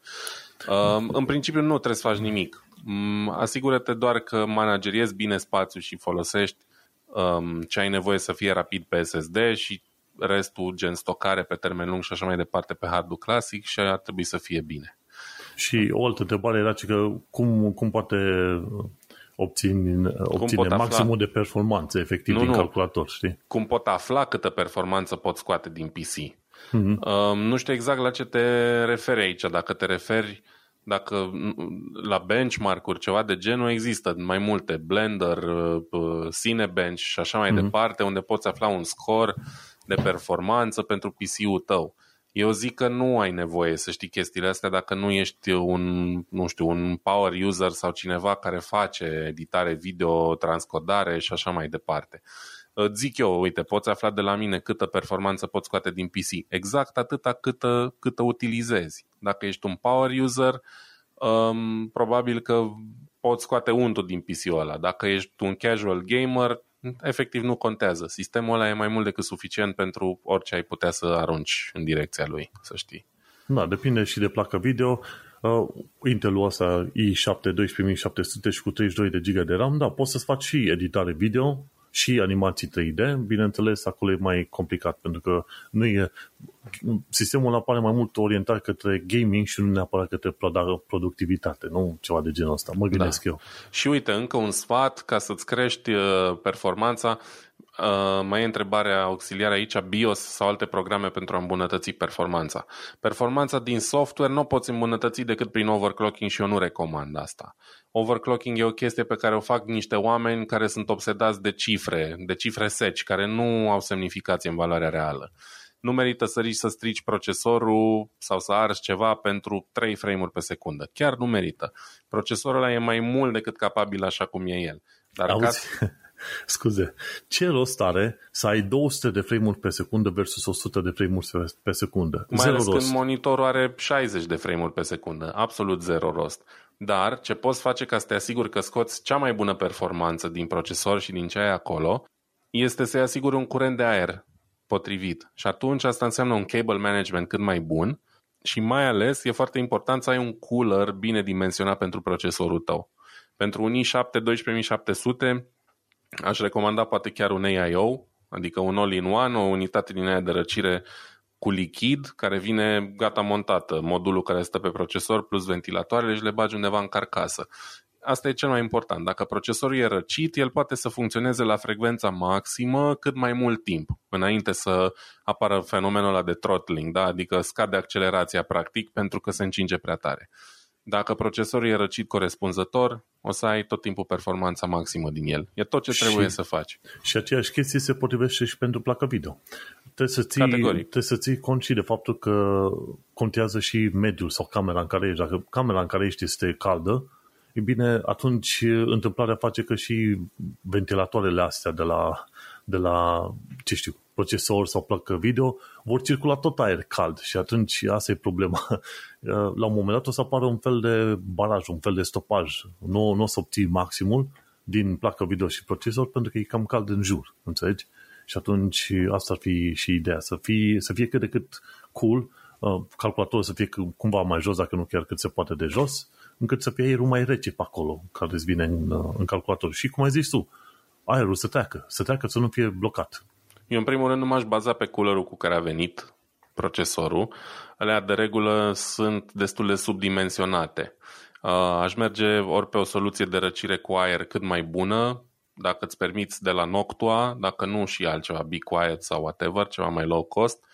S2: Um, în principiu nu trebuie să faci nimic. Um, asigură-te doar că manageriezi bine spațiul și folosești um, ce ai nevoie să fie rapid pe SSD și restul gen stocare pe termen lung și așa mai departe pe hardul clasic și ar trebui să fie bine.
S1: Și o altă întrebare era că cum, cum poate obține, obține pot maximul afla? de performanță efectiv nu, din nu. calculator, știi?
S2: Cum pot afla câtă performanță pot scoate din PC. Mm-hmm. Uh, nu știu exact la ce te referi aici. Dacă te referi dacă la benchmark-uri, ceva de genul, există mai multe, Blender, uh, Cinebench și așa mai mm-hmm. departe, unde poți afla un scor de performanță pentru PC-ul tău. Eu zic că nu ai nevoie să știi chestiile astea dacă nu ești un, nu știu, un power user sau cineva care face editare video, transcodare și așa mai departe zic eu, uite, poți afla de la mine câtă performanță poți scoate din PC. Exact atâta câtă, câtă utilizezi. Dacă ești un power user, um, probabil că poți scoate untul din PC-ul ăla. Dacă ești un casual gamer, efectiv nu contează. Sistemul ăla e mai mult decât suficient pentru orice ai putea să arunci în direcția lui, să știi.
S1: Da, depinde și de placă video. Uh, Intel-ul ăsta i7 12700 și cu 32 de GB de RAM, da, poți să-ți faci și editare video, și animații 3D, bineînțeles, acolo e mai complicat, pentru că nu e, sistemul apare mai mult orientat către gaming și nu neapărat către productivitate, nu ceva de genul ăsta, mă gândesc da. eu.
S2: Și uite, încă un sfat ca să-ți crești uh, performanța, Uh, mai e întrebarea auxiliară aici, BIOS sau alte programe pentru a îmbunătăți performanța. Performanța din software nu o poți îmbunătăți decât prin overclocking și eu nu recomand asta. Overclocking e o chestie pe care o fac niște oameni care sunt obsedați de cifre, de cifre seci, care nu au semnificație în valoarea reală. Nu merită să rici să strici procesorul sau să arzi ceva pentru 3 frame-uri pe secundă. Chiar nu merită. Procesorul ăla e mai mult decât capabil așa cum e el. Dar
S1: Auzi? ca, Scuze, ce rost are să ai 200 de frame-uri pe secundă versus 100 de frame-uri pe secundă?
S2: Mai zero ales rost. când monitorul are 60 de frame-uri pe secundă. Absolut zero rost. Dar ce poți face ca să te asiguri că scoți cea mai bună performanță din procesor și din ce ai acolo, este să-i asiguri un curent de aer potrivit. Și atunci asta înseamnă un cable management cât mai bun și mai ales e foarte important să ai un cooler bine dimensionat pentru procesorul tău. Pentru un i7 12700 Aș recomanda poate chiar un AIO, adică un all-in-one, o unitate din aia de răcire cu lichid care vine gata montată, modulul care stă pe procesor plus ventilatoarele și le bagi undeva în carcasă. Asta e cel mai important. Dacă procesorul e răcit, el poate să funcționeze la frecvența maximă cât mai mult timp, înainte să apară fenomenul ăla de throttling, da? adică scade accelerația practic pentru că se încinge prea tare. Dacă procesorul e răcit corespunzător, o să ai tot timpul performanța maximă din el. E tot ce trebuie
S1: și,
S2: să faci.
S1: Și aceeași chestie se potrivește și pentru placa video. Trebuie să, ții, trebuie să ții cont și de faptul că contează și mediul sau camera în care ești. Dacă camera în care ești este caldă, e bine, atunci întâmplarea face că și ventilatoarele astea de la, de la ce știu, procesor sau placă video, vor circula tot aer cald și atunci asta e problema. La un moment dat o să apară un fel de baraj, un fel de stopaj. Nu, nu o să obții maximul din placă video și procesor pentru că e cam cald în jur, înțelegi? Și atunci asta ar fi și ideea, să fie, să fie cât de cât cool, uh, calculatorul să fie cumva mai jos, dacă nu chiar cât se poate de jos, încât să fie aerul mai rece pe acolo, care îți vine în, uh, în calculator. Și cum ai zis tu, aerul să treacă, să treacă, să nu fie blocat.
S2: Eu, în primul rând, nu m-aș baza pe coolerul cu care a venit procesorul. Alea, de regulă, sunt destul de subdimensionate. Uh, aș merge ori pe o soluție de răcire cu aer cât mai bună, dacă îți permiți de la Noctua, dacă nu și altceva, Be Quiet sau whatever, ceva mai low cost,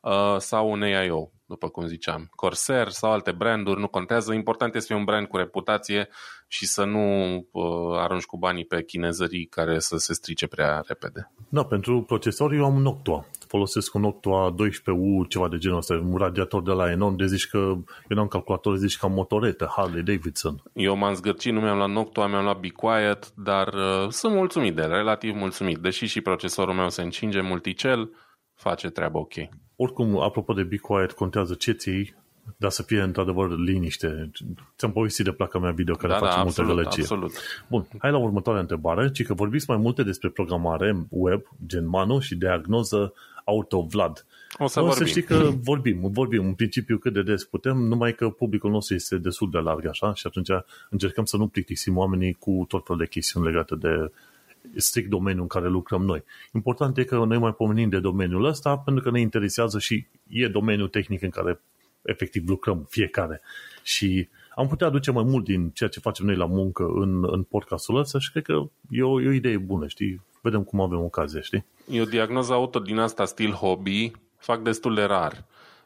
S2: uh, sau un AIO, după cum ziceam. Corsair sau alte branduri, nu contează. Important este să fie un brand cu reputație și să nu uh, arunci cu banii pe chinezării care să se strice prea repede.
S1: Da, pentru procesor eu am un Noctua. Folosesc un Noctua 12U, ceva de genul ăsta, un radiator de la Enon, de zici că eu n-am calculator, zici ca motoretă, Harley Davidson.
S2: Eu m-am zgârcit, nu mi-am luat Noctua, mi-am luat Be Quiet, dar uh, sunt mulțumit de el, relativ mulțumit. Deși și procesorul meu se încinge multicel, face treaba ok.
S1: Oricum, apropo de Be Quiet, contează ce ții, dar să fie într-adevăr liniște. Ți-am povestit de placa mea video care
S2: Da,
S1: face
S2: da,
S1: multă
S2: absolut,
S1: gălăgie.
S2: absolut.
S1: Bun, hai la următoarea întrebare, ci că vorbiți mai multe despre programare web, gen Manu și diagnoză auto Vlad.
S2: O să
S1: o
S2: vorbim.
S1: să știi că vorbim, vorbim în principiu cât de des putem, numai că publicul nostru este destul de larg așa și atunci încercăm să nu plictisim oamenii cu tot felul de chestiuni legate de strict domeniul în care lucrăm noi. Important e că noi mai pomenim de domeniul ăsta pentru că ne interesează și e domeniul tehnic în care efectiv lucrăm fiecare. Și am putea aduce mai mult din ceea ce facem noi la muncă în, în podcastul ăsta și cred că e o, e o idee bună, știi? Vedem cum avem ocazie, știi?
S2: Eu diagnoza auto din asta stil hobby fac destul de rar.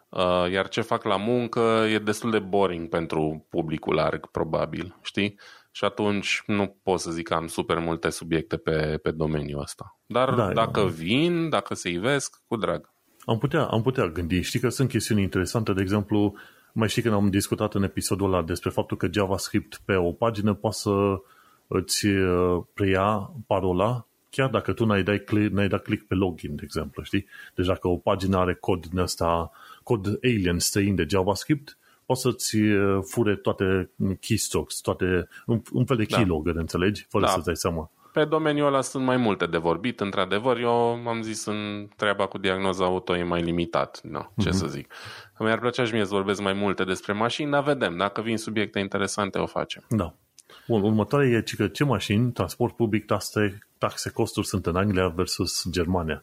S2: Uh, iar ce fac la muncă e destul de boring pentru publicul larg, probabil, știi? Și atunci nu pot să zic că am super multe subiecte pe, pe domeniul ăsta. Dar
S1: Da,
S2: dacă
S1: eu-
S2: vin, dacă se ivesc, cu drag.
S1: Am putea, am putea gândi. Știi că sunt chestiuni interesante, de exemplu, mai știi când am discutat în episodul ăla despre faptul că JavaScript pe o pagină poate să îți uh, preia parola chiar dacă tu n-ai, dai click, n-ai dat click pe login, de exemplu, știi? Deci dacă o pagină are cod din ăsta, cod alien străin de JavaScript, poți să-ți uh, fure toate keystrokes, toate, un, un fel de
S2: Da.
S1: keylogger, înțelegi? Fără
S2: Da.
S1: să-ți dai seama.
S2: Pe domeniul ăla sunt mai multe de vorbit, într-adevăr. Eu am zis în treaba cu diagnoza auto e mai limitat. No, ce
S1: Mhm.
S2: să zic. Mi-ar plăcea și mie să vorbesc mai multe despre mașini, dar vedem. Dacă vin subiecte interesante, o facem.
S1: Da. Bun, următoarea e ci că ce mașini, transport public, taxe, taxe, costuri sunt în Anglia versus Germania.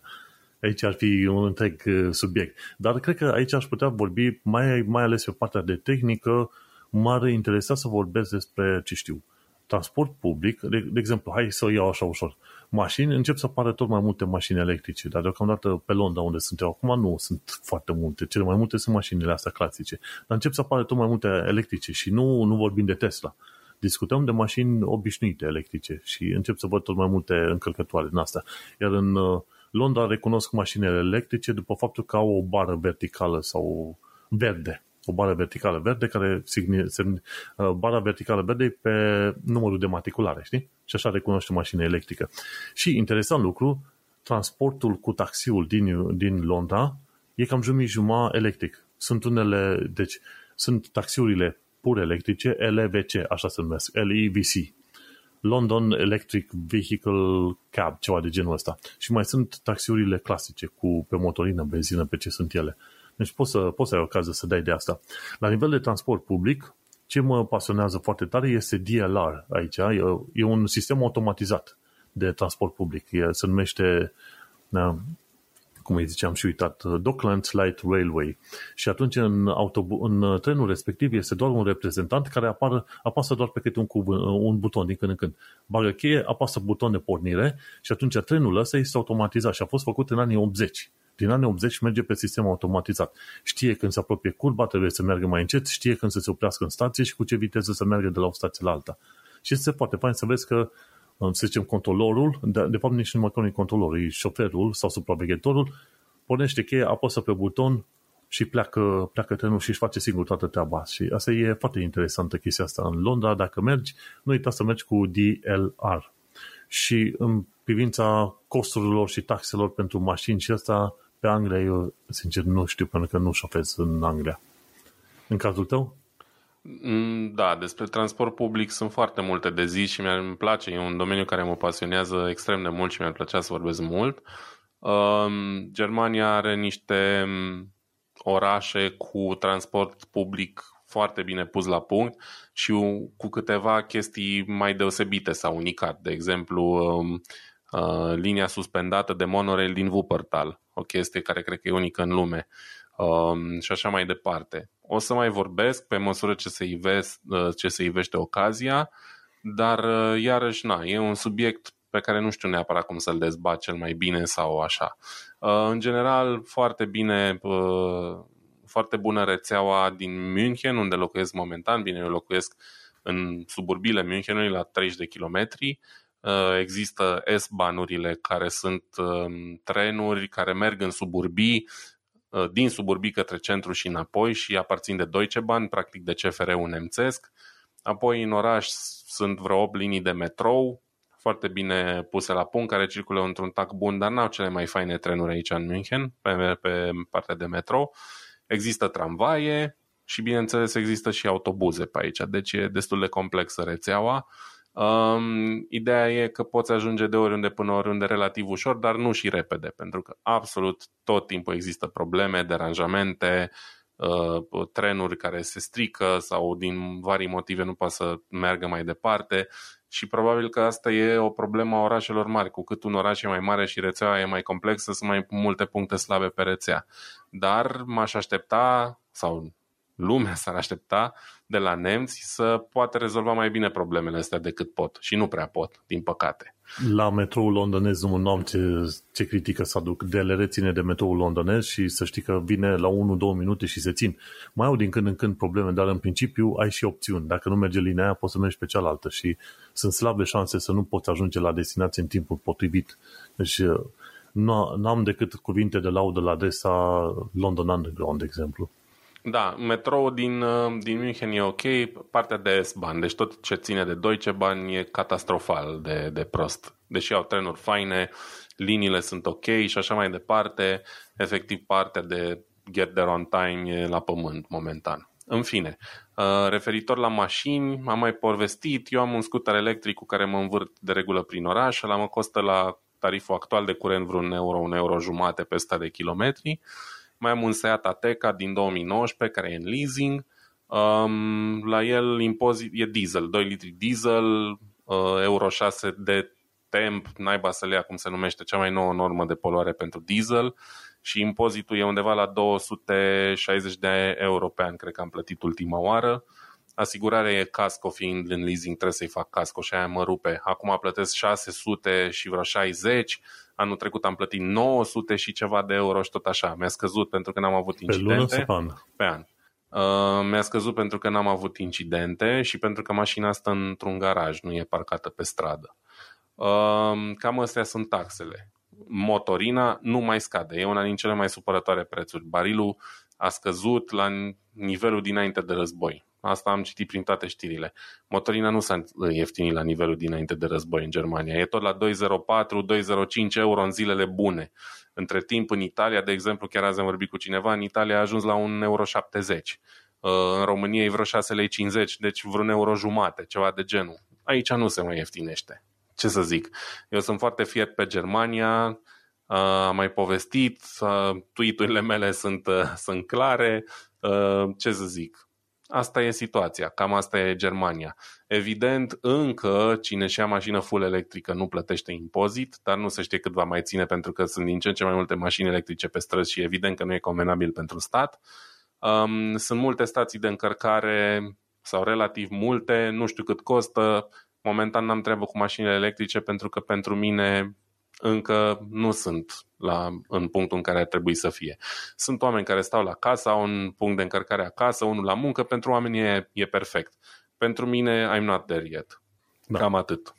S1: Aici ar fi un întreg uh, subiect. Dar cred că aici aș putea vorbi mai, mai ales pe partea de tehnică. M-ar interesa să vorbesc despre, ce știu, transport public. De, de exemplu, hai să o iau așa ușor. Mașini, încep să apară tot mai multe mașini electrice, dar deocamdată pe Londra, unde sunt eu acum, nu sunt foarte multe. Cele mai multe sunt mașinile astea clasice. Dar încep să apară tot mai multe electrice și nu, nu vorbim de Tesla discutăm de mașini obișnuite electrice și încep să văd tot mai multe încărcătoare din asta. Iar în uh, Londra recunosc mașinile electrice după faptul că au o bară verticală sau verde. O bară verticală verde care signi, semn, uh, bara verticală verde e pe numărul de matriculare, știi? Și așa recunoaște mașina electrică. Și interesant lucru, transportul cu taxiul din, din Londra e cam jumătate electric. Sunt unele, deci sunt taxiurile pur electrice, LVC, așa se numesc, LEVC. London Electric Vehicle Cab, ceva de genul ăsta. Și mai sunt taxiurile clasice cu pe motorină, benzină, pe ce sunt ele. Deci poți să, poți să ai ocazia să dai de asta. La nivel de transport public, ce mă pasionează foarte tare este DLR aici. E, e un sistem automatizat de transport public. E, se numește na, cum îi ziceam și uitat, Docklands Light Railway. Și atunci în, autobu- în trenul respectiv este doar un reprezentant care apară, apasă doar pe câte un, cub, un buton din când în când. Bagă cheie, apasă buton de pornire și atunci trenul ăsta este automatizat și a fost făcut în anii 80 din anii 80 merge pe sistem automatizat. Știe când se apropie curba, trebuie să meargă mai încet, știe când să se oprească în stație și cu ce viteză să meargă de la o stație la alta. Și este foarte fain să vezi că, să zicem, controlorul, de, de fapt nici nu măcar nu controlorul, e șoferul sau supraveghetorul, pornește cheia, apăsă pe buton și pleacă, pleacă trenul și își face singur toată treaba. Și asta e foarte interesantă chestia asta. În Londra, dacă mergi, nu uita să mergi cu DLR. Și în privința costurilor și taxelor pentru mașini și asta, pe Anglia eu, sincer, nu știu, pentru că nu șofez în Anglia. În cazul tău?
S2: Mm, da, despre transport public sunt foarte multe de zi și mi-ar place. E un domeniu care mă pasionează extrem de mult și mi-ar plăcea să vorbesc mult. Um, Germania are niște mm, orașe cu transport public foarte bine pus la punct și cu câteva chestii mai deosebite sau unicat. De exemplu, um, uh, linia suspendată de monorail din Wuppertal, o chestie care cred că e unică în lume um, și așa mai departe. O să mai vorbesc pe măsură ce se, ivesc, uh, ce se ivește ocazia, dar uh, iarăși, na, e un subiect pe care nu știu neapărat cum să-l dezbat cel mai bine sau așa. Uh, în general, foarte bine, foarte bună rețeaua din München, unde locuiesc momentan. Bine, eu locuiesc în suburbile Münchenului, la 30 de kilometri. Există S-banurile, care sunt um, trenuri care merg în suburbii, Uh, din suburbii către centru și înapoi și aparțin de Deutsche Bahn, practic de CFR-ul nemțesc. Apoi în oraș sunt vreo 8 linii de metrou, foarte bine puse la punct, care circulă într-un tac bun, dar n-au cele mai faine trenuri aici în München, pe, pe partea de metrou. Există tramvaie și, bineînțeles, există și autobuze pe aici, deci e destul de complexă rețeaua. Um, ideea e că poți ajunge de oriunde până oriunde relativ ușor, dar nu și repede, pentru că absolut tot timpul există probleme, deranjamente, uh, trenuri care se strică sau din vari motive nu poate să meargă mai departe și probabil că asta e o problemă a orașelor mari. Cu cât un oraș e mai mare și rețeaua e mai complexă, sunt mai multe puncte slabe pe rețea. Dar m-aș aștepta, sau lumea s-ar aștepta de la nemți să poată rezolva mai bine problemele astea decât pot și nu prea pot, din păcate.
S1: La metroul londonez nu am ce, ce critică să aduc. DLR ține de metroul londonez și să știi că vine la 1-2 minute și se țin. Mai au din când în când probleme, dar în principiu ai și opțiuni. Dacă nu merge linia aia, poți să mergi pe cealaltă și sunt slabe șanse să nu poți ajunge la destinație în timpul potrivit. Deci nu am decât cuvinte de laudă la adresa London Underground, de exemplu.
S2: Da, metrou din, uh, din München e ok, partea de S-Bahn, deci tot ce ține de Deutsche Bahn e catastrofal de, de prost. Deși au trenuri faine, liniile sunt ok și așa mai departe, efectiv partea de get there on time e la pământ momentan. În fine, uh, referitor la mașini, am mai povestit, eu am un scooter electric cu care mă învârt de regulă prin oraș, la mă costă la tariful actual de curent vreun euro, un euro jumate pe 100 de kilometri. Mai am un Seat Ateca din 2019 care e în leasing. Um, la el impozit e diesel, 2 litri diesel, uh, Euro 6 de temp, naiba să le ia cum se numește, cea mai nouă normă de poluare pentru diesel și impozitul e undeva la 260 de euro pe an, cred că am plătit ultima oară. Asigurarea e casco, fiind în leasing trebuie să-i fac casco și aia mă rupe. Acum plătesc 600 și vreo 60, Anul trecut am plătit 900 și ceva de euro și tot așa. Mi-a scăzut pentru că n-am avut incidente. Pe lună
S1: sau pe an?
S2: Pe an. Uh, mi-a scăzut pentru că n-am avut incidente și pentru că mașina asta într-un garaj, nu e parcată pe stradă. Uh, cam astea sunt taxele. Motorina nu mai scade, e una din cele mai supărătoare prețuri. Barilul a scăzut la nivelul dinainte de război. Asta am citit prin toate știrile. Motorina nu s-a ieftinit la nivelul dinainte de război în Germania. E tot la 2,04-2,05 euro în zilele bune. Între timp, în Italia, de exemplu, chiar azi am vorbit cu cineva, în Italia a ajuns la 1,70 euro. Uh, în România e vreo 6,50 lei, deci vreun euro jumate, ceva de genul. Aici nu se mai ieftinește. Ce să zic? Eu sunt foarte fiert pe Germania, uh, am mai povestit, uh, tweet-urile mele sunt, sunt clare, ce să zic, asta e situația, cam asta e Germania. Evident, încă cine și-a mașină full electrică nu plătește impozit, dar nu se știe cât va mai ține pentru că sunt din ce în ce mai multe mașini electrice pe străzi și evident că nu e convenabil pentru stat. Um, sunt multe stații de încărcare sau relativ multe, nu știu cât costă. Momentan n-am treabă cu mașinile electrice pentru că pentru mine încă nu sunt la, în punctul în care ar trebui să fie. Sunt oameni care stau la casă, au un punct de încărcare acasă, unul la muncă, pentru oameni e, e perfect. Pentru mine, I'm not there yet. Da. Cam atât.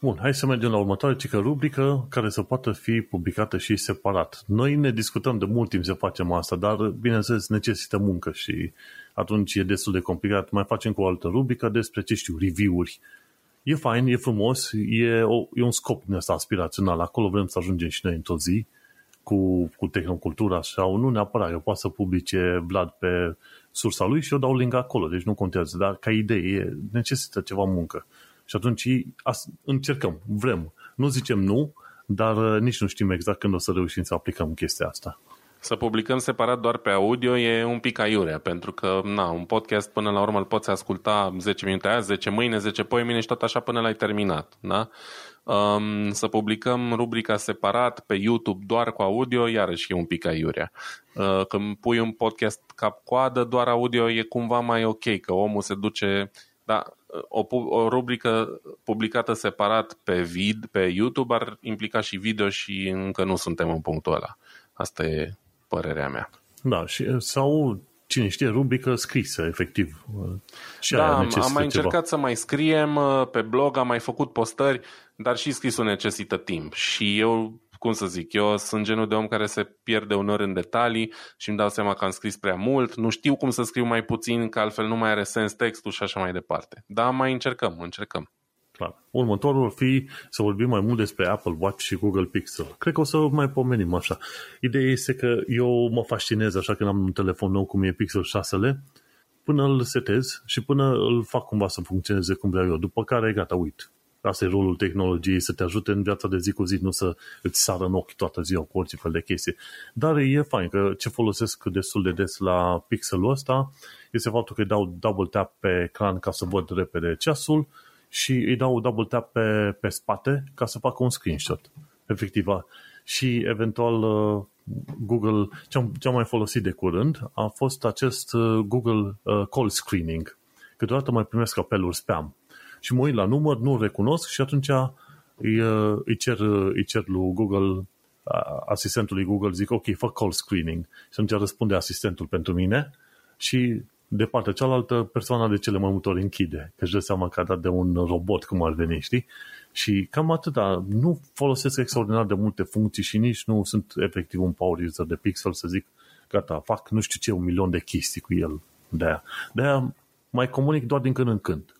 S1: Bun, hai să mergem la următoarea cică rubrică care să poată fi publicată și separat. Noi ne discutăm de mult timp să facem asta, dar bineînțeles necesită muncă și atunci e destul de complicat. Mai facem cu o altă rubrică despre, ce știu, review-uri. E fain, e frumos, e, o, e un scop din ăsta aspirațional. Acolo vrem să ajungem și noi într-o zi cu, cu tehnocultura sau nu neapărat, eu poate să publice Vlad pe sursa lui și eu dau link acolo, deci nu contează, dar ca idee necesită ceva muncă. Și atunci încercăm, vrem. Nu zicem nu, dar uh, nici nu știm exact când o să reușim să aplicăm chestia asta.
S2: Să publicăm separat doar pe audio e un pic aiurea, pentru că na, un podcast până la urmă îl poți asculta 10 minute azi, 10 mâine, 10 poi mine și tot așa până l-ai terminat. Da? Um, să publicăm rubrica separat pe YouTube doar cu audio, iarăși e un pic aiurea. Uh, când pui un podcast cap-coadă, doar audio e cumva mai ok, că omul se duce... Da, o, o rubrică publicată separat pe vid, pe YouTube ar implica și video și încă nu suntem în punctul ăla. Asta e părerea mea.
S1: Da, și, sau cine știe, rubrică scrisă, efectiv.
S2: Și da, am mai încercat ceva. să mai scriem uh, pe blog, am mai făcut postări, dar și scrisul necesită timp. Și eu, cum să zic, eu sunt genul de om care se pierde uneori în detalii și îmi dau seama că am scris prea mult, nu știu cum să scriu mai puțin, că altfel nu mai are sens textul și așa mai departe. Dar mai încercăm, încercăm.
S1: Clar. Următorul ar fi să vorbim mai mult despre Apple Watch și Google Pixel. Cred că o să mai pomenim așa. Ideea este că eu mă fascinez așa când am un telefon nou cum e Pixel 6-le, până îl setez și până îl fac cumva să funcționeze cum vreau eu. După care, gata, uit. Asta e rolul tehnologiei, să te ajute în viața de zi cu zi, nu să îți sară în ochi toată ziua cu orice fel de chestii. Dar e fain că ce folosesc destul de des la pixelul ăsta este faptul că îi dau double tap pe ecran ca să văd repede ceasul și îi dau double tap pe, pe spate ca să facă un screenshot. Efectiv. Și eventual uh, Google, ce am, ce am mai folosit de curând, a fost acest uh, Google uh, Call Screening. Câteodată mai primesc apeluri spam. Și mă uit la număr, nu recunosc și atunci îi, îi, cer, îi cer lui Google, asistentului Google, zic, ok, fac call screening. Și atunci răspunde asistentul pentru mine și de partea cealaltă, persoana de cele mai multe ori închide, că își dă seama că a dat de un robot, cum ar veni, știi? Și cam atâta. Nu folosesc extraordinar de multe funcții și nici nu sunt efectiv un power user de Pixel să zic, gata, fac nu știu ce, un milion de chestii cu el. De-aia. De-aia mai comunic doar din când în când.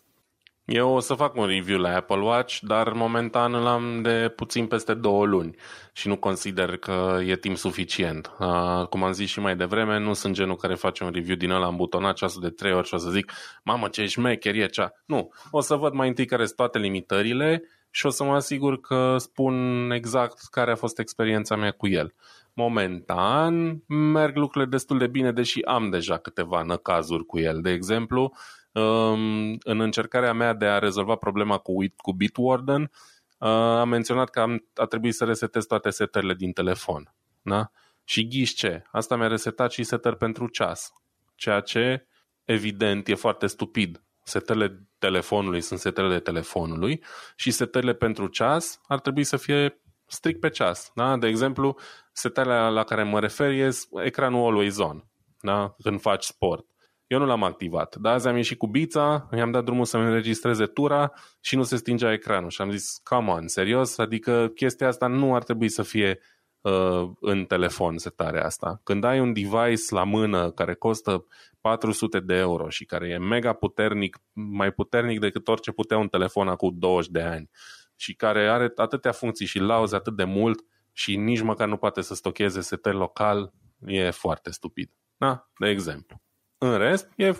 S2: Eu o să fac un review la Apple Watch, dar momentan îl am de puțin peste două luni și nu consider că e timp suficient. Uh, cum am zis și mai devreme, nu sunt genul care face un review din ăla îmbutonat ceasul de trei ori și o să zic, mamă ce șmecher e cea. Nu, o să văd mai întâi care sunt toate limitările și o să mă asigur că spun exact care a fost experiența mea cu el. Momentan merg lucrurile destul de bine, deși am deja câteva năcazuri cu el. De exemplu, în încercarea mea de a rezolva problema cu, cu Bitwarden, uh, am menționat că am, a trebuit să resetez toate setările din telefon. Da? Și ghiși ce? Asta mi-a resetat și setări pentru ceas. Ceea ce, evident, e foarte stupid. Setările telefonului sunt setările telefonului și setările pentru ceas ar trebui să fie strict pe ceas. Da? De exemplu, setările la care mă refer e ecranul always on, da? când faci sport. Eu nu l-am activat, dar azi am ieșit cu bița, i-am dat drumul să-mi înregistreze tura și nu se stingea ecranul. Și am zis, come on, serios? Adică chestia asta nu ar trebui să fie uh, în telefon, setarea asta. Când ai un device la mână care costă 400 de euro și care e mega puternic, mai puternic decât orice putea un telefon acum 20 de ani și care are atâtea funcții și lauze atât de mult și nici măcar nu poate să stocheze setări local, e foarte stupid. Da? De exemplu. În rest, e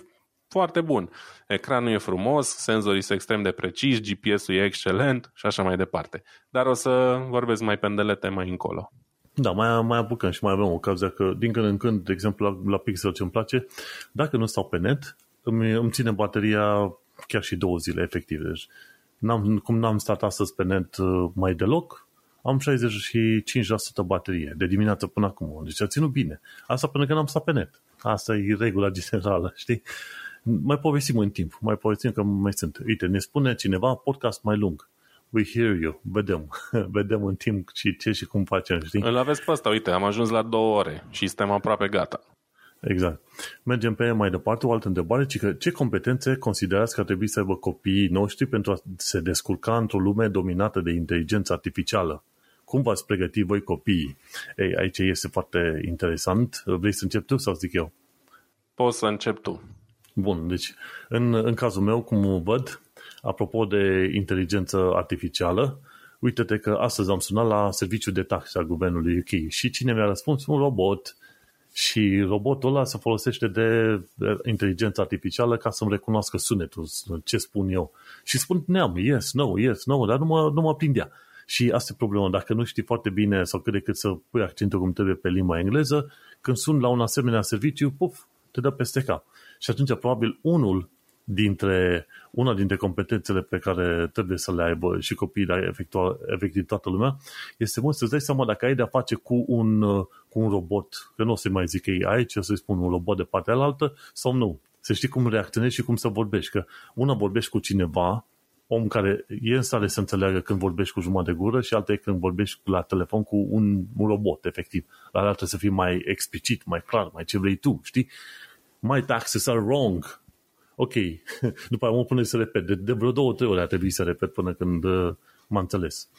S2: foarte bun. Ecranul e frumos, senzorii sunt extrem de preciși, GPS-ul e excelent și așa mai departe. Dar o să vorbesc mai pendelete mai încolo.
S1: Da, mai, mai apucăm și mai avem ocazia că din când în când, de exemplu, la, la Pixel ce îmi place, dacă nu stau pe net, îmi, îmi ține bateria chiar și două zile, efectiv. Deci, n-am, cum n-am stat astăzi pe net uh, mai deloc, am 65% baterie de dimineață până acum. Deci a ținut bine. Asta până când am stat pe net. Asta e regula generală, știi? Mai povestim în timp, mai povestim că mai sunt. Uite, ne spune cineva podcast mai lung. We hear you. Vedem. Vedem în timp și ce și cum facem, știi?
S2: Îl aveți pe ăsta, uite, am ajuns la două ore și suntem aproape gata.
S1: Exact. Mergem pe mai departe, o altă întrebare, ci că ce competențe considerați că ar trebui să aibă copiii noștri pentru a se descurca într-o lume dominată de inteligență artificială? Cum v-ați pregăti voi copiii? Ei, aici este foarte interesant. Vrei să încep tu sau zic eu?
S2: Poți să încep tu.
S1: Bun, deci în, în cazul meu, cum văd, apropo de inteligență artificială, uite-te că astăzi am sunat la serviciul de taxe al guvernului UK și cine mi-a răspuns? Un robot. Și robotul ăla se folosește de inteligență artificială ca să-mi recunoască sunetul, ce spun eu. Și spun neam, yes, no, yes, no, dar nu mă, nu mă prindea. Și asta e problema. Dacă nu știi foarte bine sau cât de cât să pui accentul cum trebuie pe limba engleză, când sun la un asemenea serviciu, puf, te dă peste cap. Și atunci, probabil, unul dintre, una dintre competențele pe care trebuie să le aibă și copiii, dar efectiv toată lumea, este mult să-ți dai seama dacă ai de-a face cu un, cu un robot, că nu o să mai zic ei aici, o să-i spun un robot de partea alaltă sau nu. Să știi cum reacționezi și cum să vorbești. Că una vorbești cu cineva, om care e în stare să înțeleagă când vorbești cu jumătate de gură și alta e când vorbești la telefon cu un, un robot, efectiv. La altă să fii mai explicit, mai clar, mai ce vrei tu, știi? My taxes are wrong. Ok. După aia mă pune să repet. De, de vreo două, trei ori a trebuit să repet până când uh, m-am înțeles.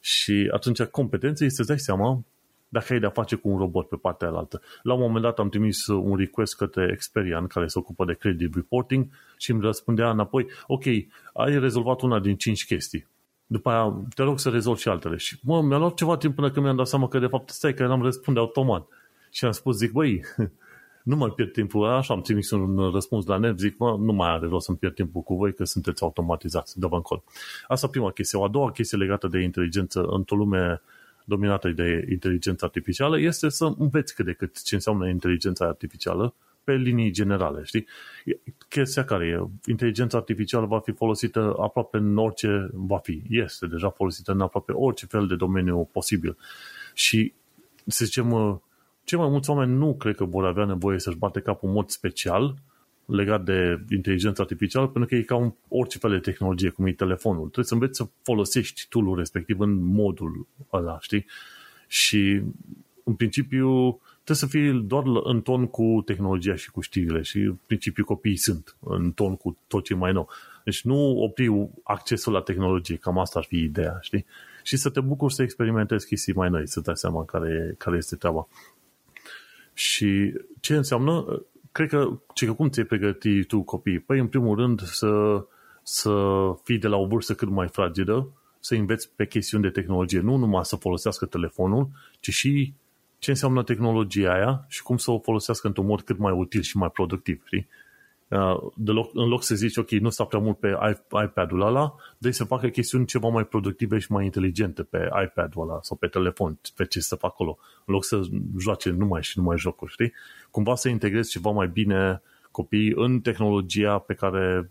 S1: Și atunci competența este să dai seama dacă ai de-a face cu un robot pe partea alaltă. La un moment dat am trimis un request către Experian, care se ocupă de credit reporting, și îmi răspundea înapoi, ok, ai rezolvat una din cinci chestii. După aia, te rog să rezolvi și altele. Și mă, mi-a luat ceva timp până când mi-am dat seama că de fapt stai că n-am răspunde automat. Și am spus, zic, băi, nu mai pierd timpul, așa am trimis un răspuns la net, zic, mă, nu mai are rost să-mi pierd timpul cu voi, că sunteți automatizați, dă-vă încolo. Asta prima chestie. O a doua chestie legată de inteligență într-o lume dominată de inteligență artificială este să înveți cât de cât ce înseamnă inteligența artificială pe linii generale, știi? Chestia care e, inteligența artificială va fi folosită aproape în orice va fi, este deja folosită în aproape orice fel de domeniu posibil. Și, să zicem, cei mai mulți oameni nu cred că vor avea nevoie să-și bate capul în mod special legat de inteligența artificială, pentru că e ca un, orice fel de tehnologie, cum e telefonul. Trebuie să înveți să folosești tool respectiv în modul ăla, știi? Și, în principiu, trebuie să fii doar în ton cu tehnologia și cu știrile și, în principiu, copiii sunt în ton cu tot ce e mai nou. Deci nu opri accesul la tehnologie, cam asta ar fi ideea, știi? Și să te bucuri să experimentezi chestii mai noi, să dai seama care, care este treaba. Și ce înseamnă? Cred că, ce că cum ți-ai pregăti tu copii? Păi, în primul rând, să, să fii de la o vârstă cât mai fragedă, să înveți pe chestiuni de tehnologie, nu numai să folosească telefonul, ci și ce înseamnă tehnologia aia și cum să o folosească într-un mod cât mai util și mai productiv, știi? Uh, de loc, în loc să zici, ok, nu sta prea mult pe iPad-ul ăla, deci să facă chestiuni ceva mai productive și mai inteligente pe iPad-ul ăla sau pe telefon, pe ce să facă acolo, în loc să joace numai și numai jocuri, știi? Cumva să integrezi ceva mai bine copiii în tehnologia pe care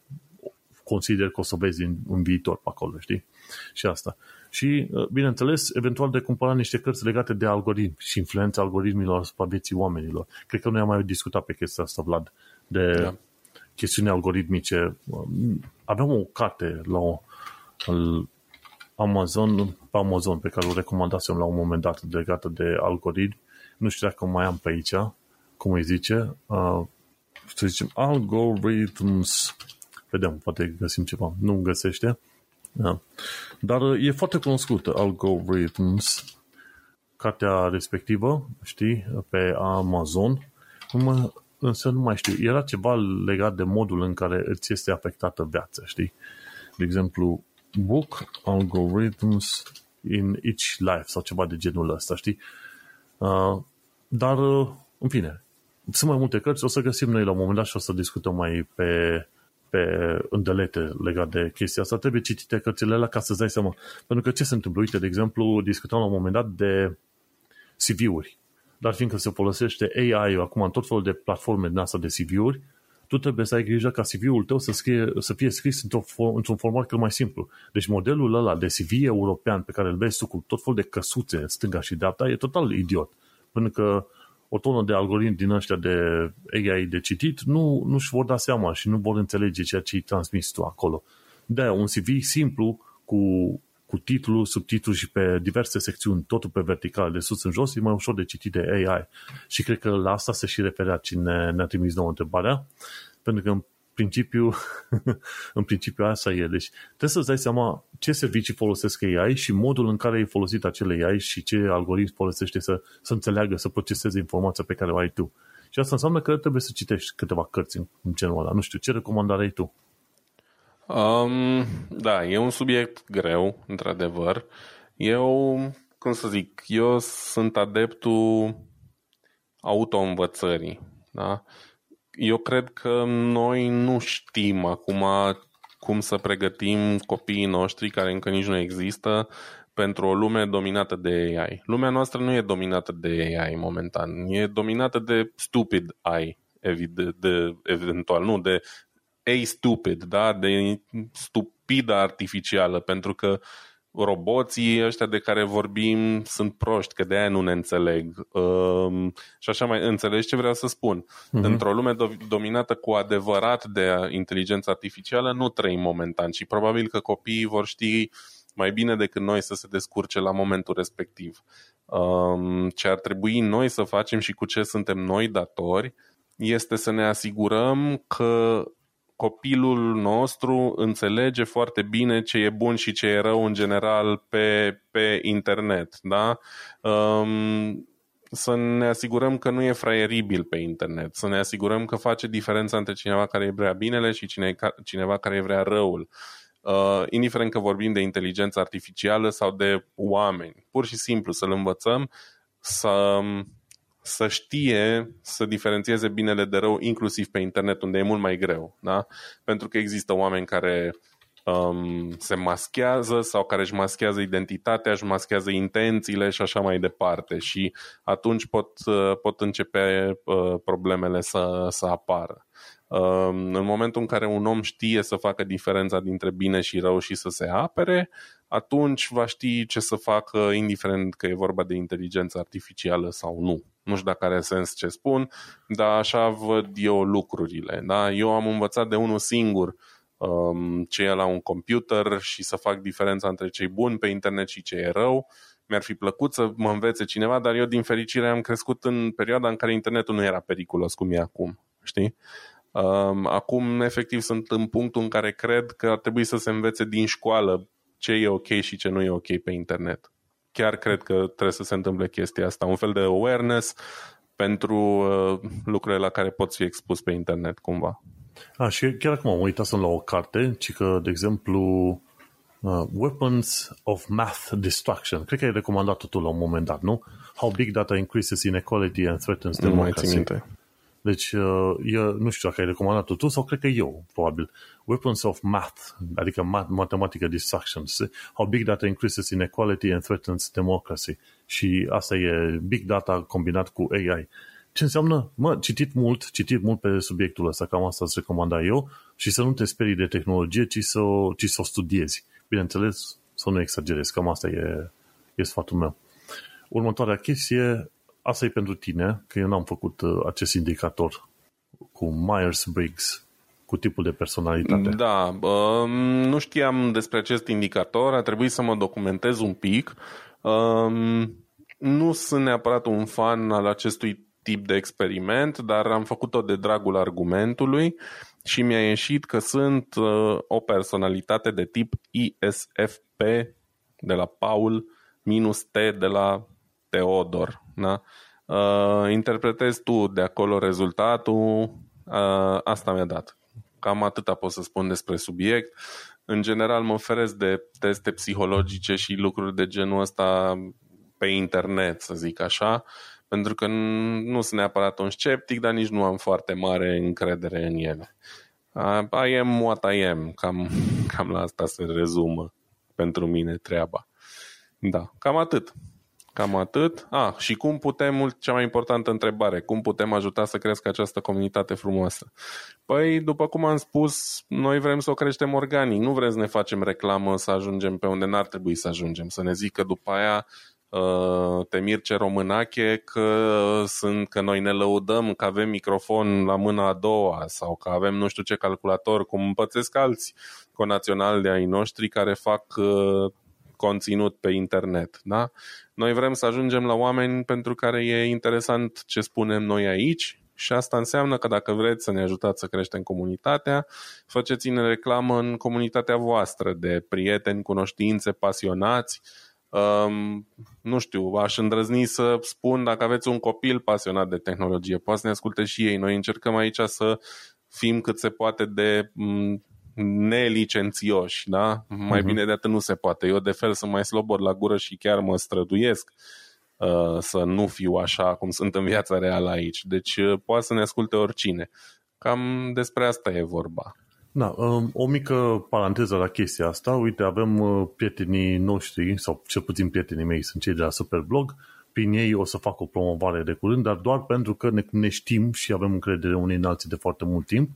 S1: consider că o să o vezi în, în viitor pe acolo, știi? Și asta. Și, uh, bineînțeles, eventual de cumpăra niște cărți legate de algoritmi și influența algoritmilor asupra vieții oamenilor. Cred că noi am mai discutat pe chestia asta, Vlad, de da chestiuni algoritmice. Aveam o carte la o, Amazon, pe Amazon, pe care o recomandasem la un moment dat legată de algoritmi. Nu știu dacă mai am pe aici, cum îi zice. Uh, să zicem, algorithms. Vedem, poate găsim ceva. Nu găsește. Da. Dar e foarte cunoscută, Algorithms. Cartea respectivă, știi, pe Amazon. Mă, însă nu mai știu, era ceva legat de modul în care îți este afectată viața, știi? De exemplu, book algorithms in each life sau ceva de genul ăsta, știi? Uh, dar, uh, în fine, sunt mai multe cărți, o să găsim noi la un moment dat și o să discutăm mai pe, pe îndelete legat de chestia asta. Trebuie citite cărțile alea ca să-ți dai seama. Pentru că ce se întâmplă? Uite, de exemplu, discutăm la un moment dat de CV-uri dar fiindcă se folosește AI acum în tot felul de platforme din asta de CV-uri, tu trebuie să ai grijă ca CV-ul tău să, scrie, să fie scris într-un, într-un format cât mai simplu. Deci modelul ăla de CV european pe care îl vezi tu cu tot felul de căsuțe stânga și dreapta e total idiot. Pentru că o tonă de algoritmi din ăștia de AI de citit nu, nu-și vor da seama și nu vor înțelege ceea ce îi transmis tu acolo. de un CV simplu cu, cu titlu, subtitlu și pe diverse secțiuni, totul pe vertical, de sus în jos, e mai ușor de citit de AI. Și cred că la asta se și referea cine ne-a trimis nouă întrebarea, pentru că în principiu, în principiu asta e. Deci trebuie să-ți dai seama ce servicii folosesc AI și modul în care ai folosit acele AI și ce algoritm folosește să, să înțeleagă, să proceseze informația pe care o ai tu. Și asta înseamnă că trebuie să citești câteva cărți în, în genul ăla. Nu știu, ce recomandare ai tu?
S2: Um, da, e un subiect greu, într-adevăr. Eu, cum să zic, eu sunt adeptul autoînvățării. Da? Eu cred că noi nu știm acum cum să pregătim copiii noștri, care încă nici nu există, pentru o lume dominată de AI. Lumea noastră nu e dominată de AI momentan, e dominată de stupid AI, evident, de, eventual, nu, de A stupid, da? de stupidă artificială, pentru că roboții ăștia de care vorbim sunt proști, că de aia nu ne înțeleg. Um, și așa mai înțelegi ce vreau să spun. Uh-huh. Într-o lume do- dominată cu adevărat de inteligență artificială nu trăim momentan și probabil că copiii vor ști mai bine decât noi să se descurce la momentul respectiv. Um, ce ar trebui noi să facem și cu ce suntem noi datori este să ne asigurăm că copilul nostru înțelege foarte bine ce e bun și ce e rău în general pe, pe internet. Da? Um, să ne asigurăm că nu e fraieribil pe internet, să ne asigurăm că face diferența între cineva care vrea binele și cine, cineva care vrea răul. Uh, indiferent că vorbim de inteligență artificială sau de oameni. Pur și simplu să-l învățăm să să știe să diferențieze binele de rău, inclusiv pe internet, unde e mult mai greu. Da? Pentru că există oameni care um, se maschează sau care își maschează identitatea, își maschează intențiile și așa mai departe. Și atunci pot, uh, pot începe uh, problemele să, să apară. Um, în momentul în care un om știe să facă diferența dintre bine și rău și să se apere, atunci va ști ce să facă, indiferent că e vorba de inteligență artificială sau nu. Nu știu dacă are sens ce spun, dar așa văd eu lucrurile. Da? Eu am învățat de unul singur um, ce e la un computer și să fac diferența între cei buni pe internet și ce e rău. Mi-ar fi plăcut să mă învețe cineva, dar eu din fericire am crescut în perioada în care internetul nu era periculos cum e acum. Știi? Um, acum, efectiv, sunt în punctul în care cred că ar trebui să se învețe din școală ce e ok și ce nu e ok pe internet chiar cred că trebuie să se întâmple chestia asta, un fel de awareness pentru uh, lucrurile la care poți fi expus pe internet cumva.
S1: A, și chiar acum am uitat la o carte, ci că, de exemplu, uh, Weapons of Math Destruction. Cred că ai recomandat tu la un moment dat, nu? How Big Data Increases Inequality and Threatens Democracy. Nu mai minte. Deci, uh, eu nu știu dacă ai recomandat tu sau cred că eu, probabil. Weapons of Math, adică math, mathematică distractions. How big data increases inequality and threatens democracy. Și asta e big data combinat cu AI. Ce înseamnă? Mă, citit mult, citit mult pe subiectul ăsta, cam asta îți recomanda eu, și să nu te sperii de tehnologie, ci să, ci să o studiezi. Bineînțeles, să nu exagerezi, cam asta e, e sfatul meu. Următoarea chestie, asta e pentru tine, că eu n-am făcut uh, acest indicator cu Myers-Briggs, cu tipul de personalitate.
S2: Da, uh, nu știam despre acest indicator, a trebuit să mă documentez un pic. Uh, nu sunt neapărat un fan al acestui tip de experiment, dar am făcut-o de dragul argumentului și mi-a ieșit că sunt uh, o personalitate de tip ISFP de la Paul minus T de la Teodor. Da? Uh, interpretezi tu de acolo rezultatul, uh, asta mi-a dat. Cam atâta pot să spun despre subiect. În general mă oferesc de teste psihologice și lucruri de genul ăsta pe internet, să zic așa, pentru că nu sunt neapărat un sceptic, dar nici nu am foarte mare încredere în ele. I am what I am, cam, cam la asta se rezumă pentru mine treaba. Da, cam atât. Cam atât. Ah, și cum putem, cea mai importantă întrebare, cum putem ajuta să crească această comunitate frumoasă? Păi, după cum am spus, noi vrem să o creștem organic, nu vrem să ne facem reclamă, să ajungem pe unde n-ar trebui să ajungem, să ne zică după aia uh, te mirce românache că, sunt, că noi ne lăudăm că avem microfon la mâna a doua sau că avem nu știu ce calculator, cum împățesc alți conaționali de ai noștri care fac uh, conținut pe internet. Da? Noi vrem să ajungem la oameni pentru care e interesant ce spunem noi aici și asta înseamnă că dacă vreți să ne ajutați să creștem comunitatea, faceți-ne reclamă în comunitatea voastră de prieteni, cunoștințe, pasionați. Um, nu știu, aș îndrăzni să spun dacă aveți un copil pasionat de tehnologie, poate să ne asculte și ei. Noi încercăm aici să fim cât se poate de nelicențioși, da? Mai uh-huh. bine de atât nu se poate. Eu de fel sunt mai slobod la gură și chiar mă străduiesc uh, să nu fiu așa cum sunt în viața reală aici. Deci uh, poate să ne asculte oricine. Cam despre asta e vorba.
S1: Da, um, o mică paranteză la chestia asta. Uite, avem uh, prietenii noștri, sau cel puțin prietenii mei, sunt cei de la Superblog. Prin ei o să fac o promovare de curând, dar doar pentru că ne, ne știm și avem încredere unii în alții de foarte mult timp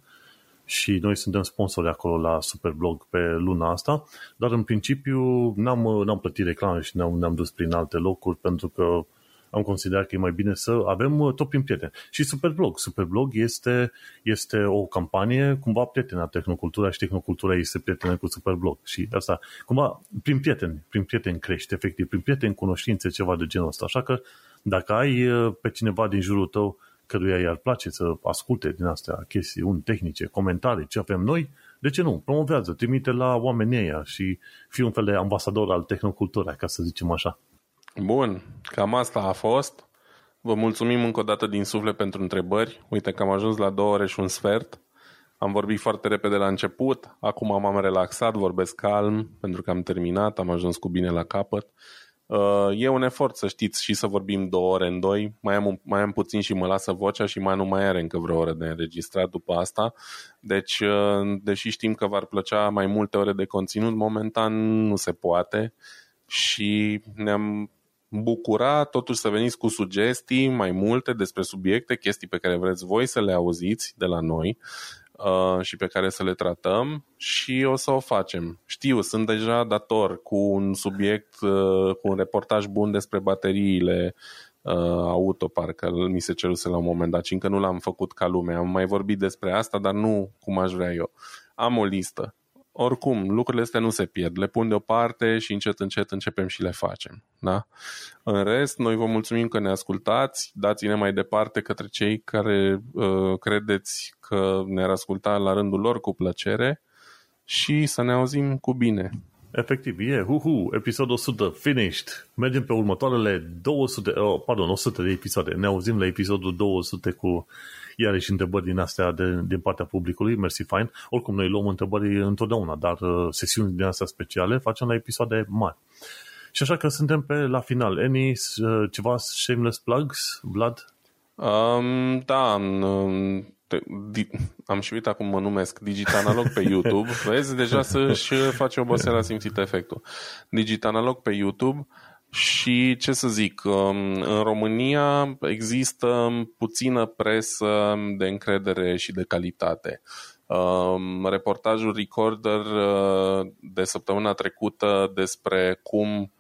S1: și noi suntem sponsori acolo la Superblog pe luna asta, dar în principiu n-am, n-am plătit reclame și ne-am, ne-am dus prin alte locuri pentru că am considerat că e mai bine să avem tot prin prieteni. Și Superblog. Superblog este, este o campanie cumva prietena Tehnocultura și Tehnocultura este prietenă cu Superblog. Și asta, cumva, prin prieteni, prin prieteni crește, efectiv, prin prieteni cunoștințe, ceva de genul ăsta. Așa că dacă ai pe cineva din jurul tău căruia i-ar place să asculte din astea chestiuni tehnice, comentarii, ce avem noi, de ce nu? Promovează, trimite la oamenii ăia și fii un fel de ambasador al tehnoculturii, ca să zicem așa.
S2: Bun, cam asta a fost. Vă mulțumim încă o dată din suflet pentru întrebări. Uite că am ajuns la două ore și un sfert. Am vorbit foarte repede la început, acum m-am relaxat, vorbesc calm pentru că am terminat, am ajuns cu bine la capăt. Uh, e un efort să știți și să vorbim două ore în doi, mai am, mai am puțin și mă lasă vocea și mai nu mai are încă vreo oră de înregistrat după asta. Deci, uh, deși știm că v-ar plăcea mai multe ore de conținut, momentan nu se poate și ne-am bucura totuși să veniți cu sugestii mai multe despre subiecte, chestii pe care vreți voi să le auziți de la noi uh, și pe care să le tratăm și o să o facem. Știu, sunt deja dator cu un subiect, uh, cu un reportaj bun despre bateriile uh, auto, parcă mi se ceruse la un moment dat și încă nu l-am făcut ca lume. Am mai vorbit despre asta, dar nu cum aș vrea eu. Am o listă oricum, lucrurile astea nu se pierd. Le pun deoparte și încet, încet începem și le facem. Da? În rest, noi vă mulțumim că ne ascultați, dați-ne mai departe către cei care uh, credeți că ne-ar asculta la rândul lor cu plăcere și să ne auzim cu bine.
S1: Efectiv, e, hu episodul 100, finished. Mergem pe următoarele 200, oh, pardon, 100 de episoade. Ne auzim la episodul 200 cu iarăși întrebări din astea de, din partea publicului, mersi fain. Oricum, noi luăm întrebări întotdeauna, dar uh, sesiuni din astea speciale facem la episoade mari. Și așa că suntem pe la final. Any, uh, ceva shameless plugs, Vlad?
S2: Um, da, um, am și uitat cum mă numesc, Digitanalog pe YouTube. Vezi, deja să-și face oboseala simțit efectul. Digitanalog pe YouTube și ce să zic, um, în România există puțină presă de încredere și de calitate. Um, reportajul Recorder uh, de săptămâna trecută despre cum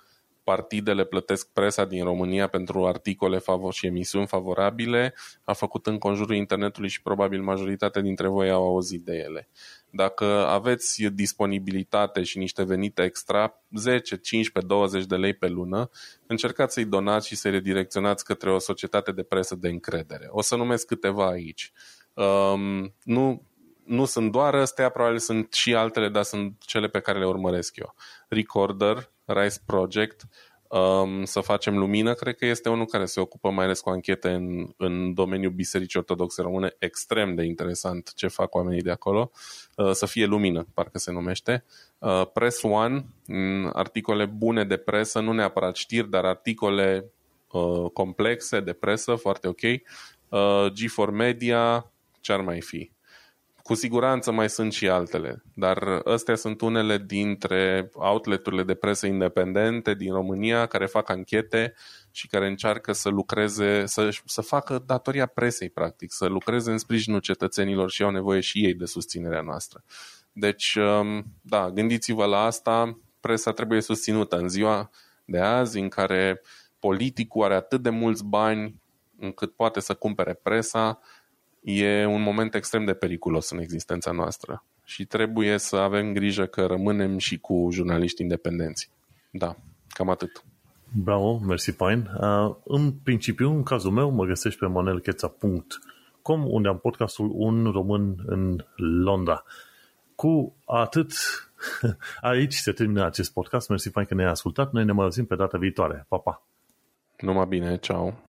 S2: partidele plătesc presa din România pentru articole și emisiuni favorabile a făcut în conjurul internetului și probabil majoritatea dintre voi au auzit de ele. Dacă aveți disponibilitate și niște venite extra, 10, 15, 20 de lei pe lună, încercați să-i donați și să-i redirecționați către o societate de presă de încredere. O să numesc câteva aici. Um, nu, nu sunt doar astea, probabil sunt și altele, dar sunt cele pe care le urmăresc eu. Recorder, Rice Project, um, să facem lumină, cred că este unul care se ocupă mai ales cu anchete în, în domeniul Bisericii Ortodoxe Române, extrem de interesant ce fac oamenii de acolo, uh, să fie lumină, parcă se numește. Uh, Press One, articole bune de presă, nu neapărat știri, dar articole uh, complexe de presă, foarte ok. Uh, G4 Media, ce ar mai fi? Cu siguranță mai sunt și altele, dar astea sunt unele dintre outleturile de presă independente din România care fac anchete și care încearcă să lucreze, să, să facă datoria presei, practic, să lucreze în sprijinul cetățenilor și au nevoie și ei de susținerea noastră. Deci, um, da, gândiți-vă la asta, presa trebuie susținută în ziua de azi în care politicul are atât de mulți bani încât poate să cumpere presa, e un moment extrem de periculos în existența noastră și trebuie să avem grijă că rămânem și cu jurnaliști independenți. Da, cam atât.
S1: Bravo, mersi, fain. Uh, în principiu, în cazul meu, mă găsești pe manelcheța.com, unde am podcastul Un Român în Londra. Cu atât, aici se termină acest podcast. Mersi, fain că ne-ai ascultat. Noi ne mai auzim pe data viitoare. Pa, pa!
S2: Numai bine, ceau!